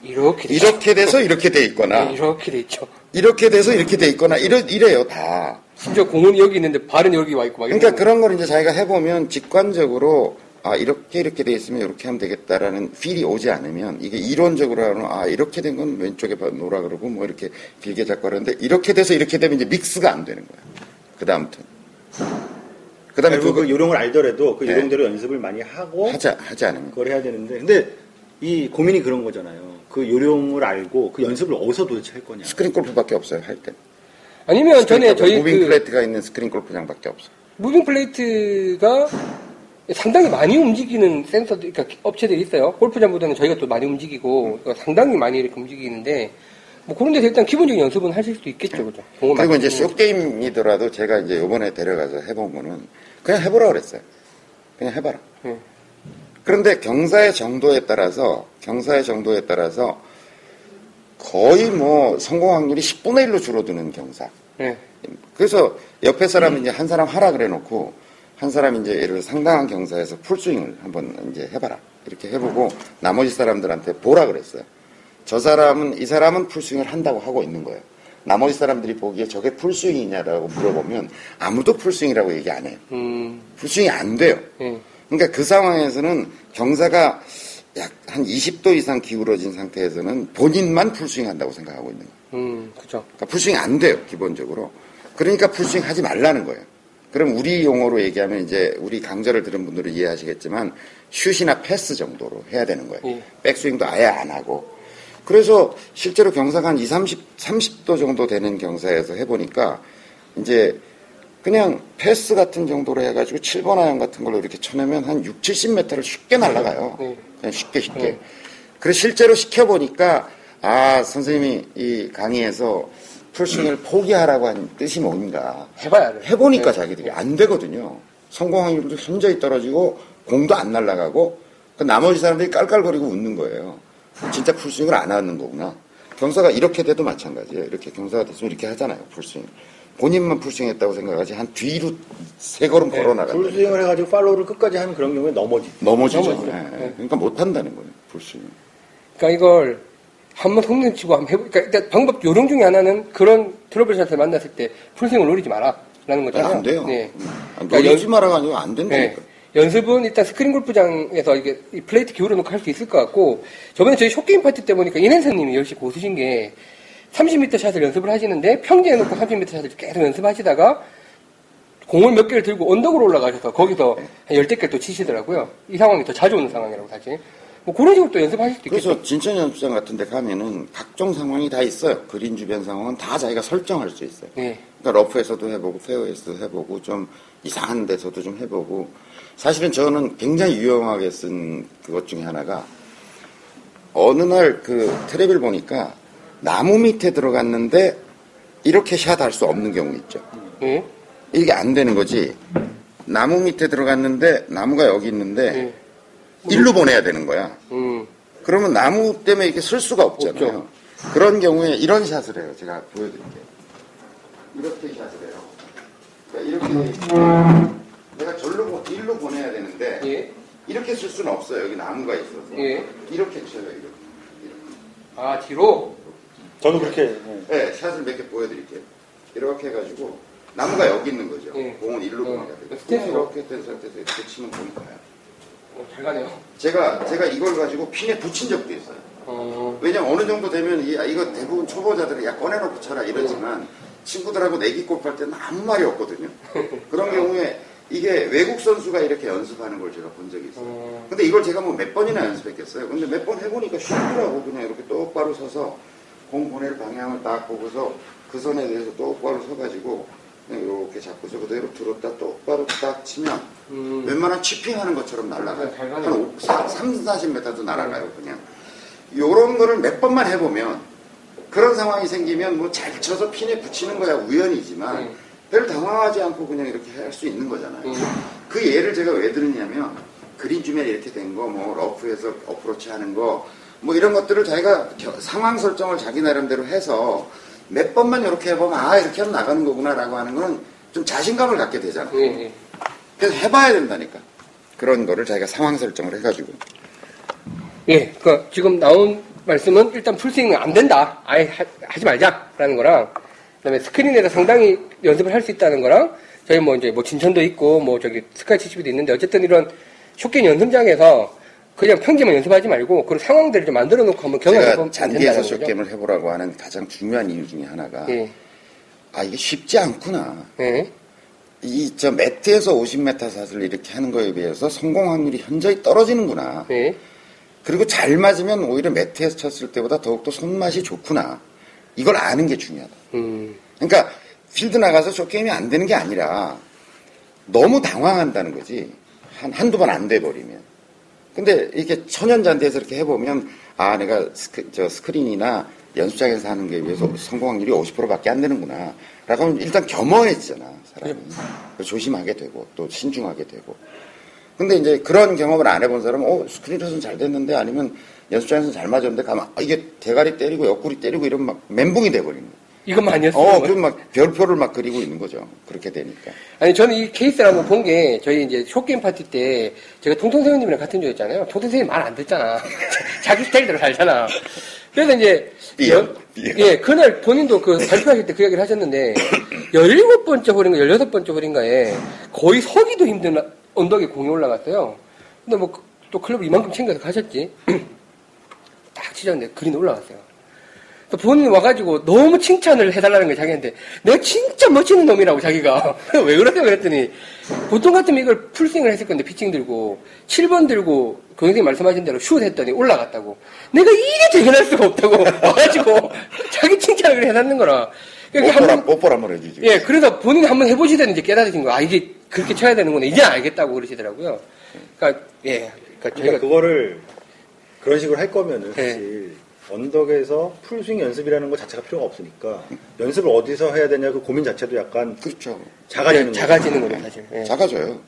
이렇게 돼 이렇게 돼서 이렇게 돼 있거나 있죠. 이렇게 돼 있죠. 이렇게 돼서 이렇게 돼 있거나 이래 이래요 다. 심지어 공원이 여기 있는데 발은 여기 와 있고 막 그러니까 거. 그런 걸 이제 자기가 해보면 직관적으로 아 이렇게 이렇게 돼 있으면 이렇게 하면 되겠다라는 필이 오지 않으면 이게 이론적으로 하면 아 이렇게 된 건 왼쪽에 봐- 놓으라 그러고 뭐 이렇게 길게 잡고 하는데 이렇게 돼서 이렇게 되면 이제 믹스가 안 되는 거야 그 다음부터 그 다음에 그 요령을 알더라도 그 네. 요령대로 연습을 많이 하고 하지 하지 않으면 그걸 해야 되는데 근데 이 고민이 그런 거잖아요. 그 요령을 알고 그 연습을 어디서 도대체 할 거냐. 스크린 골프밖에 없어요, 할 때. 아니면 전에 저희 moving 그 플레이트가 있는 스크린 골프장밖에 없어. moving 플레이트가 상당히 많이 움직이는 센서, 그러니까 업체들이 있어요. 골프장보다는 저희가 또 많이 움직이고 그러니까 상당히 많이 이렇게 움직이는데 뭐 그런 데서 일단 기본적인 연습은 하실 수도 있겠죠, 그죠? 공을 그리고. 이제 short game이더라도 제가 이제 요번에 데려가서 해본 거는 그냥 해보라 그랬어요. 그냥 해봐라. 예. 그런데 경사의 정도에 따라서, 경사의 정도에 따라서 거의 뭐 성공 확률이 10분의 1로 줄어드는 경사. 예. 그래서 옆에 사람이 이제 한 사람 하라 그래 놓고 한 사람이 이제 예를 들어 상당한 경사에서 풀스윙을 한번 이제 해봐라. 이렇게 해보고 나머지 사람들한테 보라 그랬어요. 저 사람은, 이 사람은 풀스윙을 한다고 하고 있는 거예요. 나머지 사람들이 보기에 저게 풀스윙이냐라고 물어보면 아무도 풀스윙이라고 얘기 안 해요. 음, 풀스윙이 안 돼요. 예. 그러니까 그 상황에서는 경사가 약 한 20도 이상 기울어진 상태에서는 본인만 풀스윙 한다고 생각하고 있는 거예요. 음, 그죠. 그러니까 풀스윙 안 돼요, 기본적으로. 그러니까 풀스윙 하지 말라는 거예요. 그럼 우리 용어로 얘기하면 이제 우리 강좌를 들은 분들은 이해하시겠지만 슛이나 패스 정도로 해야 되는 거예요. 예. 백스윙도 아예 안 하고. 그래서 실제로 경사가 한 2, 30, 30도 정도 되는 경사에서 해보니까 이제 그냥 패스 같은 정도로 해가지고 7번 아이언 같은 걸로 이렇게 쳐내면 한 6, 70m를 쉽게 날아가요. 네. 그냥 쉽게 쉽게. 네. 그래서 실제로 시켜보니까 아 선생님이 이 강의에서 풀스윙을 포기하라고 한 뜻이 뭔가 해봐야 돼. 해보니까 네. 자기들이 안 되거든요. 성공 확률도 현저히 떨어지고 공도 안 날아가고 그 나머지 사람들이 깔깔거리고 웃는 거예요. 진짜 풀스윙을 안 하는 거구나. 경사가 이렇게 돼도 마찬가지예요. 이렇게 경사가 됐으면 이렇게 하잖아요. 풀스윙. 본인만 풀스윙했다고 생각하지 한 뒤로 세 걸음 네, 걸어 나간다. 풀스윙을 해가지고 follow를 끝까지 하는 그런 경우에 넘어지. 넘어지죠. 넘어지죠. 예, 예. 네. 그러니까 못 한다는 거예요. 풀스윙. 그러니까 이걸 한번 성능 치고 한번 해보, 그러니까 일단 방법 요령 중에 하나는 그런 trouble shot을 만났을 때 풀스윙을 노리지 마라. 라는 거잖아요. 안 돼요. 네. 아, 그러니까 노리지 연- 마라가 아니고 안 된다니까. 네. 연습은 일단 스크린 골프장에서 이게 이 플레이트 기울여 놓고 할 수 있을 것 같고, 저번에 저희 short game 파티 때 보니까 이nen사님이 역시 고수신 게 30m 샷을 연습을 하시는데 평지에 놓고 30m 샷을 계속 연습하시다가 공을 몇 개를 들고 언덕으로 올라가셔서 거기서 한 열댓 개를 또 치시더라고요. 이 상황이 더 자주 오는 상황이라고 사실. 뭐 그런 식으로 또 연습하실 수도 있겠죠. 그래서 진천 연습장 같은 데 가면은 각종 상황이 다 있어요. 그린 주변 상황은 다 자기가 설정할 수 있어요. 네. 그러니까 러프에서도 해보고 페어에서도 해보고 좀 이상한 데서도 좀 해보고 사실은 저는 굉장히 유용하게 쓴 그것 중에 하나가 어느 날 그 테레비를 보니까 나무 밑에 들어갔는데 이렇게 샷 할 수 없는 경우 있죠. 네. 이게 안 되는 거지. 나무 밑에 들어갔는데 나무가 여기 있는데 네. 일로 보내야 되는 거야. 음. 그러면 나무 때문에 이렇게 쓸 수가 없잖아요. 그런 경우에 이런 샷을 해요. 제가 보여드릴게요. 이렇게 샷을 해요. 그러니까 이렇게 내가 절로 보- 일로 보내야 되는데 예. 이렇게 쓸 수는 없어요. 여기 나무가 있어서 예. 이렇게 쳐요. 이렇게. 아, 뒤로? 저도 그렇게. 네. 네, 샷을 몇 개 보여드릴게요. 이렇게 해가지고 나무가 여기 있는 거죠. 예. 공은 일로 어, 보내야 돼요. 스탠스로. 이렇게 된 상태에서 이렇게 치면 공이 가요. 어, 잘 가네요. 제가 제가 이걸 가지고 핀에 붙인 적도 있어요. 어, 왜냐면 어느 정도 되면 이, 아, 이거 대부분 초보자들은 야 꺼내놓고 쳐라 이러지만 친구들하고 내기 골프할 때는 아무 말이 없거든요. [LAUGHS] 그런 경우에 이게 외국 선수가 이렇게 연습하는 걸 제가 본 적이 있어요. 어, 근데 이걸 제가 뭐 몇 번이나 연습했겠어요. 근데 몇 번 해보니까 쉽더라고. 그냥 이렇게 똑바로 서서 공 보낼 방향을 딱 보고서 그 선에 대해서 똑바로 서가지고 이렇게 잡고서 그대로 들었다 똑바로 딱 치면 음. 웬만한 치핑하는 것처럼 날아가요. 잘 가네요. 한 5, 3, 40m도 날아가요, 그냥. 요런 거를 몇 번만 해보면 그런 상황이 생기면 뭐 잘 쳐서 핀에 붙이는 거야 우연이지만 음. 별 당황하지 않고 그냥 이렇게 할 수 있는 거잖아요. 음. 그 예를 제가 왜 들었냐면 그린 주면 이렇게 된 거, 뭐 러프에서 어프로치 하는 거, 뭐 이런 것들을 자기가 겨- 상황 설정을 자기 나름대로 해서 몇 번만 이렇게 해보면 아 이렇게 하면 나가는 거구나라고 하는 거는 좀 자신감을 갖게 되잖아요. 예, 예. 그래서 해봐야 된다니까. 그런 거를 자기가 상황 설정을 해가지고. 예, 그 지금 나온 말씀은 일단 풀스윙은 안 된다. 아예 하, 지 말자라는 거랑 그다음에 스크린에서 상당히 연습을 할 수 있다는 거랑 저희 뭐 이제 뭐 진천도 있고 뭐 저기 스카이 치치비도 있는데 어쨌든 이런 쇼게임 연습장에서 그냥 평지만 연습하지 말고 그런 상황들을 좀 만들어 놓고 한번 경험해 제가 보면 잔디에서. 쇼게임을 해보라고 하는 가장 중요한 이유 중에 하나가 예, 아 이게 쉽지 않구나. 예, 이저 매트에서 50m 샷을 이렇게 하는 거에 비해서 성공 확률이 현저히 떨어지는구나. 예, 그리고 잘 맞으면 오히려 매트에서 쳤을 때보다 더욱더 손맛이 좋구나. 이걸 아는 게 중요하다. 음. 그러니까 필드 나가서 저 게임이 안 되는 게 아니라 너무 당황한다는 거지. 한, 한두 번 안 돼버리면. 근데 이렇게 천연잔디에서 이렇게 해보면 아, 내가 스크, 저 스크린이나 연습장에서 하는 게 비해서 성공 확률이 50%밖에 안 되는구나. 라고 하면 일단 겸허해지잖아, 사람이. 그래서 조심하게 되고 또 신중하게 되고. 근데 이제 그런 경험을 안 해본 사람은 어, 스크린에서는 잘 됐는데 아니면 연습장에서는 잘 맞았는데 가면 아, 이게 대가리 때리고 옆구리 때리고 이러면 막 멘붕이 돼버리는 거야. 이것만 아니었어요. 어, 그럼 막 별표를 막 그리고 있는 거죠. 그렇게 되니까. 아니 저는 이 케이스를 한번 본 게 저희 이제 쇼게임 파티 때 제가 통통 선생님이랑 같은 조였잖아요. 통통 선생님 말 안 듣잖아. [LAUGHS] 자기 스타일대로 살잖아. 그래서 이제 여-. 예 그날 본인도 그 발표하실 때 그 이야기를 하셨는데 [COUGHS] 17번째 홀인가 16번째 홀인가에 거의 서기도 힘든 언덕에 공이 올라갔어요. 근데 뭐 또 클럽을 이만큼 챙겨서 가셨지. [COUGHS] 딱 치셨는데 그린 올라갔어요. 또 본인이 와가지고 너무 칭찬을 해달라는 거예요, 자기한테. 내가 진짜 멋지는 놈이라고, 자기가. [LAUGHS] 왜 그러세요? 그랬더니, 보통 같으면 이걸 풀스윙을 했을 건데, 피칭 들고, 7번 들고, 그 선생님 말씀하신 대로 슛 했더니 올라갔다고. 내가 이게 대견할 수가 없다고. [LAUGHS] 와가지고, 자기 칭찬을 해놨는 거라. 그러니까 한 뽀뽀라, 번, 뽀뽀라 한번 해주지. 예, 그래서 본인이 한번 해보시더니 이제 깨달으신 거야. 아, 이게 그렇게 쳐야 되는구나. 이제 알겠다고 그러시더라고요. 그러니까, 예. 그러니까 그러니까 저희가, 그거를 그런 식으로 할 거면은 네. 사실 언덕에서 풀스윙 연습이라는 것 자체가 필요가 없으니까 연습을 어디서 해야 되냐 그 고민 자체도 약간 그렇죠. 작아지는 예, 거죠. 작아지는 거죠, 사실. 예. 작아져요.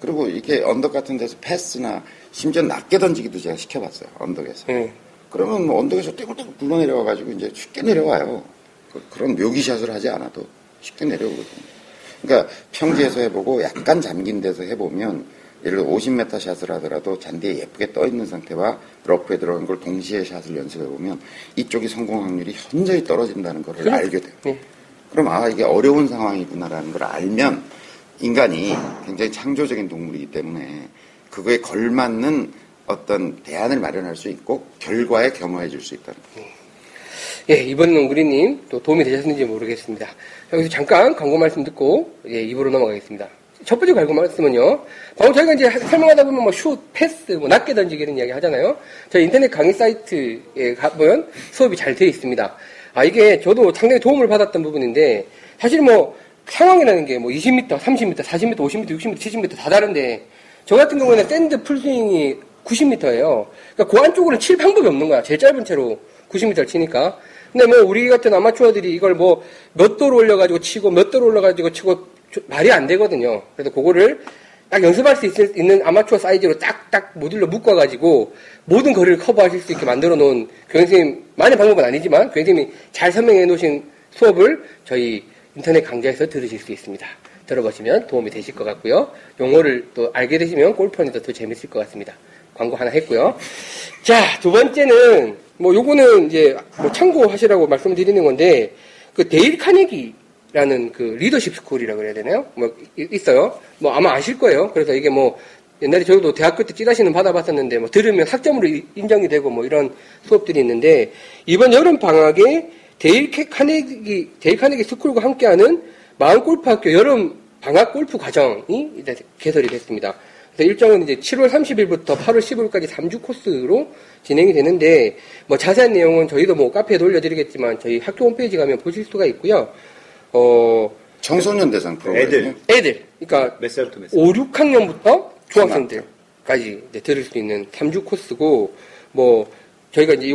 그리고 이게 언덕 같은 데서 패스나 심지어 낮게 던지기도 제가 시켜봤어요. 언덕에서. 예. 그러면 뭐 언덕에서 떼굴떼굴 굴러 내려와 가지고 이제 쉽게 내려와요. 그, 런 묘기샷을 하지 않아도 쉽게 내려오거든요. 그러니까 평지에서 해보고 약간 잠긴 데서 해보면 예를 들어 50m 샷을 하더라도 잔디에 예쁘게 떠 있는 상태와 러프에 들어간 걸 동시에 샷을 연습해 보면 이쪽이 성공 확률이 현저히 떨어진다는 걸 그래? 알게 돼요. 예. 그럼 아 이게 어려운 상황이구나라는 걸 알면 인간이 굉장히 창조적인 동물이기 때문에 그거에 걸맞는 어떤 대안을 마련할 수 있고 결과에 겸허해질 수 있다는 거예요. 예, 이번 농구리님 또 도움이 되셨는지 모르겠습니다. 여기서 잠깐 광고 말씀 듣고 예, 입으로 넘어가겠습니다. 첫 번째 광고 말씀은요. 방금 저희가 이제 설명하다 보면 뭐 슛, 패스, 뭐 낮게 던지기 이런 이야기 하잖아요. 저희 인터넷 강의 사이트에 가보면 수업이 잘 되어 있습니다. 아, 이게 저도 상당히 도움을 받았던 부분인데 사실 뭐 상황이라는 게 뭐 20m, 30m, 40m, 50m, 60m, 70m 다 다른데 저 같은 경우에는 샌드 풀스윙이 90m예요. 그러니까 그 안쪽으로는 칠 방법이 없는 거야. 제일 짧은 채로 90m를 치니까. 근데 뭐 우리 같은 아마추어들이 이걸 뭐 몇 도로 올려가지고 치고 몇 도로 올려가지고 치고 저- 말이 안 되거든요. 그래서 그거를 딱 연습할 수 있을, 있는 아마추어 사이즈로 딱딱 모듈로 묶어가지고 모든 거리를 커버하실 수 있게 만들어 놓은 교수님, 많은 방법은 아니지만 교수님이 잘 설명해 놓으신 수업을 저희 인터넷 강좌에서 들으실 수 있습니다. 들어보시면 도움이 되실 것 같고요. 용어를 또 알게 되시면 골프원에서 더 재밌을 것 같습니다. 광고 하나 했고요. 자, 두 번째는 뭐 요거는 이제 뭐 참고하시라고 말씀드리는 건데 그 데일 카네기 라는 그 리더십 스쿨이라고 그래야 되나요? 뭐 이- 있어요. 뭐 아마 아실 거예요. 그래서 이게 뭐 옛날에 저도 대학교 때 찌라시는 받아봤었는데 뭐 들으면 학점으로 이- 인정이 되고 뭐 이런 수업들이 있는데 이번 여름 방학에 데일 캐- 카네기 데일 카네기 스쿨과 함께하는 마을 골프 학교 여름 방학 골프 과정이 이제 개설이 됐습니다. 그래서 일정은 이제 7월 30일부터 8월 15일까지 3주 코스로 진행이 되는데 뭐 자세한 내용은 저희도 뭐 카페에 올려드리겠지만 저희 학교 홈페이지 가면 보실 수가 있고요. 어 청소년 대상 프로그램. 애들. 애들 그러니까 몇 살부터 몇 살? 5, 6학년부터 중학생들까지 이제 들을 수 있는 3주 코스고 뭐 저희가 이제 이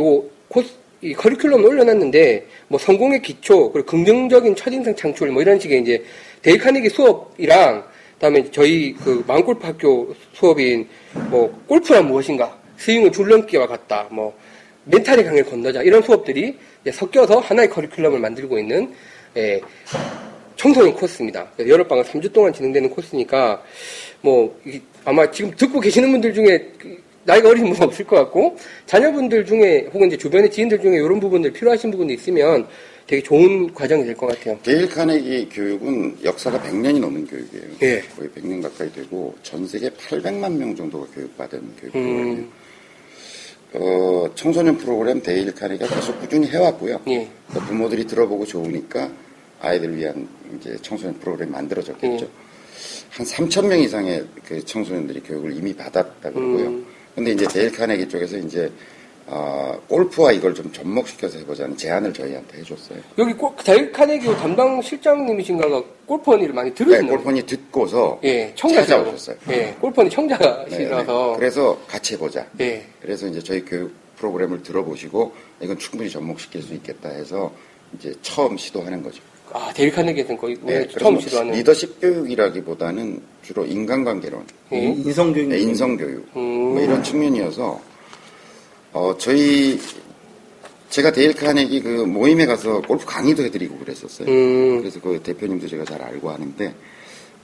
코스 이 커리큘럼을 올려놨는데 뭐 성공의 기초 그리고 긍정적인 첫인상 창출 뭐 이런 식의 이제 데일 카네기 수업이랑 그다음에 저희 그 마음골프 학교 수업인 뭐 골프란 무엇인가 스윙은 줄넘기와 같다 뭐 멘탈의 강을 건너자 이런 수업들이 이제 섞여서 하나의 커리큘럼을 만들고 있는 예, 청소년 코스입니다. 여름방학 3주 동안 진행되는 코스니까, 뭐, 이- 아마 지금 듣고 계시는 분들 중에 그 나이가 어린 분은 없을 것 같고, 자녀분들 중에, 혹은 이제 주변의 지인들 중에 이런 부분들 필요하신 부분이 있으면 되게 좋은 과정이 될 것 같아요. 데일 카네기 교육은 역사가 100년이 넘은 교육이에요. 예. 거의 100년 가까이 되고 전 세계 800만 명 정도가 교육받은 교육 음. 프로그램이에요. 어, 청소년 프로그램 데일 카네기가 계속 꾸준히 해왔고요. 예. 또 부모들이 들어보고 좋으니까 아이들 위한 이제 청소년 프로그램 만들어졌겠죠. 예. 한 3천 명 이상의 그 청소년들이 교육을 이미 받았다 그러고요. 음. 근데 이제 데일 카네기 쪽에서 이제 어, 골프와 이걸 좀 접목시켜서 해보자는 제안을 저희한테 해줬어요. 여기 골, 데일 카네기 담당 실장님이신가가 골프 언니를 많이 네, 들으시나요? 골프니 듣고서 예, 청자시라고. 찾아오셨어요. 예, 골프 언니 네, 청자시라서. 네. 그래서 같이 해보자. 예. 그래서 이제 저희 교육 프로그램을 들어보시고 이건 충분히 접목시킬 수 있겠다 해서 이제 처음 시도하는 거죠. 아, 데일 카네기에서는 거의 네, 처음 뭐 시도하는. 리더십 교육이라기보다는 주로 인간관계론, 예. 인성교육 네, 인성교육 음. 뭐 이런 측면이어서 어 저희 제가 데일 카네기 그 모임에 가서 골프 강의도 해드리고 그랬었어요. 음. 그래서 그 대표님도 제가 잘 알고 하는데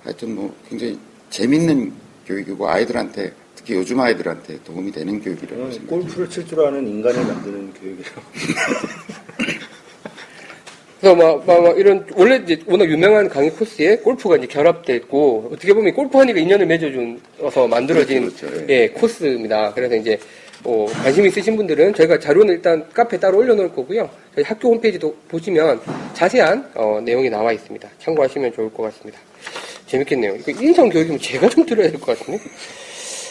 하여튼 뭐 굉장히 재밌는 교육이고 아이들한테 특히 요즘 아이들한테 도움이 되는 교육이라고 저는 생각합니다. 골프를 칠 줄 아는 인간을 만드는 교육이에요. [LAUGHS] 그래서 막, 막, 막 이런, 원래 이제 워낙 유명한 강의 코스에 골프가 이제 결합돼 있고, 어떻게 보면 골프 허니가 인연을 맺어줘서 만들어진, 그렇죠, 그렇죠. 예, 코스입니다. 그래서 이제, 어, 관심 있으신 분들은 저희가 자료는 일단 카페에 따로 올려놓을 거고요. 저희 학교 홈페이지도 보시면 자세한, 어, 내용이 나와 있습니다. 참고하시면 좋을 것 같습니다. 재밌겠네요. 이거 인성 교육이면 제가 좀 들어야 될 것 같은데.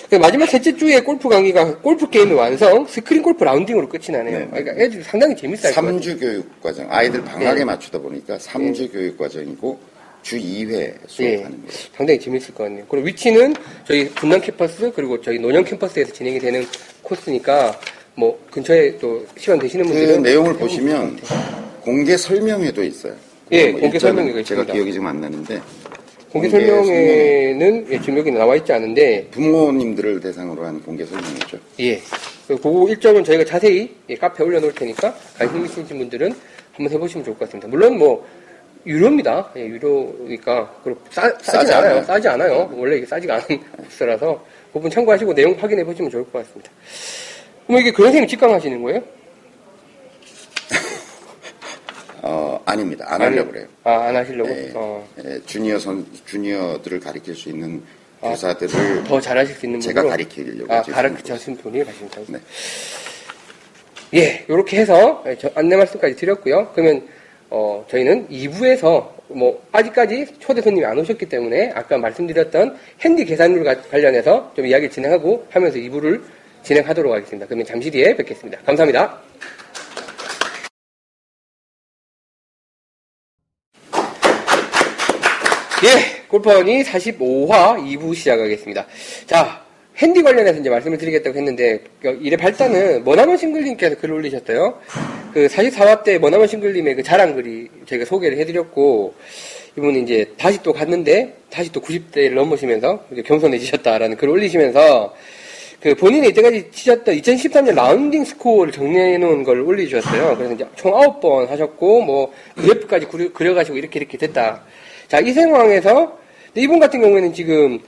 그 마지막 셋째 주에 골프 강의가 골프 게임의 완성, 스크린 골프 라운딩으로 끝이 나네요. 네. 그러니까 애들이 상당히 같아요. 3주 교육 과정, 아이들 방학에 네. 맞추다 보니까 3주 교육 과정이고 주 2회 예, 수업하는 거예요. 상당히 재밌을 것 같네요. 그리고 위치는 저희 분당 캠퍼스 그리고 저희 논현 캠퍼스에서 진행이 되는 코스니까 뭐 근처에 또 시간 되시는 그 분들은 내용을 보시면 공개 설명회도 있어요. 예, 뭐 공개 설명회가 있습니다. 기억이 지금 안 나는데 공개 공개 설명회는 예, 지금 여기 나와 있지 않은데 부모님들을 대상으로 한 공개 설명회죠. 예. 그 일정은 저희가 자세히 예, 카페에 올려놓을 테니까 관심 있으신 분들은 한번 해보시면 좋을 것 같습니다. 물론 뭐 유료입니다. 예, 유료니까 그리고 싸, 싸지 않아요. 않아요. 싸지 않아요. 원래 이게 싸지가 않은 [LAUGHS] 코스라서 그 부분 참고하시고 내용 확인해 보시면 좋을 것 같습니다. 그럼 이게 그 선생님 직강하시는 거예요? [LAUGHS] 어, 아닙니다. 안 하려고 그래요. 아, 안 하시려고? 예, 어, 예, 주니어 선, 주니어들을 가르칠 수 있는 교사들을 더 잘하실 수 있는 제가? 가르치려고 아, 가르치신 분이 가신다고? 네. 예, 이렇게 해서 예, 저 안내 말씀까지 드렸고요. 그러면 어, 저희는 2부에서 뭐 아직까지 초대 손님이 안 오셨기 때문에 아까 말씀드렸던 핸디 계산률 가- 관련해서 좀 이야기 진행하고 하면서 2부를 진행하도록 하겠습니다. 그러면 잠시 뒤에 뵙겠습니다. 감사합니다. 예, 골퍼니 45화 2부 시작하겠습니다. 자, 핸디 관련해서 이제 말씀을 드리겠다고 했는데, 그 일의 발단은 머나먼 싱글님께서 글을 올리셨어요. 그 44화 때 머나먼 싱글님의 그 자랑 글이 저희가 소개를 해드렸고, 이분이 이제 다시 또 갔는데, 다시 또 90대를 넘으시면서 겸손해지셨다라는 글을 올리시면서, 그 본인이 이때까지 치셨던 2013년 라운딩 스코어를 정리해 놓은 걸 올려주셨어요. 그래서 이제 총 9번 하셨고, 뭐, 그래프까지 그려, 그려 가시고 이렇게 이렇게 됐다. 자, 이 상황에서, 이분 같은 경우에는 지금,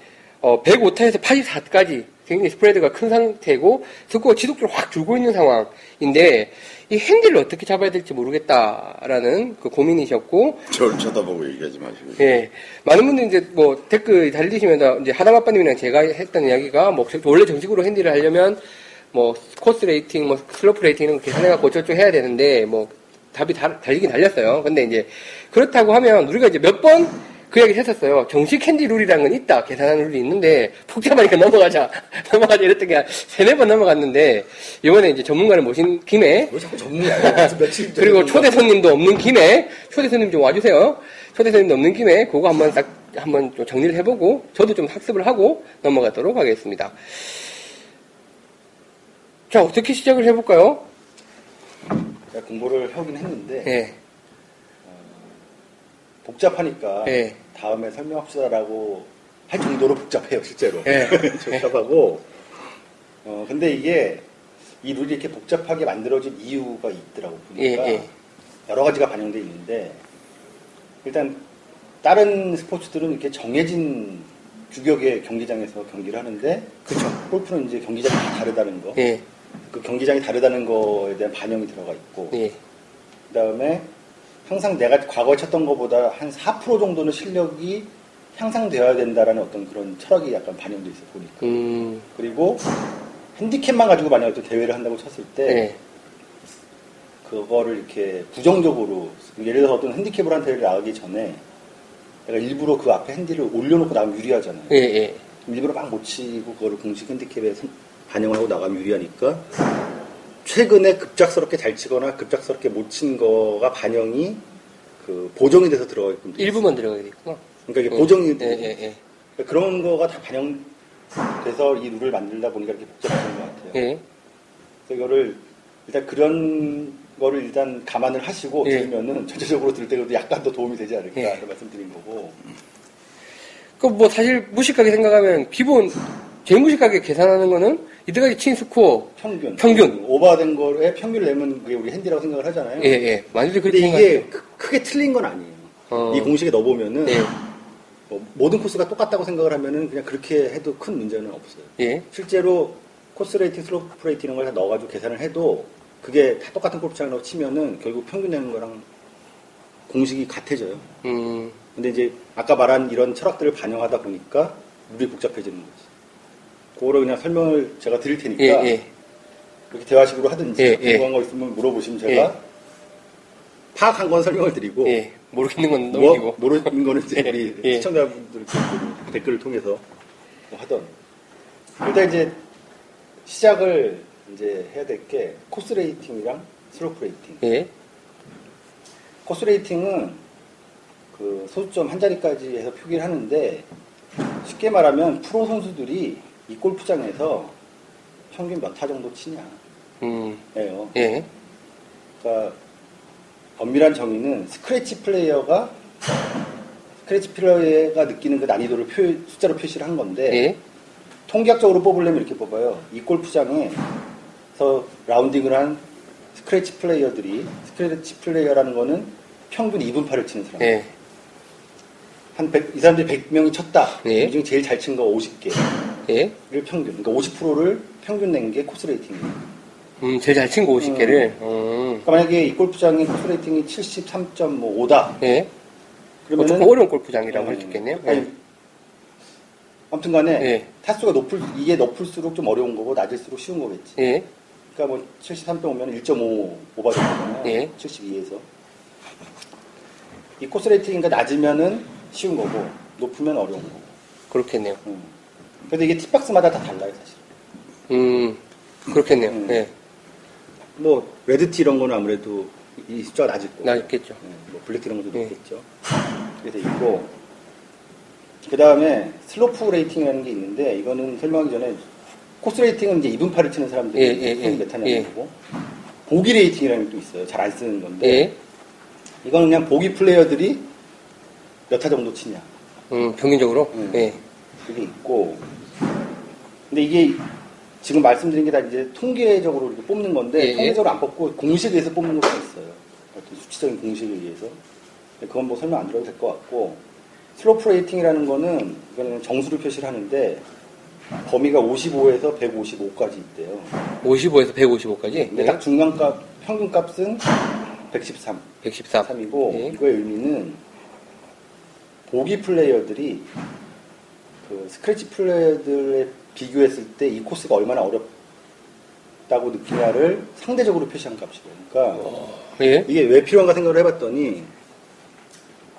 어, 105타에서 84까지 굉장히 spread가 큰 상태고, 스코어 지속적으로 확 줄고 있는 상황인데, 이 핸디를 어떻게 잡아야 될지 모르겠다라는 그 고민이셨고, 저를 쳐다보고 얘기하지 마시고. 예. 많은 분들이 이제 뭐 댓글 달리시면서 이제 하담아빠님이랑 제가 했던 이야기가 뭐 원래 정식으로 핸디를 하려면 뭐 course rating, 뭐 slope rating은 계산해갖고 어쩌고 해야 되는데 뭐 답이 다, 달리긴 달렸어요. 근데 이제 그렇다고 하면 우리가 이제 몇번 그 얘기를 했었어요. 정식 핸디 룰이라는 건 있다. 계산하는 룰이 있는데 복잡하니까 넘어가자. [LAUGHS] 넘어가자 이랬던 게 한 세네 번 넘어갔는데 이번에 이제 전문가를 모신 김에 왜 자꾸 전에 그리고 초대 손님도 없는 김에 초대 손님 좀 와주세요. 초대 손님도 없는 김에 그거 한번 딱 한번 좀 정리를 해보고 저도 좀 학습을 하고 넘어가도록 하겠습니다. 자 어떻게 시작을 해볼까요? 제가 공부를 하긴 했는데 예, 복잡하니까 예. 다음에 설명합시다라고 할 정도로 복잡해요 실제로. 예. [LAUGHS] 복잡하고. 어 근데 이게 이 룰이 이렇게 복잡하게 만들어진 이유가 있더라고 보니까. 예, 예. 여러 가지가 반영돼 있는데 일단 다른 스포츠들은 이렇게 정해진 규격의 경기장에서 경기를 하는데 그렇죠. 골프는 이제 경기장이 다 다르다는 거, 예, 그 경기장이 다르다는 거에 대한 반영이 들어가 있고. 예, 그다음에 항상 내가 과거에 쳤던 것보다 한 4% 정도는 실력이 향상되어야 된다라는 어떤 그런 철학이 약간 반영돼 있어 보니까. 음, 그리고 핸디캡만 가지고 만약에 또 대회를 한다고 쳤을 때 예, 그거를 이렇게 부정적으로 예를 들어서 어떤 핸디캡을 한 대회를 나가기 전에 내가 일부러 그 앞에 핸디를 올려놓고 나면 유리하잖아요. 예, 예, 일부러 막 못 치고 그거를 공식 핸디캡에 선- 반영을 하고 나가면 유리하니까 최근에 급작스럽게 잘 치거나 급작스럽게 못 친 거가 반영이 그 보정이 돼서 들어가게끔. 일부만 들어가게 되겠구나. 그러니까 이게 보정이 예, 예, 예. 그러니까 그런 거가 다 반영돼서 이 룰을 만들다 보니까 이렇게 복잡해진 것 같아요. 예. 그래서 이거를 일단 그런 거를 일단 감안을 하시고 예. 들으면은 전체적으로 들을 때도 약간 더 도움이 되지 않을까 예. 말씀드린 거고. 그 뭐 사실 무식하게 생각하면 기본 제일 무식하게 계산하는 거는 이때까지 친 스코어 평균. 평균. 오버된 거에 평균을 내면 그게 우리 핸디라고 생각을 하잖아요. 예, 예. 많이들 근데 그렇게 이게 생각해요. 크- 크게 틀린 건 아니에요. 어. 이 공식에 넣어보면은 예. 뭐 모든 코스가 똑같다고 생각을 하면은 그냥 그렇게 해도 큰 문제는 없어요. 예. 실제로 course rating, slope rating 이런 걸 다 넣어가지고 계산을 해도 그게 다 똑같은 골프장으로 치면은 결국 평균 내는 거랑 공식이 같아져요. 음. 근데 이제 아까 말한 이런 철학들을 반영하다 보니까 룰이 복잡해지는 거지. 그거를 그냥 설명을 제가 드릴 테니까 예, 예. 이렇게 대화식으로 하든지 예, 예. 궁금한 거 있으면 물어보시면 제가 파악한 건 설명을 드리고 예. 모르겠는 건 뭐, 넘기고. 모르는 거는 이제 예, 우리 예. 시청자분들 댓글을 통해서 뭐 하던 일단 이제 시작을 이제 해야 될 게 course rating이랑 slope rating. 예. course rating은 그 소수점 한 자리까지 해서 표기를 하는데 쉽게 말하면 프로 선수들이 이 골프장에서 평균 몇 타 정도 치냐. 음. 예요. 예. 그러니까 엄밀한 정의는 스크래치 플레이어가 스크래치 플레이어가 느끼는 그 난이도를 표, 숫자로 표시를 한 건데 예. 통계학적으로 뽑으려면 이렇게 뽑아요. 이 골프장에서 라운딩을 한 스크래치 플레이어들이 스크래치 플레이어라는 거는 평균 even par를 치는 사람. 예. 한 100, 이 사람들이 100명이 쳤다. 예. 이 중에 제일 잘 친 거 50개 를 예. 평균. 그러니까 50%를 평균 낸 게 course rating이에요. 음, 제일 잘 친 거 50개를. 음. 그러니까 만약에 이 골프장의 course rating이 73.5다. 예. 뭐 조금 어려운 골프장이라고 할 수 있겠네요. 예. 아무튼 간에 예. 타수가 높을 이게 높을수록 좀 어려운 거고 낮을수록 쉬운 거겠지. 예. 그러니까 뭐 73.5면 1.5 오버 정도잖아요. 예. 72에서. 이 course rating이니까 낮으면은 쉬운 거고 높으면 어려운 거고. 그렇겠네요. 음. 근데 이게 tee box마다 다 달라요, 사실. 음. 그렇겠네요. 음. 예. 뭐 red tee 이런 거는 아무래도 이 숫자가 낮을 거고. 낮겠죠. 예, 뭐 black tee 이런 것도 예. 높겠죠. 돼 있고 그 다음에 slope rating이라는 게 있는데 이거는 설명하기 전에 course rating은 이제 even par를 치는 사람들이 예, 예, 예. 몇 타냐는 예. 거고 bogey rating이라는 게 또 있어요. 잘 안 쓰는 건데 예. 이거는 그냥 보기 플레이어들이 몇 타 정도 치냐 음, 평균적으로. 음. 예. 그게 있고 근데 이게 지금 말씀드린 게 다 이제 통계적으로 이렇게 뽑는 건데 예, 예. 통계적으로 안 뽑고 공식에 의해서 뽑는 것도 있어요. 어떤 수치적인 공식에 의해서. 그건 뭐 설명 안 드려도 될 것 같고 slope rating이라는 거는 이거는 정수를 표시를 하는데 범위가 55에서 155까지 있대요. 55에서 155까지. 근데 딱 중간값 평균값은 113. 113. 3이고 예. 이거의 의미는 보기 플레이어들이 그 스크래치 플레이어들에 비교했을 때 이 코스가 얼마나 어렵다고 느끼냐를 상대적으로 표시한 값이에요. 그러니까 예. 이게 왜 필요한가 생각을 해봤더니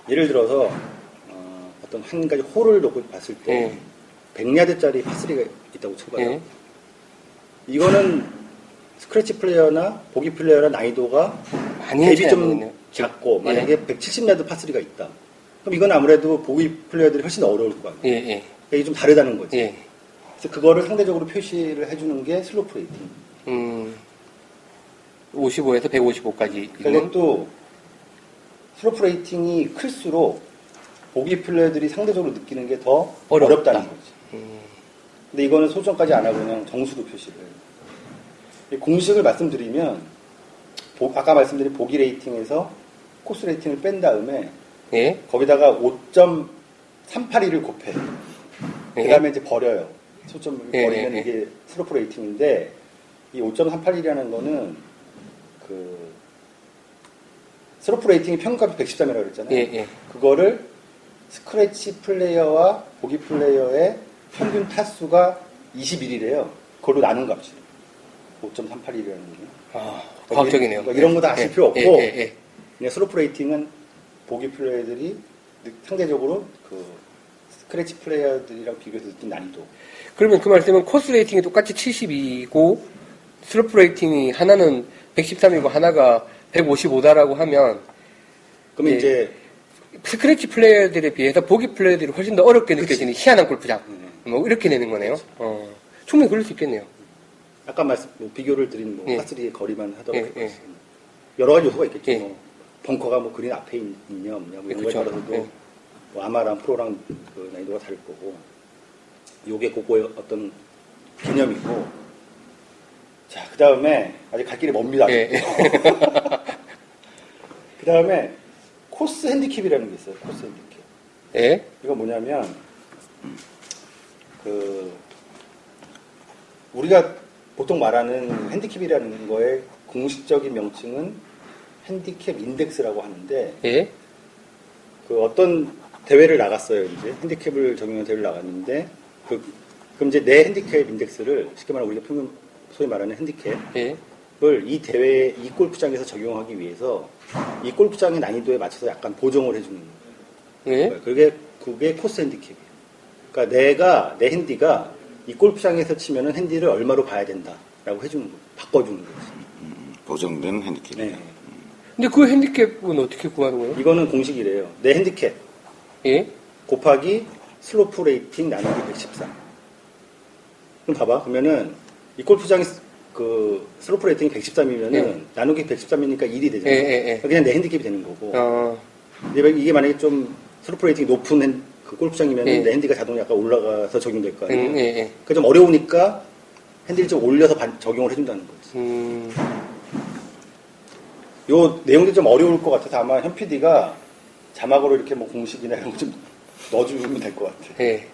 예를 들어서 어, 떤한 가지 홀을 놓고 봤을 때 예. 100야드짜리 파스리가 있다고 쳐봐요. 예. 이거는 스크래치 플레이어나 보기 플레이어나 난이도가 안 좀. 작고 예. 만약에 170야드 par three가 있다. 그럼 이건 아무래도 보기 플레이어들이 훨씬 어려울 것 같아요. 예, 예. 이게 좀 다르다는 거지. 예. 그래서 그거를 상대적으로 표시를 해주는 게 slope rating. 음. 55에서 155까지 그러니까 있는. 이것도 slope rating이 클수록 보기 플레이어들이 상대적으로 느끼는 게더 어렵다. 어렵다 는 거지. 음. 근데 이거는 소수점까지 안 하고 그냥 정수로 표시를 해요. 이 공식을 말씀드리면 보- 아까 말씀드린 bogey rating에서 course rating을 뺀 다음에 예. 거기다가 5.382를 곱해. 예. 그 다음에 이제 버려요. 소수점을 예, 버리면 예, 예. 이게 slope rating인데 이 5.381이라는 거는 그 slope rating이 평균값이 113이라고 그랬잖아요. 예, 예. 그거를 스크래치 플레이어와 보기 플레이어의 평균 타수가 21이래요. 그걸로 나눈 값이에요. 5.381이라는 게. 아, 과학적이네요. 그러니까 이런 거 다 아실 예, 필요 없고 예, 예, 예. 그냥 slope rating은 보기 플레이어들이 느- 상대적으로 그 스크래치 플레이어들이랑 비교해서 느낀 난이도. 그러면 그 말씀은 course rating이 똑같이 72이고 slope rating이 하나는 113이고 하나가 155다라고 하면 그러면 예. 이제 스크래치 플레이어들에 비해서 보기 플레이어들이 훨씬 더 어렵게 느껴지는 희한한 골프장. 음. 뭐 이렇게 내는 거네요. 어, 충분히 그럴 수 있겠네요. 아까 말씀 뭐 비교를 드린 뭐 예. 파스리의 거리만 하더라도 예, 예. 여러 가지 요소가 있겠죠. 예. 뭐 벙커가 뭐 그린 앞에 있- 있냐 없냐 뭐 이런 거에. 따라서도 예. 뭐 아마랑 프로랑 그 난이도가 다를 거고 요게 그거의 어떤 개념이고 자 그 다음에 아직 갈 길이 멉니다. 예. [LAUGHS] 그 다음에 코스 핸디캡이라는 게 있어요. 코스 핸디캡. 예. 이거 뭐냐면 그 우리가 보통 말하는 핸디캡이라는 거의 공식적인 명칭은 핸디캡 인덱스라고 하는데 예. 그 어떤 대회를 나갔어요 이제 핸디캡을 적용한 대회를 나갔는데 그 그럼 이제 내 핸디캡 인덱스를 쉽게 말하면 우리가 평균 소위 말하는 핸디캡을 예. 이 대회 이 골프장에서 적용하기 위해서 이 골프장의 난이도에 맞춰서 약간 보정을 해주는 예. 거예요. 그게 그게 코스 핸디캡이에요. 그러니까 내가 내 핸디가 이 골프장에서 치면은 핸디를 얼마로 봐야 된다라고 해주는 거, 바꿔주는 거지. 보정된 핸디캡. 네. 근데 그 핸디캡은 어떻게 구하는 거예요? 이거는 공식이래요. 내 핸디캡 예. 곱하기 slope rating 나누기 114. 그럼 봐봐. 그러면은 이 골프장이 스- 그 slope rating이 113이면은 예. 나누기 113이니까 1이 되잖아. 예, 예, 예. 그냥 내 핸디캡이 되는 거고. 어, 이게 만약에 좀 slope rating이 높은 핸, 그 골프장이면 예. 내 핸디가 자동으로 약간 올라가서 적용될 거 아니에요. 음, 예, 예. 그좀 어려우니까 핸디를 좀 올려서 반- 적용을 해준다는 거지. 음, 요 내용들이 좀 어려울 것 같아서 아마 현 PD가 자막으로 이렇게 뭐 공식이나 이런 거 좀 넣어주면 될 것 같아. 예.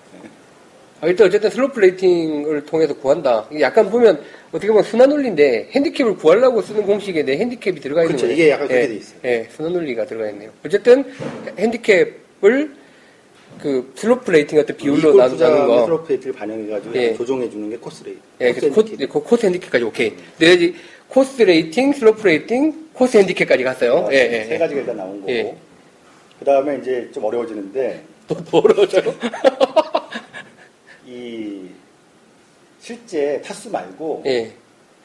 아, 일단 어쨌든 slope rating을 통해서 구한다. 약간 보면 어떻게 보면 순환 논리인데 핸디캡을 구하려고 쓰는 공식에 내 핸디캡이 들어가 있는 그렇죠. 거예요. 이게 약간 그렇게 예, 돼 있어요. 예, 순환 논리가 들어가 있네요. 어쨌든 핸디캡을 그 slope rating 어떤 비율로 나누는 골프장의 거. slope rating을 반영해가지고 예. 조정해 주는 게 course rating. 예, 코스 그래서 코, 핸디캡. 예, 코- 코스 핸디캡까지 오케이. 내지 course rating, slope rating, 코스 핸디캡까지 갔어요. 예, 예. 세 예. 가지가 일단 나온 거고. 예. 그 다음에 이제 좀 어려워지는데 또 멀어져요. [LAUGHS] 이 실제 타수 말고 예.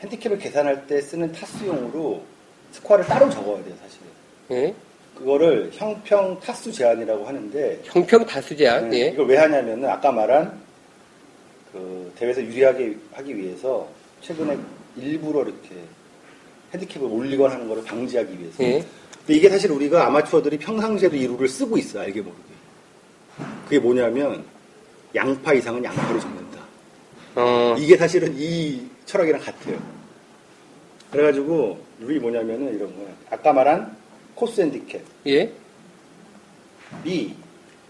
핸디캡을 계산할 때 쓰는 타수용으로 스코어를 따로 적어야 돼요, 사실은. 예. 그거를 형평 타수 제한이라고 하는데 형평 다수 제한. 네, 예. 이걸 왜 하냐면은 아까 말한 그 대회에서 유리하게 하기 위해서 최근에 일부러 이렇게 핸디캡을 올리거나 하는 거를 방지하기 위해서. 예. 근데 이게 사실 우리가 아마추어들이 평상시에도 이 룰을 쓰고 있어 요 알게 모르게. 그게 뭐냐면 양파 이상은 양파로 적는다. 어, 이게 사실은 이 철학이랑 같아요. 그래가지고 룰이 뭐냐면은 이런 거야. 아까 말한 코스 핸디캡 예. B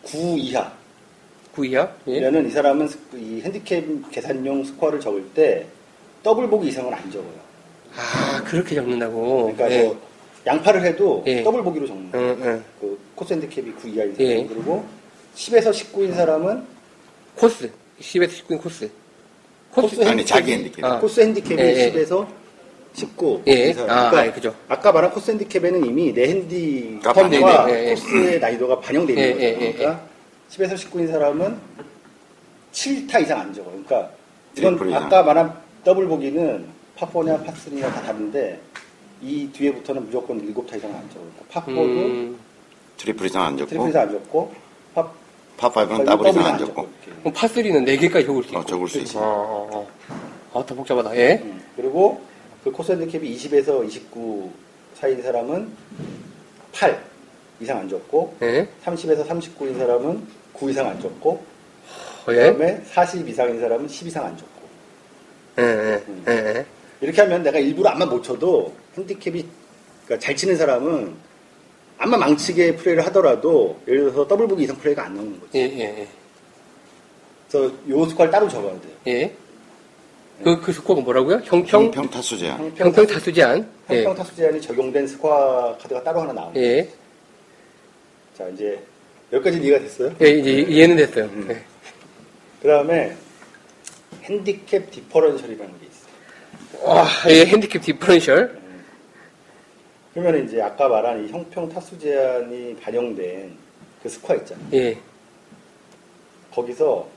9 이하. 구이야. 예. 그러면은 이 사람은 스- 이 핸디캡 계산용 스코어를 적을 때 더블 보기 이상은 안 적어요. 아, 그렇게 적는다고. 그러니까 예. 뭐 양파를 해도 예. 더블 보기로 적는 거예요. 응, 응. 그 코스 핸디캡이 9 이하인 사람 예. 그리고 10에서 19인 사람은 코스. 10에서 19인 코스. 코스. 아니, 자기 핸디캡. 아. 코스 핸디캡이 예, 예. 10에서 19. 예. 이 사람. 아, 그러니까 아, 그죠. 아까 말한 코스 핸디캡에는 이미 내 핸디 가과 반영돼, 예, 예. 코스의 난이도가 반영되어 있는 예. 예, 예, 그러니까 10에서 19인 사람은 7타 이상 안 적어요. 그러니까 이건. 아까 말한 더블 보기는 파4냐 파3냐 다 다른데 이 뒤에부터는 무조건 7타 이상 안. 그러니까 파4도 음, 트리플 이상 안 트리플 적고, 이상 안 적고 파 파5는 더블 이상 안 적고. 그럼 파3는 4개까지 적을 수 있고. 어, 적을 수 있어. 어, 어, 어. 아, 더 복잡하다. 예. 음. 그리고 그 코스 핸디캡이 20에서 29 사이인 사람은 8 이상 안 적고 예. 30에서 39인 사람은 9 이상 안 적고 어, 예. 그다음에 40 이상인 사람은 10 이상 안 적고 예, 예, 예, 예. 이렇게 하면 내가 일부러 암만 못 쳐도 핸디캡이 그러니까 잘 치는 사람은 암만 망치게 플레이를 하더라도 예를 들어서 더블 보기 이상 플레이가 안 나오는 거지. 예, 예, 그래서 요 스코어를 따로 적어야 돼요. 예. 예. 그, 그 스코어가 뭐라고요? 형평, 형평 타수 제한. 형평 타수 제한. 예. 형평 타수 제한이 적용된 스코어 카드가 따로 하나 나옵니다. 예. 자 이제 여기까지 이해가 됐어요? 예, 이제 이해는 됐어요. 음. 예. 그 다음에 핸디캡 differential이라는 게 있어요. 와, 예, 핸디캡 differential. 그러면 이제 아까 말한 이 형평 타수 제한이 반영된 그 스코어 있잖아요. 예. 거기서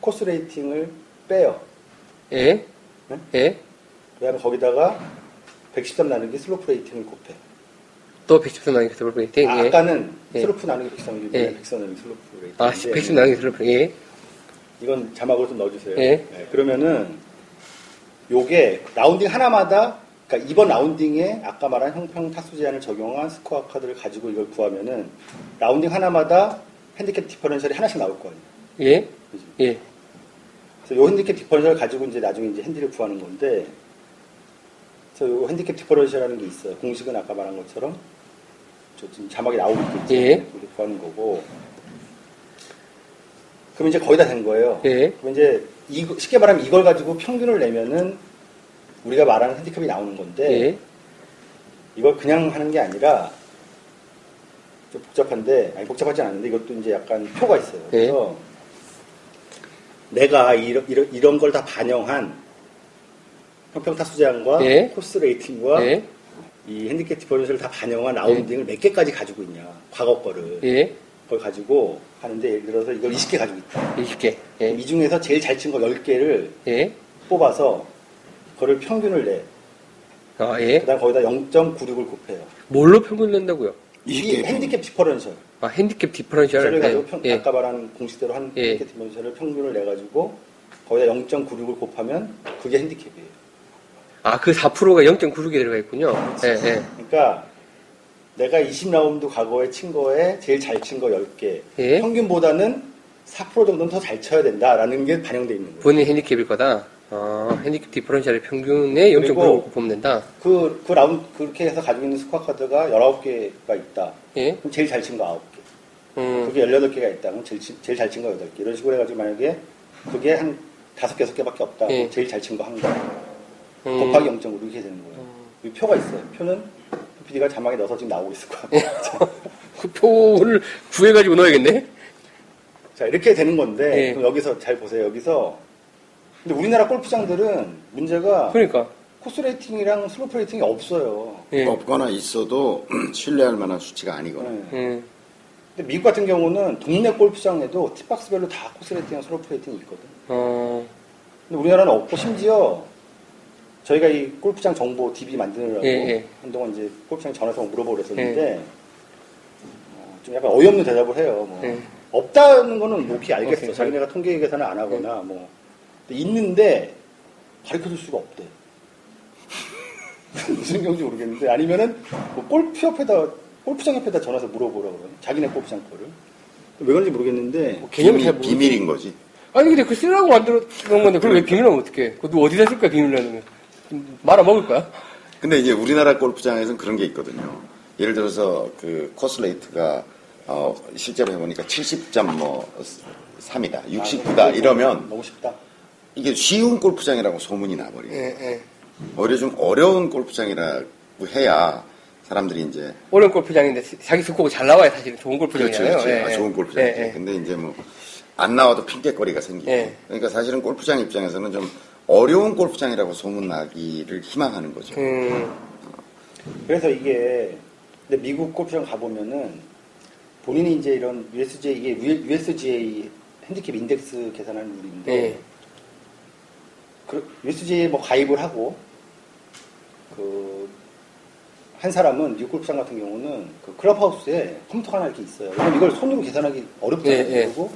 코스 rating을 빼요. 예. 네? 예. 그다음에 거기다가 113 나누기 슬로프 rating을 곱해. 또 113 나누기 슬로프 rating. 아, 예. 아까는 예. 슬로프 나누기 113 이기 예. 100 나누기 슬로프 rating. 아, 110 나누기 슬로프. 예. 이건 자막으로 좀 넣어주세요. 예. 네, 그러면은 요게 라운딩 하나마다 그러니까 이번 라운딩에 아까 말한 형평 타수 제한을 적용한 스코어 카드를 가지고 이걸 구하면은 라운딩 하나마다 핸디캡 디퍼런셜이 하나씩 나올 거 아니에요. 예. 그지? 예. 그래서 요 핸디캡 디퍼런셜을 가지고 이제 나중에 이제 핸디를 구하는 건데 그래서 요 핸디캡 디퍼런셜이라는 게 있어요. 공식은 아까 말한 것처럼 저 지금 자막이 나오고 있겠죠. 예. 이렇게 구하는 거고. 그럼 이제 거의 다 된 거예요. 예. 그럼 이제 이거- 쉽게 말하면 이걸 가지고 평균을 내면은 우리가 말하는 핸디캡이 나오는 건데 예. 이걸 그냥 하는 게 아니라 좀 복잡한데 아니 복잡하지 않은데 이것도 이제 약간 표가 있어요. 예. 그래서 내가 이런 이런, 이런 걸 다 반영한 형평타수 제한과 예. 코스 레이팅과 예. 이 핸디캡 디퍼런셜을 다 반영한 라운딩을 몇 개까지 가지고 있냐 과거 거를 예. 그걸 가지고 하는데 예를 들어서 이걸 20개 가지고 있다. 20개. 그럼 예. 이 중에서 제일 잘 친 거 10개를 예. 뽑아서 그거를 평균을 내. 아, 예. 그 다음 거기다 0.96을 곱해요. 뭘로 평균 낸다고요? 이 핸디캡 differential. 아, 핸디캡 differential. 를 예. 가지고 평- 예. 아까 말한 공식대로 한 예. 핸디캡 differential을 평균을 내가지고 거기다 0.96을 곱하면 그게 핸디캡이에요. 아, 그 4%가 0.96에 들어가 있군요. 예, 예. 그러니까 내가 20라운드 과거에 친 거에 제일 잘 친 거 10개. 예. 평균보다는 4% 정도는 더 잘 쳐야 된다라는 게 반영되어 있는 거예요. 본인 핸디캡일 거다. 아, 핸디캡 디퍼런셜의 평균에 0.96을 그리고 보면 된다. 그, 그 라운드, 그렇게 해서 가지고 있는 스코어 카드가 19개가 있다. 예. 그럼 제일 잘 친 거 9개. 음, 그게 18개가 있다. 그럼 제일, 치- 제일 잘 친 거 8개. 이런 식으로 해가지고 만약에 그게 한 5개, 6개밖에 없다. 예. 제일 잘 친거한 거. 음. 곱하기 0.5 이렇게 되는 거예요. 이 표가 있어요. 표는 PD가 자막에 넣어서 지금 나오고 있을 거야. [LAUGHS] 그 표를 구해가지고 넣어야겠네. 자, 이렇게 되는 건데, 예. 여기서 잘 보세요. 여기서. 근데 우리나라 골프장들은 문제가 그러니까. 코스 rating이랑 슬로프 rating이 없어요. 예. 없거나 있어도 [CLEARS THROAT] 신뢰할 만한 수치가 아니거나. 네. 음, 근데 미국 같은 경우는 동네 골프장에도 tee box별로 다 코스 rating과 슬로프 rating이 있거든. 어, 근데 우리나라는 없고 심지어 저희가 이 골프장 정보 DB 만드느라고 예, 예. 한동안 이제 골프장 전화해서 물어보고 그랬었는데 어, 좀 약간 어이없는 대답을 해요. 뭐 예. 없다는 거는 뭐 이렇게 알겠어. 오케이. 자기네가 통계 계산을 안 하거나 뭐 있는데 가르쳐 줄 수가 없대. [LAUGHS] 무슨 경우인지 모르겠는데 아니면은 뭐 골프 협회다 골프장 협회다 전화해서 물어보라고 그래. 자기네 골프장 거를. 왜 그런지 모르겠는데 뭐 개념이 잘 비밀, 모르지. 비밀인 거지. 아니, 근데 그 쓰라고 만들었던 건데, 그걸 왜 비밀하면 어떡해? 그거 어디다 쓸 거야, 비밀하는 거? 말아 먹을 거야? 근데 이제 우리나라 골프장에서는 그런 게 있거든요. 예를 들어서 그 코스 rate가 어, 실제로 해보니까 70점 뭐 3이다, 69다 이러면 너무 쉽다. 이게 쉬운 골프장이라고 소문이 나버려요. 예, 예. 오히려 좀 어려운 골프장이라고 해야 사람들이 이제 어려운 골프장인데 자기 스코어가 잘 나와야 사실은 좋은 그렇죠, 골프장이잖아요. 그렇죠. 예, 아, 예. 좋은 골프장이지. 예, 예. 근데 이제 뭐 안 나와도 핑계거리가 생기고. 예. 그러니까 사실은 골프장 입장에서는 좀 어려운 골프장이라고 소문나기를 희망하는 거죠. 음, 그래서 이게 근데 미국 골프장 가보면은 본인이 이제 이런 USJ 이게 USGA 핸디캡 인덱스 계산하는 룰인데 예. 그 USGA에 뭐 가입을 하고 그 한 사람은 미국 골프장 같은 경우는 그 클럽하우스에 컴퓨터가 하나 이렇게 있어요. 왜냐면 이걸 손으로 계산하기 어렵잖아요. 예, 예. 그리고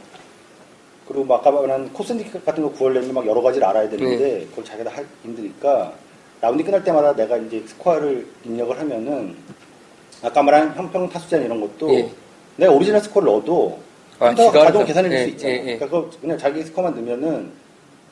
그리고 뭐 아까 말한 코스 핸디캡 같은 거 구하려면 막 여러 가지를 알아야 되는데 네. 그걸 자기가 하기 힘드니까 라운드 끝날 때마다 내가 이제 스코어를 입력을 하면은 아까 말한 형평 타수제한 이런 것도 예. 내가 오리지널 스코어를 넣어도 아, 컴퓨터가 자동. 계산해 줄 예, 수 있잖아. 예, 예. 그러니까 그냥 자기 스코어만 넣으면은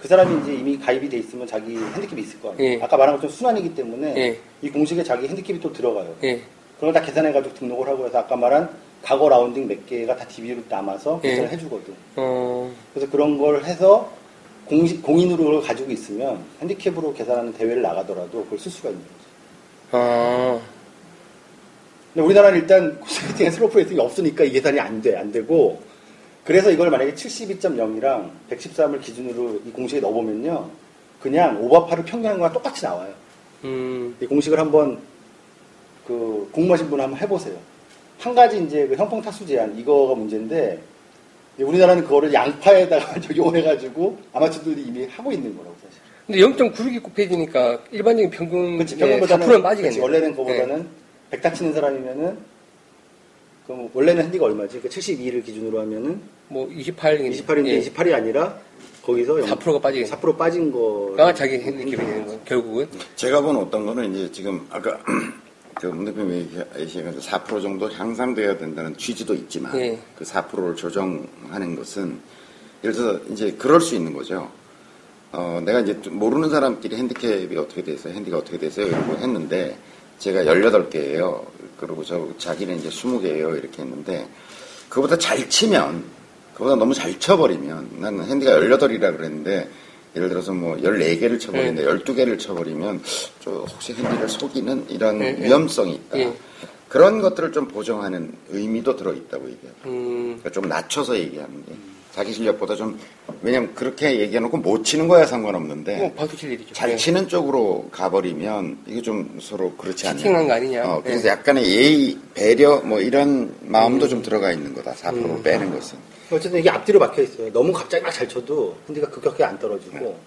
그 사람이 이제 이미 가입이 돼 있으면 자기 핸디캡이 있을 거 아니에요. 예. 아까 말한 것처럼 순환이기 때문에 예. 이 공식에 자기 핸디캡이 또 들어가요. 예. 그걸 다 계산해가지고 등록을 하고 해서 아까 말한 과거 라운딩 몇 개가 다 DB로 남아서 예. 계산을 해주거든. 어, 그래서 그런 걸 해서 공식, 공인으로 가지고 있으면 핸디캡으로 계산하는 대회를 나가더라도 그걸 쓸 수가 있는 거죠. 아, 근데 우리나라는 일단 코스 rating에 슬로프 rating이 없으니까 이 계산이 안 돼, 안 되고 그래서 이걸 만약에 72.0이랑 113을 기준으로 이 공식에 넣어보면요. 그냥 오버파를 평균한 거랑 똑같이 나와요. 음, 이 공식을 한번 그 공부하신 분 한번 해보세요. 한 가지 이제 그 형평 타수 제한 이거가 문제인데 우리나라는 그거를 양파에다가 [LAUGHS] 적용해가지고 아마추어들이 이미 하고 있는 거라고 사실. 근데 0.96이 곱해지니까 일반적인 평균 그렇지, 네, 평균보다는 4%는 빠지겠네. 원래는 그거보다는 100타 치는 사람이면은 그럼 원래는 핸디가 얼마지? 그 72를 기준으로 하면은 뭐 28, 28인데 예. 28이 아니라 거기서 4%가 빠지겠네. 4% 빠진 거. 가 자기 핸디캡이 되는 거 결국은. 제가 본 어떤 거는 이제 지금 아까 [CLEARS THROAT] 그 문 대표님 얘기하신 4% 정도 향상돼야 된다는 취지도 있지만 예. 그 4%를 조정하는 것은 예를 들어서 이제 그럴 수 있는 거죠. 어, 내가 이제 좀 모르는 사람끼리 핸디캡이 어떻게 돼서 핸디가 어떻게 되세요? 이러고 했는데 제가 18개예요. 그리고 저 자기는 이제 20개예요. 이렇게 했는데 그보다 잘 치면 그보다 너무 잘 쳐버리면 나는 핸디가 18이라 그랬는데 예를 들어서 뭐 14개를 쳐버리는데 12개를 쳐버리면 저 혹시 핸디를 속이는 이런 예, 예. 위험성이 있다. 예. 그런 것들을 좀 보정하는 의미도 들어있다고 얘기해요. 음, 그러니까 좀 낮춰서 얘기하는 게 자기 실력보다 좀 왜냐면 그렇게 얘기해놓고 못 치는 거야 상관없는데 칠 일이죠. 잘 예. 치는 쪽으로 가버리면 이게 좀 서로 그렇지 않냐. 치팅한 거 아니냐. 어, 그래서 예. 약간의 예의, 배려 뭐 이런 마음도 음. 좀 들어가 있는 거다. 4% 빼는 것은. 어쨌든 이게 앞뒤로 막혀 있어요. 너무 갑자기 막 잘 쳐도 핸디가 급격하게 안 떨어지고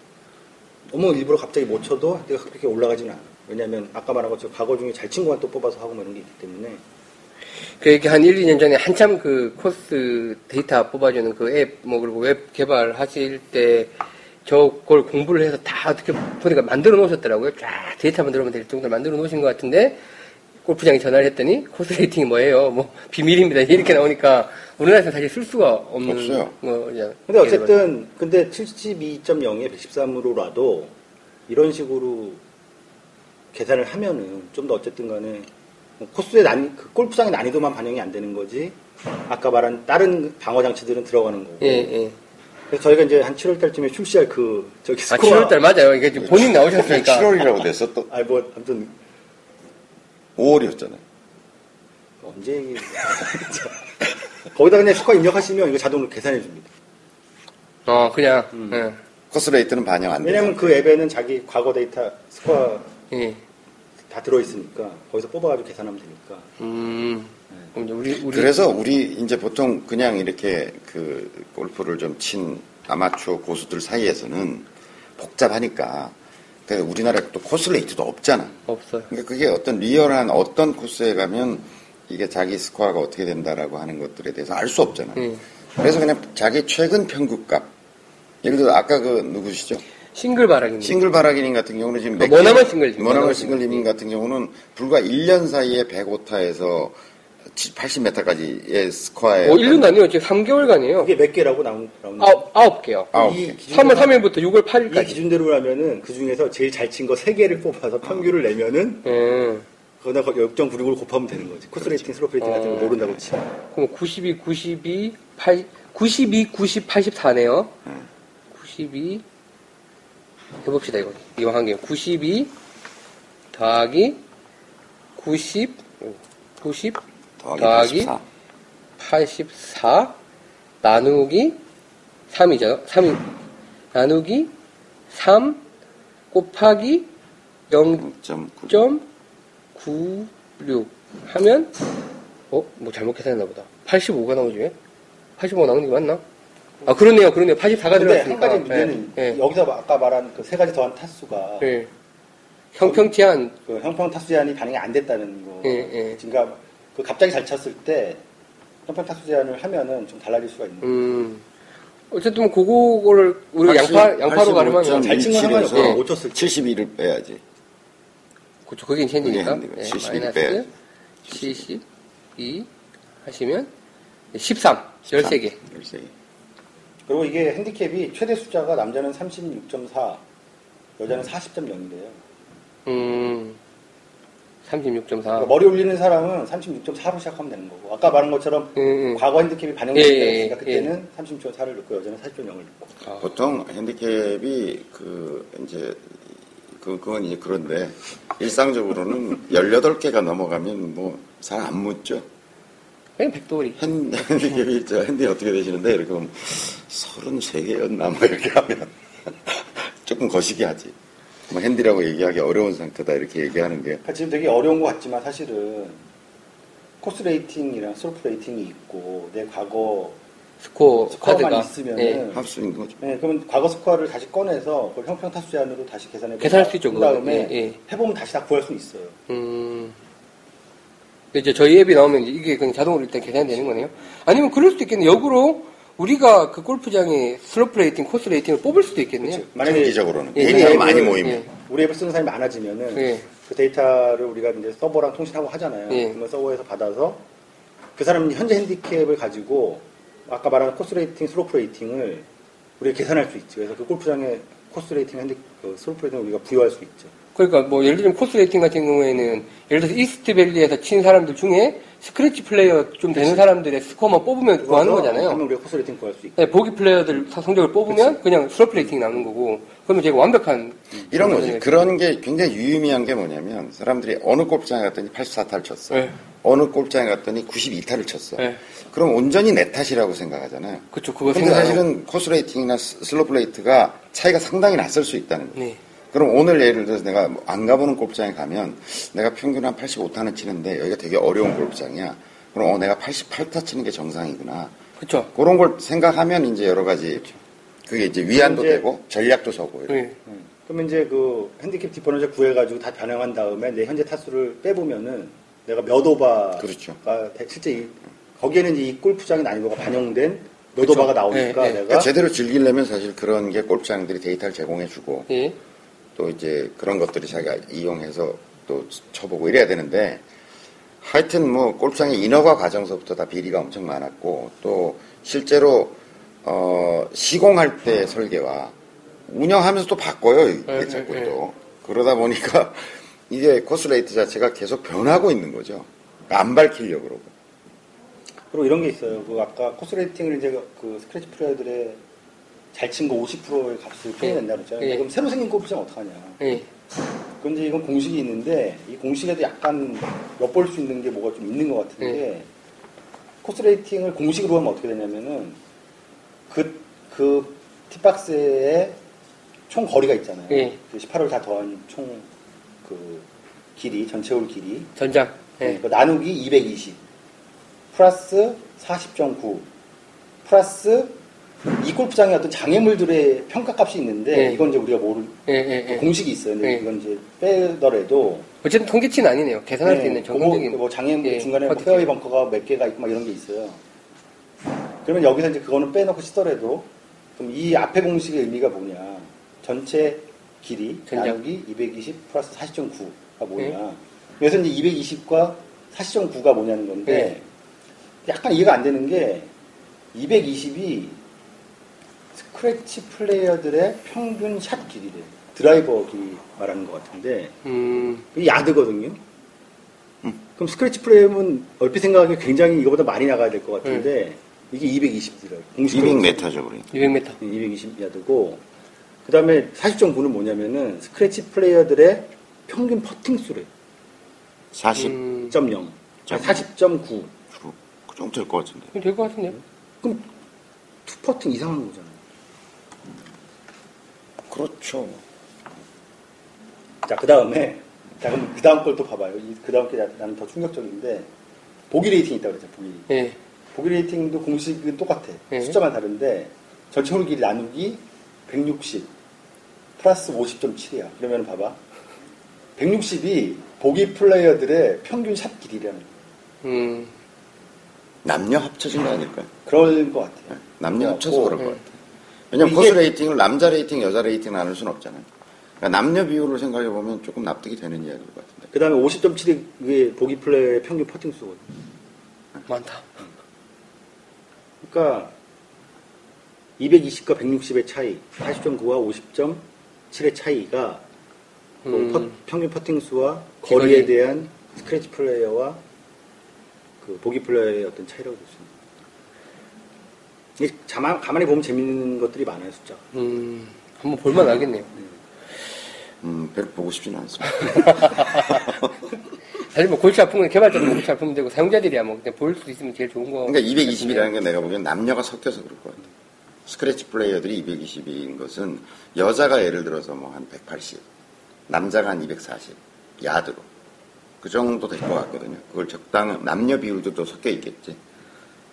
너무 일부러 갑자기 못 쳐도 핸디가 그렇게 올라가지는 않아. 왜냐면 아까 말한 것처럼 과거 중에 잘친 거만 또 뽑아서 하고 뭐 이런 게 있기 때문에 그 이렇게 한 1, 2년 전에 한참 그 코스 데이터 뽑아주는 그 앱, 뭐 그리고 웹 개발하실 때 저걸 공부를 해서 다 어떻게 보니까 만들어 놓으셨더라고요. 쫙 데이터 만들어면 될 정도로 만들어 놓으신 것 같은데 골프장에 전화를 했더니 코스 rating이 뭐예요? 뭐 비밀입니다. 이렇게 나오니까 우리나라에서 사실 쓸 수가 없는 없어요. 거죠. 근데 어쨌든 근데 72.0에 113으로라도 이런 식으로 계산을 하면은 좀 더 어쨌든 간에 코스의 난이 그 골프장의 난이도만 반영이 안 되는 거지 아까 말한 다른 방어 장치들은 들어가는 거고 예, 예. 그래서 저희가 이제 한 7월 달쯤에 출시할 그 저기 아, 스코어 7월 달 맞아요. 이게 지금 본인 나오셨으니까. 7월이라고 됐어 또 아니 뭐 아무튼 5월이었잖아요. 언제 얘기 [LAUGHS] 거기다 그냥 스코어 입력하시면 이거 자동으로 계산해 줍니다. 어, 그냥, 음. 코스 rate는 반영 안 돼. 왜냐면 그 앱에는 자기 과거 데이터 스코어 예. 예. 다 들어있으니까 거기서 뽑아가지고 계산하면 되니까 음. 이제 우리, 우리. 그래서 우리 이제 보통 그냥 이렇게 그 골프를 좀 친 아마추어 고수들 사이에서는 복잡하니까 그 우리나라에 또 코스 rate도 없잖아. 없어요. 그러니까 그게 어떤 리얼한 어떤 코스에 가면 이게 자기 스코어가 어떻게 된다라고 하는 것들에 대해서 알 수 없잖아. 음. 그래서 그냥 자기 최근 평균값. 예를 들어 아까 그 누구시죠? 싱글 바라기님. 싱글 바라기님 같은 경우는 지금 어, 머나먼 싱글, 머나먼 싱글님 싱글. 같은 경우는 불과 1년 사이에 105타에서 80몇까지의 스코어에 어, 1년도 아니에요. 지금 3개월간이에요. 그게 몇 개라고 나온, 나오는 아홉, 아홉 개요. 아홉 이 개. 기준대로 3월 3일부터 6월 이 8일까지. 기준대로 하면은 그 중에서 제일 잘 친거 세개를 뽑아서 평균을 내면은 음. 거기다 0.96을 곱하면 되는 거지. 코스 rating, 슬로프 rating 같은 거 어. 모른다고 치면. 그럼 92, 92, 8, 92, 90, 84네요. 음. 92. 해봅시다, 이거. 이거 한 개. 92 더하기 90, 90 더하기 더하기 84. 84 나누기 3이죠. 3이 나누기 3 곱하기 0.9. 0.96 하면 어? 뭐 잘못 계산했나 보다. 85가 나오지? 85가 나오는 게 맞나? 아 그러네요. 그러네요. 84가 근데 들어갔으니까. 한 가지 문제는 예, 예, 여기서 아까 말한 그 세 가지 더한 타수가 예. 형평 제한 그 형평 타수 제한이 반영이 안 됐다는 거. 예, 예. 그러니까 그 갑자기 잘 쳤을 때 형평 타수 제한을 하면은 좀 달라질 수가 있는. 음 어쨌든 뭐 그거를 우리 양파 양파로 가려면 잘 친 건 상관이 없어요. 예. 못 쳤을 때. 72를 빼야지. 그렇죠. 그게 현재니까. 그게 72 마이너스 빼야지. 72 하시면 13 13개. 13개. 그리고 이게 핸디캡이 최대 숫자가 남자는 36.4, 여자는 40.0이래요. 음. 36.4. 그러니까 머리 올리는 사람은 36.4로 시작하면 되는 거고. 아까 말한 것처럼 음, 음. 과거 핸디캡이 예, 반영될 예, 있으니까 예. 그때는 36.4를 넣고 여자는 40.0을 넣고. 아, 보통 핸디캡이 그 이제 그 그건 이제 그런데 일상적으로는 18개가 넘어가면 뭐 잘 안 묻죠. 그냥 백돌이. 핸, 저 핸디 어떻게 되시는데 이렇게 하면 33개였나 뭐 이렇게 하면 [LAUGHS] 조금 거시기 하지. 뭐 핸디라고 얘기하기 어려운 상태다 이렇게 얘기하는 게 그러니까 지금 되게 어려운 것 같지만 사실은 코스 레이팅이랑 솔프 레이팅이 있고 내 과거 스코어 스코어만 카드가 있으면은 예. 수 있는 거죠. 네, 그러면 과거 스코어를 다시 꺼내서 그걸 형평 타수 제한으로 다시 계산해 계산할 수 있죠, 그거는. 다음에 예, 예. 해보면 다시 다 구할 수 있어요. 음. 이제 저희 앱이 나오면 이게 그냥 자동으로 일단 계산이 되는 거네요. 아니면 그럴 수도 있겠네요. 역으로 우리가 그 골프장에 슬로프 레이팅, 코스 레이팅을 뽑을 수도 있겠네요. 그렇죠. 만약에 장기적으로는 예, 개인이 예, 많이 예, 모이면 예. 우리 앱을 쓰는 사람이 많아지면은 예. 그 데이터를 우리가 이제 서버랑 통신하고 하잖아요. 예. 그러면 서버에서 받아서 그 사람 현재 핸디캡을 가지고 아까 말한 코스 레이팅, 슬로프 레이팅을 우리가 계산할 수 있죠. 그래서 그 골프장의 코스 레이팅, 핸디, 그 슬로프 레이팅을 우리가 부여할 수 있죠. 그러니까 뭐 예를 들면 코스 레이팅 같은 경우에는 예를 들어서 이스트 밸리에서 친 사람들 중에 스크래치 플레이어 좀 되는 사람들의 스코어만 뽑으면 구하는 거잖아요. 우리가 코스 레이팅 구할 수 있고. 네, 보기 플레이어들 성적을 뽑으면 그냥 슬로프 레이팅이 나오는 거고 그러면 제가 완벽한 이런 거지. 거잖아요. 그런 게 굉장히 유의미한 게 뭐냐면 사람들이 어느 골프장에 갔더니 84타를 쳤어. 네. 어느 골프장에 갔더니 92타를 쳤어. 네. 그럼 온전히 내 탓이라고 생각하잖아요. 그쵸 그거 근데 생각 사실은 코스 레이팅이나 스- 슬로프 레이트가 차이가 상당히 났을 수 있다는 거예요. 네. 그럼 오늘 예를 들어서 내가 뭐안 가보는 골프장에 가면 내가 평균 한 85타는 치는데 여기가 되게 어려운 골프장이야. 그럼 어, 내가 88타 치는 게 정상이구나. 그쵸 그런 걸 생각하면 이제 여러 가지 그게 이제 위안도 이제- 되고 전략도 서고. 이렇게. 네. 음. 그러면 이제 그 핸디캡 디퍼런셜 구해가지고 다 변형한 다음에 내 현재 타수를 빼보면은 내가 몇 오바가 그렇죠. 실제 이- 거기에는 이제 이 골프장의 난이도가 반영된 몇 오바가 나오니까 네, 네. 내가 그러니까 제대로 즐기려면 사실 그런 게 골프장들이 데이터를 제공해주고 예. 또 이제 그런 것들이 자기가 이용해서 또 쳐보고 이래야 되는데 하여튼 뭐 골프장의 인허가 과정서부터 다 비리가 엄청 많았고 또 실제로 어 시공할 때 설계와 운영하면서 또 바꿔요 이게 네, 자꾸 네, 또 그러다 보니까 [LAUGHS] 이게 코스레이트 자체가 계속 변하고 있는 거죠. 안 밝히려고 그러고. 그리고 이런 게 있어요. 그 아까 코스 레이팅을 이제 그 스크래치 플레이어들의 잘 친 거 50%의 값을 표현한다 그랬잖아요. 예. 그럼 새로 생긴 골프장 어떡하냐. 예. 이제 이건 공식이 있는데 이 공식에도 약간 엿볼 수 있는 게 뭐가 좀 있는 것 같은데 네. 코스 레이팅을 공식으로 하면 어떻게 되냐면은 그, 그 티박스의 총 거리가 있잖아요. 예. 그 18홀 다 더한 총 그 길이, 전체 홀 길이. 전장 네, 예. 그 나누기 220 플러스 40.9 플러스 이 골프장의 어떤 장애물들의 평가값이 있는데 네. 이건 이제 우리가 모를 예, 예, 예. 공식이 있어요. 근데 네. 이건 이제 빼더라도 어쨌든 통계치는 아니네요 계산할 수 네, 있는 그거 정상적인 뭐 장애 예, 중간에 뭐. 페어웨이 벙커가 몇 개가 있고 막 이런 게 있어요. 그러면 여기서 이제 그거는 빼놓고 치더라도 그럼 이 앞에 공식의 의미가 뭐냐? 전체 길이 전장. 나누기 220 플러스 40.9가 뭐냐? 네. 그래서 이제 220과 40.9가 뭐냐는 건데 네. 약간 이해가 안 되는 게 220이 스크래치 플레이어들의 평균 샷 길이래. 드라이버 길이 말하는 것 같은데 음, 이게 야드거든요. 그럼 스크래치 플레이어는 얼핏 생각하기에 굉장히 이거보다 많이 나가야 될 것 같은데 이게 220이더라고요. 공식 200m죠 우리 200m 220 야드고 그 다음에 40.9는 뭐냐면은 스크래치 플레이어들의 평균 퍼팅 수래. 40 음, 0.0. 40.9. 그 정도 될 것 같은데 될 것 같은데요 그럼 투 퍼팅 이상한 거잖아요. 그렇죠 자, 그 다음에, 자, 그럼 그 다음 걸 또 봐봐요. 그 다음 게 나- 나는 더 충격적인데, 보기 레이팅이 있다고 그랬죠, 보기. 예. 보기 레이팅도 공식은 똑같아. 네. 숫자만 다른데, 전체 홀 길이 나누기 160, 플러스 50.7이야. 그러면 봐봐. 160이 보기 플레이어들의 평균 샷 길이라는 거야. 음, 남녀 합쳐진 거 아닐까요? 그럴 것 같아요. 남녀 합쳐서 어, 그럴 네. 것 같아요. 왜냐면 코스 레이팅을 남자 레이팅, 여자 레이팅 나눌 수는 없잖아요. 그러니까 남녀 비율을 생각해 보면 조금 납득이 되는 이야기일 것 같은데. 그 다음에 50.7이 그게 보기 플레이어의 평균 퍼팅 수거든. 많다 그러니까 220과 160의 차이, 40.9와 50.7의 차이가 뭐 음. 퍼- 평균 퍼팅 수와 거리. 거리에 대한 스크래치 플레이어와 그 보기 플레이어의 어떤 차이라고 볼 수 있습니다. 자만, 가만히 보면 재밌는 것들이 많아요, 숫자. 음, 한번 볼만 하겠네요 음, 별로 보고 싶지는 않습니다. [LAUGHS] 사실 뭐 골치 아픈 건 개발자도 골치 아프면 되고 사용자들이야 뭐 그냥 볼 수 있으면 제일 좋은 거 그러니까 220이라는 게 내가 보기엔 남녀가 섞여서 그럴 것 같아요. 스크래치 플레이어들이 220인 것은 여자가 예를 들어서 뭐 한 180, 남자가 한 240, 야드로. 그 정도 될 것 같거든요. 그걸 적당, 남녀 비율도 또 섞여 있겠지.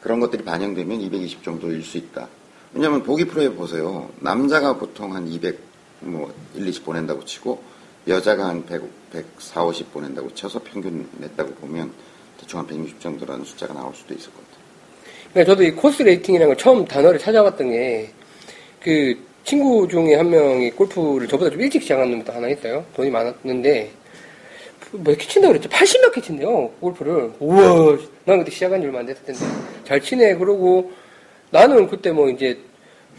그런 것들이 반영되면 220 정도일 수 있다. 왜냐하면 보기 플레이어 보세요. 남자가 보통 한 200, 뭐, 1, 20 보낸다고 치고, 여자가 한 100, 140, 50 보낸다고 쳐서 평균 냈다고 보면 대충 한 160 정도라는 숫자가 나올 수도 있을 것 같아요. 그러니까 저도 이 코스 레이팅이라는 걸 처음 단어를 찾아봤던 게, 그, 친구 중에 한 명이 골프를 저보다 좀 일찍 시작한 놈도 하나 있어요. 돈이 많았는데, 몇 개 친다고 그랬죠? 80 몇 개 친대요, 골프를. 우와, 난 그때 시작한 지 얼마 안 됐을 텐데. 잘 치네. 그러고, 나는 그때 뭐 이제,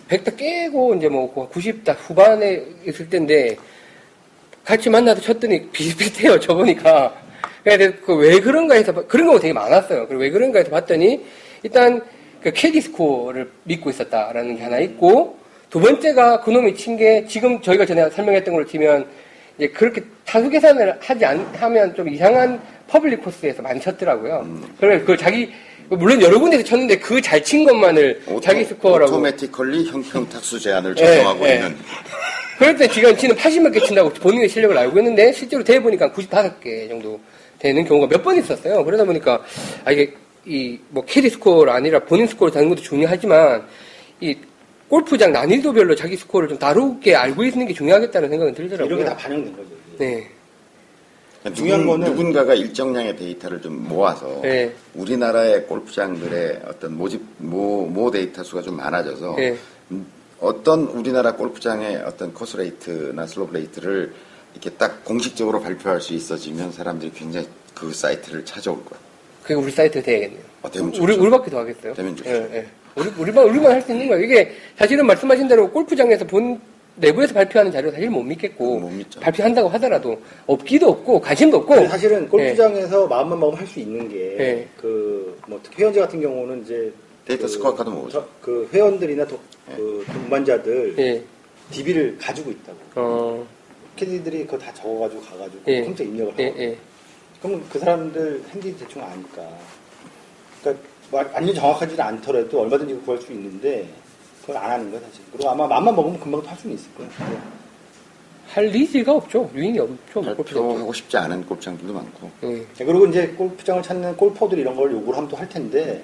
100다 깨고, 이제 뭐 90다 후반에 있을 텐데, 같이 만나서 쳤더니 비슷비슷해요, 저보니까. 그래서 그 왜 그런가 해서, 봐- 그런 경우가 되게 많았어요. 그리고 왜 그런가 해서 봤더니, 일단, 그 캐디 스코어를 믿고 있었다라는 게 하나 있고, 두 번째가 그놈이 친 게, 지금 저희가 전에 설명했던 걸로 치면, 이제 그렇게 타수 계산을 하지 않, 하면 좀 이상한 퍼블릭 코스에서 많이 쳤더라고요. 그러면 그걸 자기, 물론 여러 군데서 쳤는데 그 잘 친 것만을 자기 스코어라고. automatically 형평 타수 제한을 예, 적용하고 예. 있는 그럴 때 지금 지는 80몇 개 친다고 본인의 실력을 알고 있는데 실제로 대해보니까 95개 정도 되는 경우가 몇 번 있었어요. 그러다 보니까 아 이게 이 뭐 캐디 스코어가 아니라 본인 스코어를 다는 것도 중요하지만 이 골프장 난이도별로 자기 스코어를 좀 다르게 알고 있는 게 중요하겠다는 생각은 들더라고요. 이런 게 다 반영된 거죠. 네. 중요한 누군, 거는- 누군가가 일정량의 데이터를 좀 모아서 네. 우리나라의 골프장들의 어떤 모집 모, 모 데이터 수가 좀 많아져서 네. 음, 어떤 우리나라 골프장의 어떤 코스 레이트나 슬로프 레이트를 이렇게 딱 공식적으로 발표할 수 있어지면 사람들이 굉장히 그 사이트를 찾아올 거야. 그게 우리 사이트 돼야겠네요. 아, 되면 좋죠. 우리, 우리밖에 더 하겠어요. 되면 좋죠. 예, 예. 우리, 우리만, 우리만 할 수 있는 거예요. 이게 사실은 말씀하신 대로 골프장에서 본, 내부에서 발표하는 자료 사실 못 믿겠고. 못 믿죠. 발표한다고 하더라도 없기도 없고, 관심도 없고. 사실은 골프장에서 마음만 먹으면 할 수 있는 게 네. 그뭐 특히 회원제 같은 경우는 이제 데이터 그 스코어 카드 모으죠. 저- 그 회원들이나 도, 그 동반자들 예. 예. DB를 가지고 있다고. 어, 캐디들이 그거 다 적어가지고 가가지고 예. 컴퓨터 입력을 예, 하고. 예. 그러면 그 사람들 핸디 대충 아니까. 그러니까 뭐 완전 정확하지는 않더라도 얼마든지 구할 수 있는데 그걸 안 하는 거야 사실. 그리고 아마 맘만 먹으면 금방 할 수는 있을 거야. 할 리즈가 없죠. 유인이 없죠. 골프장. 발표하고 싶지 않은 골프장들도 많고. 예. 네, 그리고 이제 골프장을 찾는 골퍼들 이런 걸 요구를 하면 또 할 텐데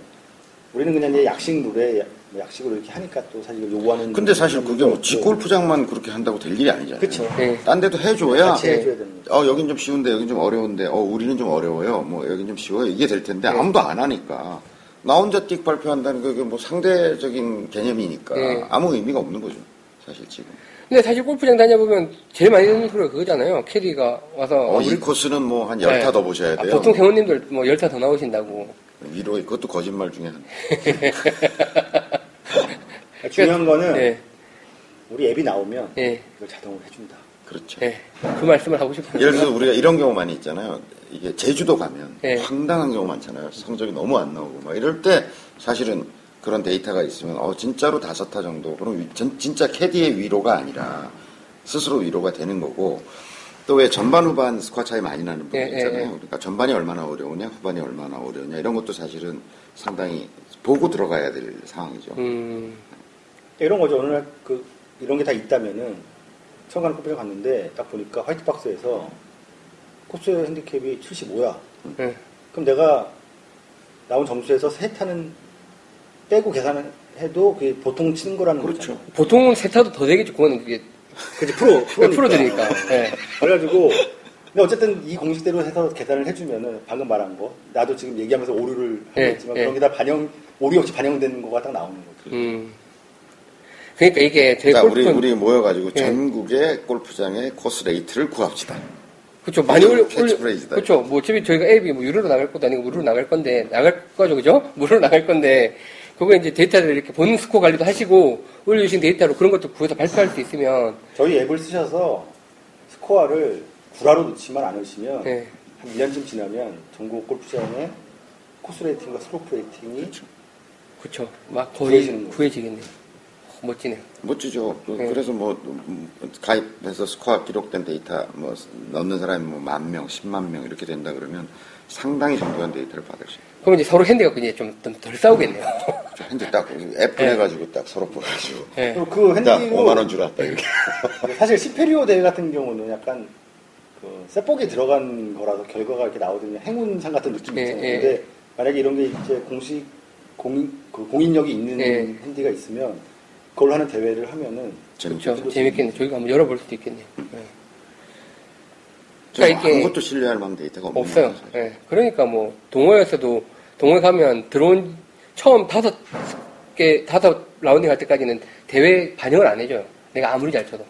우리는 그냥 이제 약식 룰에 야- 뭐 약식으로 이렇게 하니까 또 사실 요구하는 근데 사실 그게 뭐 없고. 지 골프장만 그렇게 한다고 될 일이 아니잖아요. 그쵸. 예. 딴 데도 해줘야 같이 해줘야 되는. 어 여긴 좀 쉬운데 여긴 좀 어려운데 어 우리는 좀 어려워요 뭐 여긴 좀 쉬워요 이게 될 텐데 네. 아무도 안 하니까 나 혼자 띡 발표한다는 게뭐 상대적인 개념이니까 네. 아무 의미가 없는 거죠 사실 지금 근데 사실 골프장 다녀보면 제일 많이 듣는 소리가 그거잖아요. 캐디가 와서. 어, 우리- 이 코스는 뭐 한 열타 네. 더 보셔야 아, 돼요 보통 회원님들 뭐 열타 더 나오신다고. 위로 그것도 거짓말 중에 한 그러니까 [LAUGHS] 중요한 거는 예. 우리 앱이 나오면 예. 이걸 자동으로 해준다. 그렇죠 예. 그 말씀을 하고 싶어요. 예를 들어서 우리가 이런 경우 많이 있잖아요 이게 제주도 가면 네. 황당한 경우 많잖아요 성적이 너무 안 나오고 막 이럴 때 사실은 그런 데이터가 있으면 어 진짜로 다섯 타 정도 그럼 위- 전- 진짜 캐디의 위로가 아니라 스스로 위로가 되는 거고 또 왜 전반 후반 스코어 차이 많이 나는 분들 예, 예, 있잖아요 예. 그러니까 전반이 얼마나 어려우냐 후반이 얼마나 어려우냐 이런 것도 사실은 상당히 보고 들어가야 될 상황이죠 음, 이런 거죠. 어느 날그 이런 게 다 있다면은 가는 골프장 갔는데 딱 보니까 화이트박스에서 코스 핸디캡이 75야. 예. 그럼 내가 나온 점수에서 세 타는 빼고 계산을 해도 그게 보통 치는 거라는 그렇죠. 거죠. 보통은 세 타도 더 되겠죠. 그거는 그게 그치 프로 프로니까. 프로들이니까. 예. 그래가지고 근데 어쨌든 이 공식대로 해서 계산을 해주면은 방금 말한 거 나도 지금 얘기하면서 오류를 하고 예, 있지만 예. 그런 게 다 반영 오류 없이 반영되는 거가 딱 나오는 거죠. 음. 그러니까 이게 제자 골프 우리 우리 모여가지고 예. 전국의 골프장의 course rate를 구합시다 그렇죠. 많이 올려. 그렇죠. 뭐 어차피 저희가 앱이 뭐 유료로 나갈 것도 아니고 무료로 나갈 건데 나갈 거죠, 그죠? [LAUGHS] 무료로 나갈 건데 그거 이제 데이터를 이렇게 본인 스코어 관리도 하시고 올려주신 데이터로 그런 것도 구해서 발표할 수 있으면 저희 앱을 쓰셔서 스코어를 구라로 넣지만 않으시면 예. 한 1년쯤 지나면 전국 골프장의 course rating과 slope rating이 그렇죠. 막 거의. 구해지겠네요. 멋지네요. 멋지죠. 그, 네. 래서뭐 음, 가입해서 스코어 기록된 데이터 뭐 넣는 사람이 뭐 만 명, 십만 명 이렇게 된다 그러면 상당히 정교한 데이터를 받을 수 있어요. 그럼 이제 서로 핸디가 이제 좀덜 싸우겠네요. [LAUGHS] 현재 딱앱 보내가지고 딱 서로 보내가지고 예. 그리고 그야 핸디로 5만 원 주라 딱 이렇게. [LAUGHS] 사실 신페리오 대회 같은 경우는 약간 그 세폭이 들어간 거라서 결과가 이렇게 나오더니 행운상 같은 느낌이 예, 있잖아요. 예. 근데 만약에 이런 게 이제 공식 공, 그 공인력이 있는 예. 핸디가 있으면 그걸로 하는 대회를 하면은 그렇죠. 재밌겠네. 저희가 한번 열어볼 수도 있겠네요. 네. 좀 그러니까 이게- 아무것도 신뢰할 만한 데이터가 없어요. 예. 그러니까 뭐 동호회에서도 동호회 가면 들어온 처음 다섯 개 다섯 라운딩 할 때까지는 대회 반영을 안 해줘요. 내가 아무리 잘 쳐도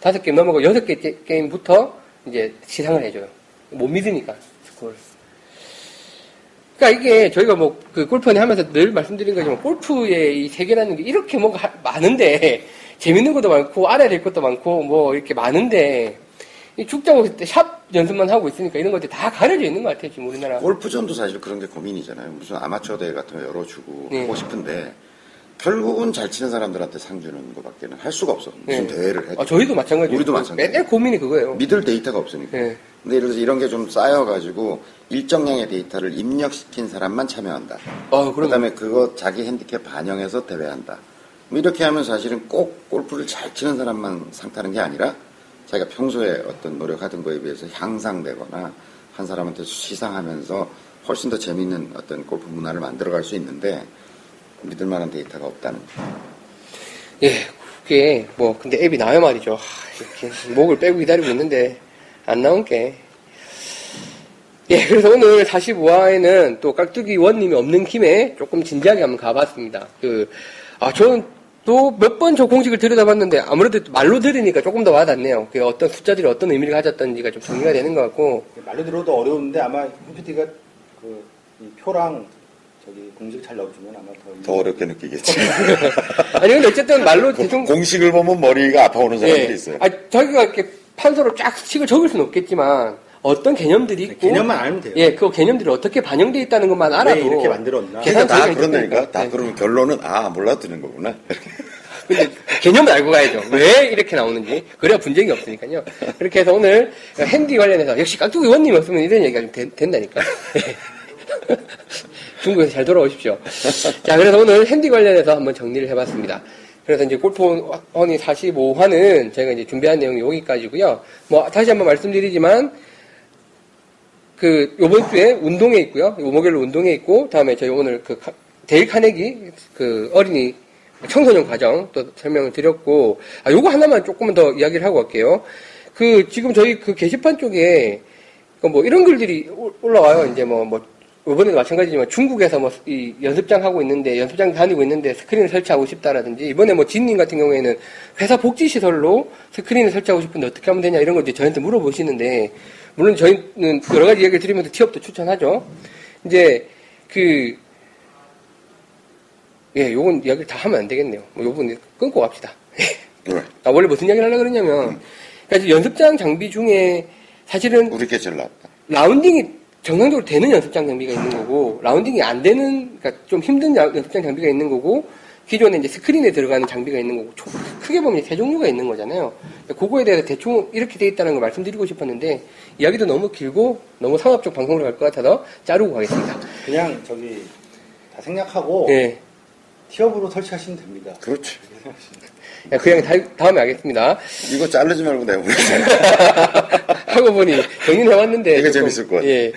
다섯 게임 넘어가 여섯 개 게- 게임부터 이제 시상을 해줘요. 못 믿으니까 스코어를. 그러니까 이게 저희가 뭐 그 골프원에 하면서 늘 말씀드린 거지만 골프의 이 세계라는 게 이렇게 뭔가 하- 많은데 재밌는 것도 많고 알아야 될 것도 많고 뭐 이렇게 많은데 이 축자고 샵 연습만 하고 있으니까 이런 것들이 다 가려져 있는 것 같아요 지금 우리나라. 골프전도 사실 그런 게 고민이잖아요. 무슨 아마추어 대회 같은 거 열어주고 네. 하고 싶은데 결국은 잘 치는 사람들한테 상 주는 것밖에는 할 수가 없어. 무슨 네. 대회를 해도. 아, 저희도 마찬가지예요. 우리도 마찬가지. 맨날 고민이 그거예요. 믿을 데이터가 없으니까. 네. 근데 예를 들어서 이런 게 좀 쌓여가지고 일정량의 데이터를 입력시킨 사람만 참여한다. 어, 그럼 그다음에 그거 자기 핸디캡 반영해서 대회한다. 뭐 이렇게 하면 사실은 꼭 골프를 잘 치는 사람만 상 타는 게 아니라 자기가 평소에 어떤 노력하던 거에 비해서 향상되거나 한 사람한테 시상하면서 훨씬 더 재밌는 어떤 골프 문화를 만들어갈 수 있는데 믿을 만한 데이터가 없다는 거죠. 예, 그게 뭐 근데 앱이 나와야 말이죠. 하, 이렇게 목을 빼고 기다리고 있는데 안 나온 게. 예, 그래서 오늘 45화에는 또 깍두기 원님이 없는 김에 조금 진지하게 한번 가봤습니다. 그, 아, 저는 또 몇 번 저 공식을 들여다봤는데 아무래도 또 말로 들으니까 조금 더 와닿네요. 그 어떤 숫자들이 어떤 의미를 가졌던지가 좀 정리가 되는 것 같고. 말로 들어도 어려운데 아마 홈피디가 그이 표랑 저기 공식 잘 넣어주면 아마 더, 더 어렵게 느끼겠지. [LAUGHS] 아니, 근데 어쨌든 말로 대충. 공식을 보면 머리가 아파오는 사람들이 예. 있어요. 아, 자기가 이렇게 판서로 쫙 식을 적을 수는 없겠지만 어떤 개념들이 있고 개념만 알면 돼요. 예, 그 개념들이 어떻게 반영되어 있다는 것만 알아도 왜 이렇게 만들었나? 계산 그러니까 다 그런다니까. 다 예. 그러면 결론은 아 몰라 드는 거구나. [LAUGHS] 근데 개념을 알고 가야죠. 왜 이렇게 나오는지. 그래야 분쟁이 없으니까요. 그렇게 해서 오늘 핸디 관련해서 역시 깍두기 원님이 없으면 이런 얘기가 좀 된- 된다니까. [LAUGHS] 중국에서 잘 돌아오십시오. 자, 그래서 오늘 핸디 관련해서 한번 정리를 해봤습니다. 그래서 이제 골프원이 45화는 저희가 이제 준비한 내용이 여기까지고요. 뭐 다시 한번 말씀드리지만 그 요번 주에 운동회 있고요. 목요일로 운동회 있고 다음에 저희 오늘 그 카- 데일 카네기 그 어린이 청소년 과정 또 설명을 드렸고 아 요거 하나만 조금만 더 이야기를 하고 갈게요. 그 지금 저희 그 게시판 쪽에 그뭐 이런 글들이 올- 올라와요. 이제 뭐 뭐 이번에도 마찬가지지만 중국에서 뭐 이 연습장 하고 있는데 연습장 다니고 있는데 스크린을 설치하고 싶다라든지 이번에 뭐 진님 같은 경우에는 회사 복지 시설로 스크린을 설치하고 싶은데 어떻게 하면 되냐 이런 걸 이제 저한테 물어보시는데 물론 저희는 여러 가지 이야기를 드리면서 티업도 추천하죠. 이제 그 예, 요건 이야기를 다 하면 안 되겠네요. 뭐 요건 끊고 갑시다. [LAUGHS] 왜? 아, 원래 무슨 이야기를 하려고 그러냐면, 그러니까 연습장 장비 중에 사실은 우리 게 제일 낫다. 라운딩이 정상적으로 되는 연습장 장비가 있는 거고, 라운딩이 안 되는, 그러니까 좀 힘든 야- 연습장 장비가 있는 거고, 기존에 이제 스크린에 들어가는 장비가 있는 거고, 초- 크게 보면 이제 세 종류가 있는 거잖아요. 그러니까 그거에 대해서 대충 이렇게 돼 있다는 걸 말씀드리고 싶었는데, 이야기도 너무 길고, 너무 상업적 방송으로 갈 것 같아서 자르고 가겠습니다. 그냥 저기 다 생략하고 예. 티업으로 설치하시면 됩니다. 그렇지. 야, 그 이야기 다- 다음에 하겠습니다. 이거 자르지 말고 내가 보내. [LAUGHS] 하고 보니 정리는 해왔는데 이거 조금, 재밌을 것 같아. 예.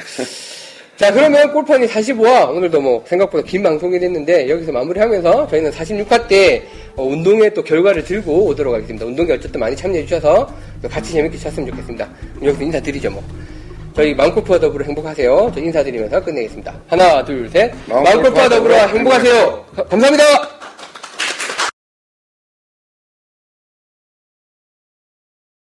자 그러면 골판이 45화 오늘도 뭐 생각보다 긴 방송이 됐는데 여기서 마무리하면서 저희는 46화 때 어, 운동회 또 결과를 들고 오도록 하겠습니다. 운동회 어쨌든 많이 참여해 주셔서 같이 재밌게 쳤으면 좋겠습니다. 여기서 인사드리죠 뭐. 저희 마음골프와 더불어 행복하세요. 저 인사드리면서 끝내겠습니다. 하나 둘 셋. 마음골프와 더불어 행복하세요. 가- 감사합니다.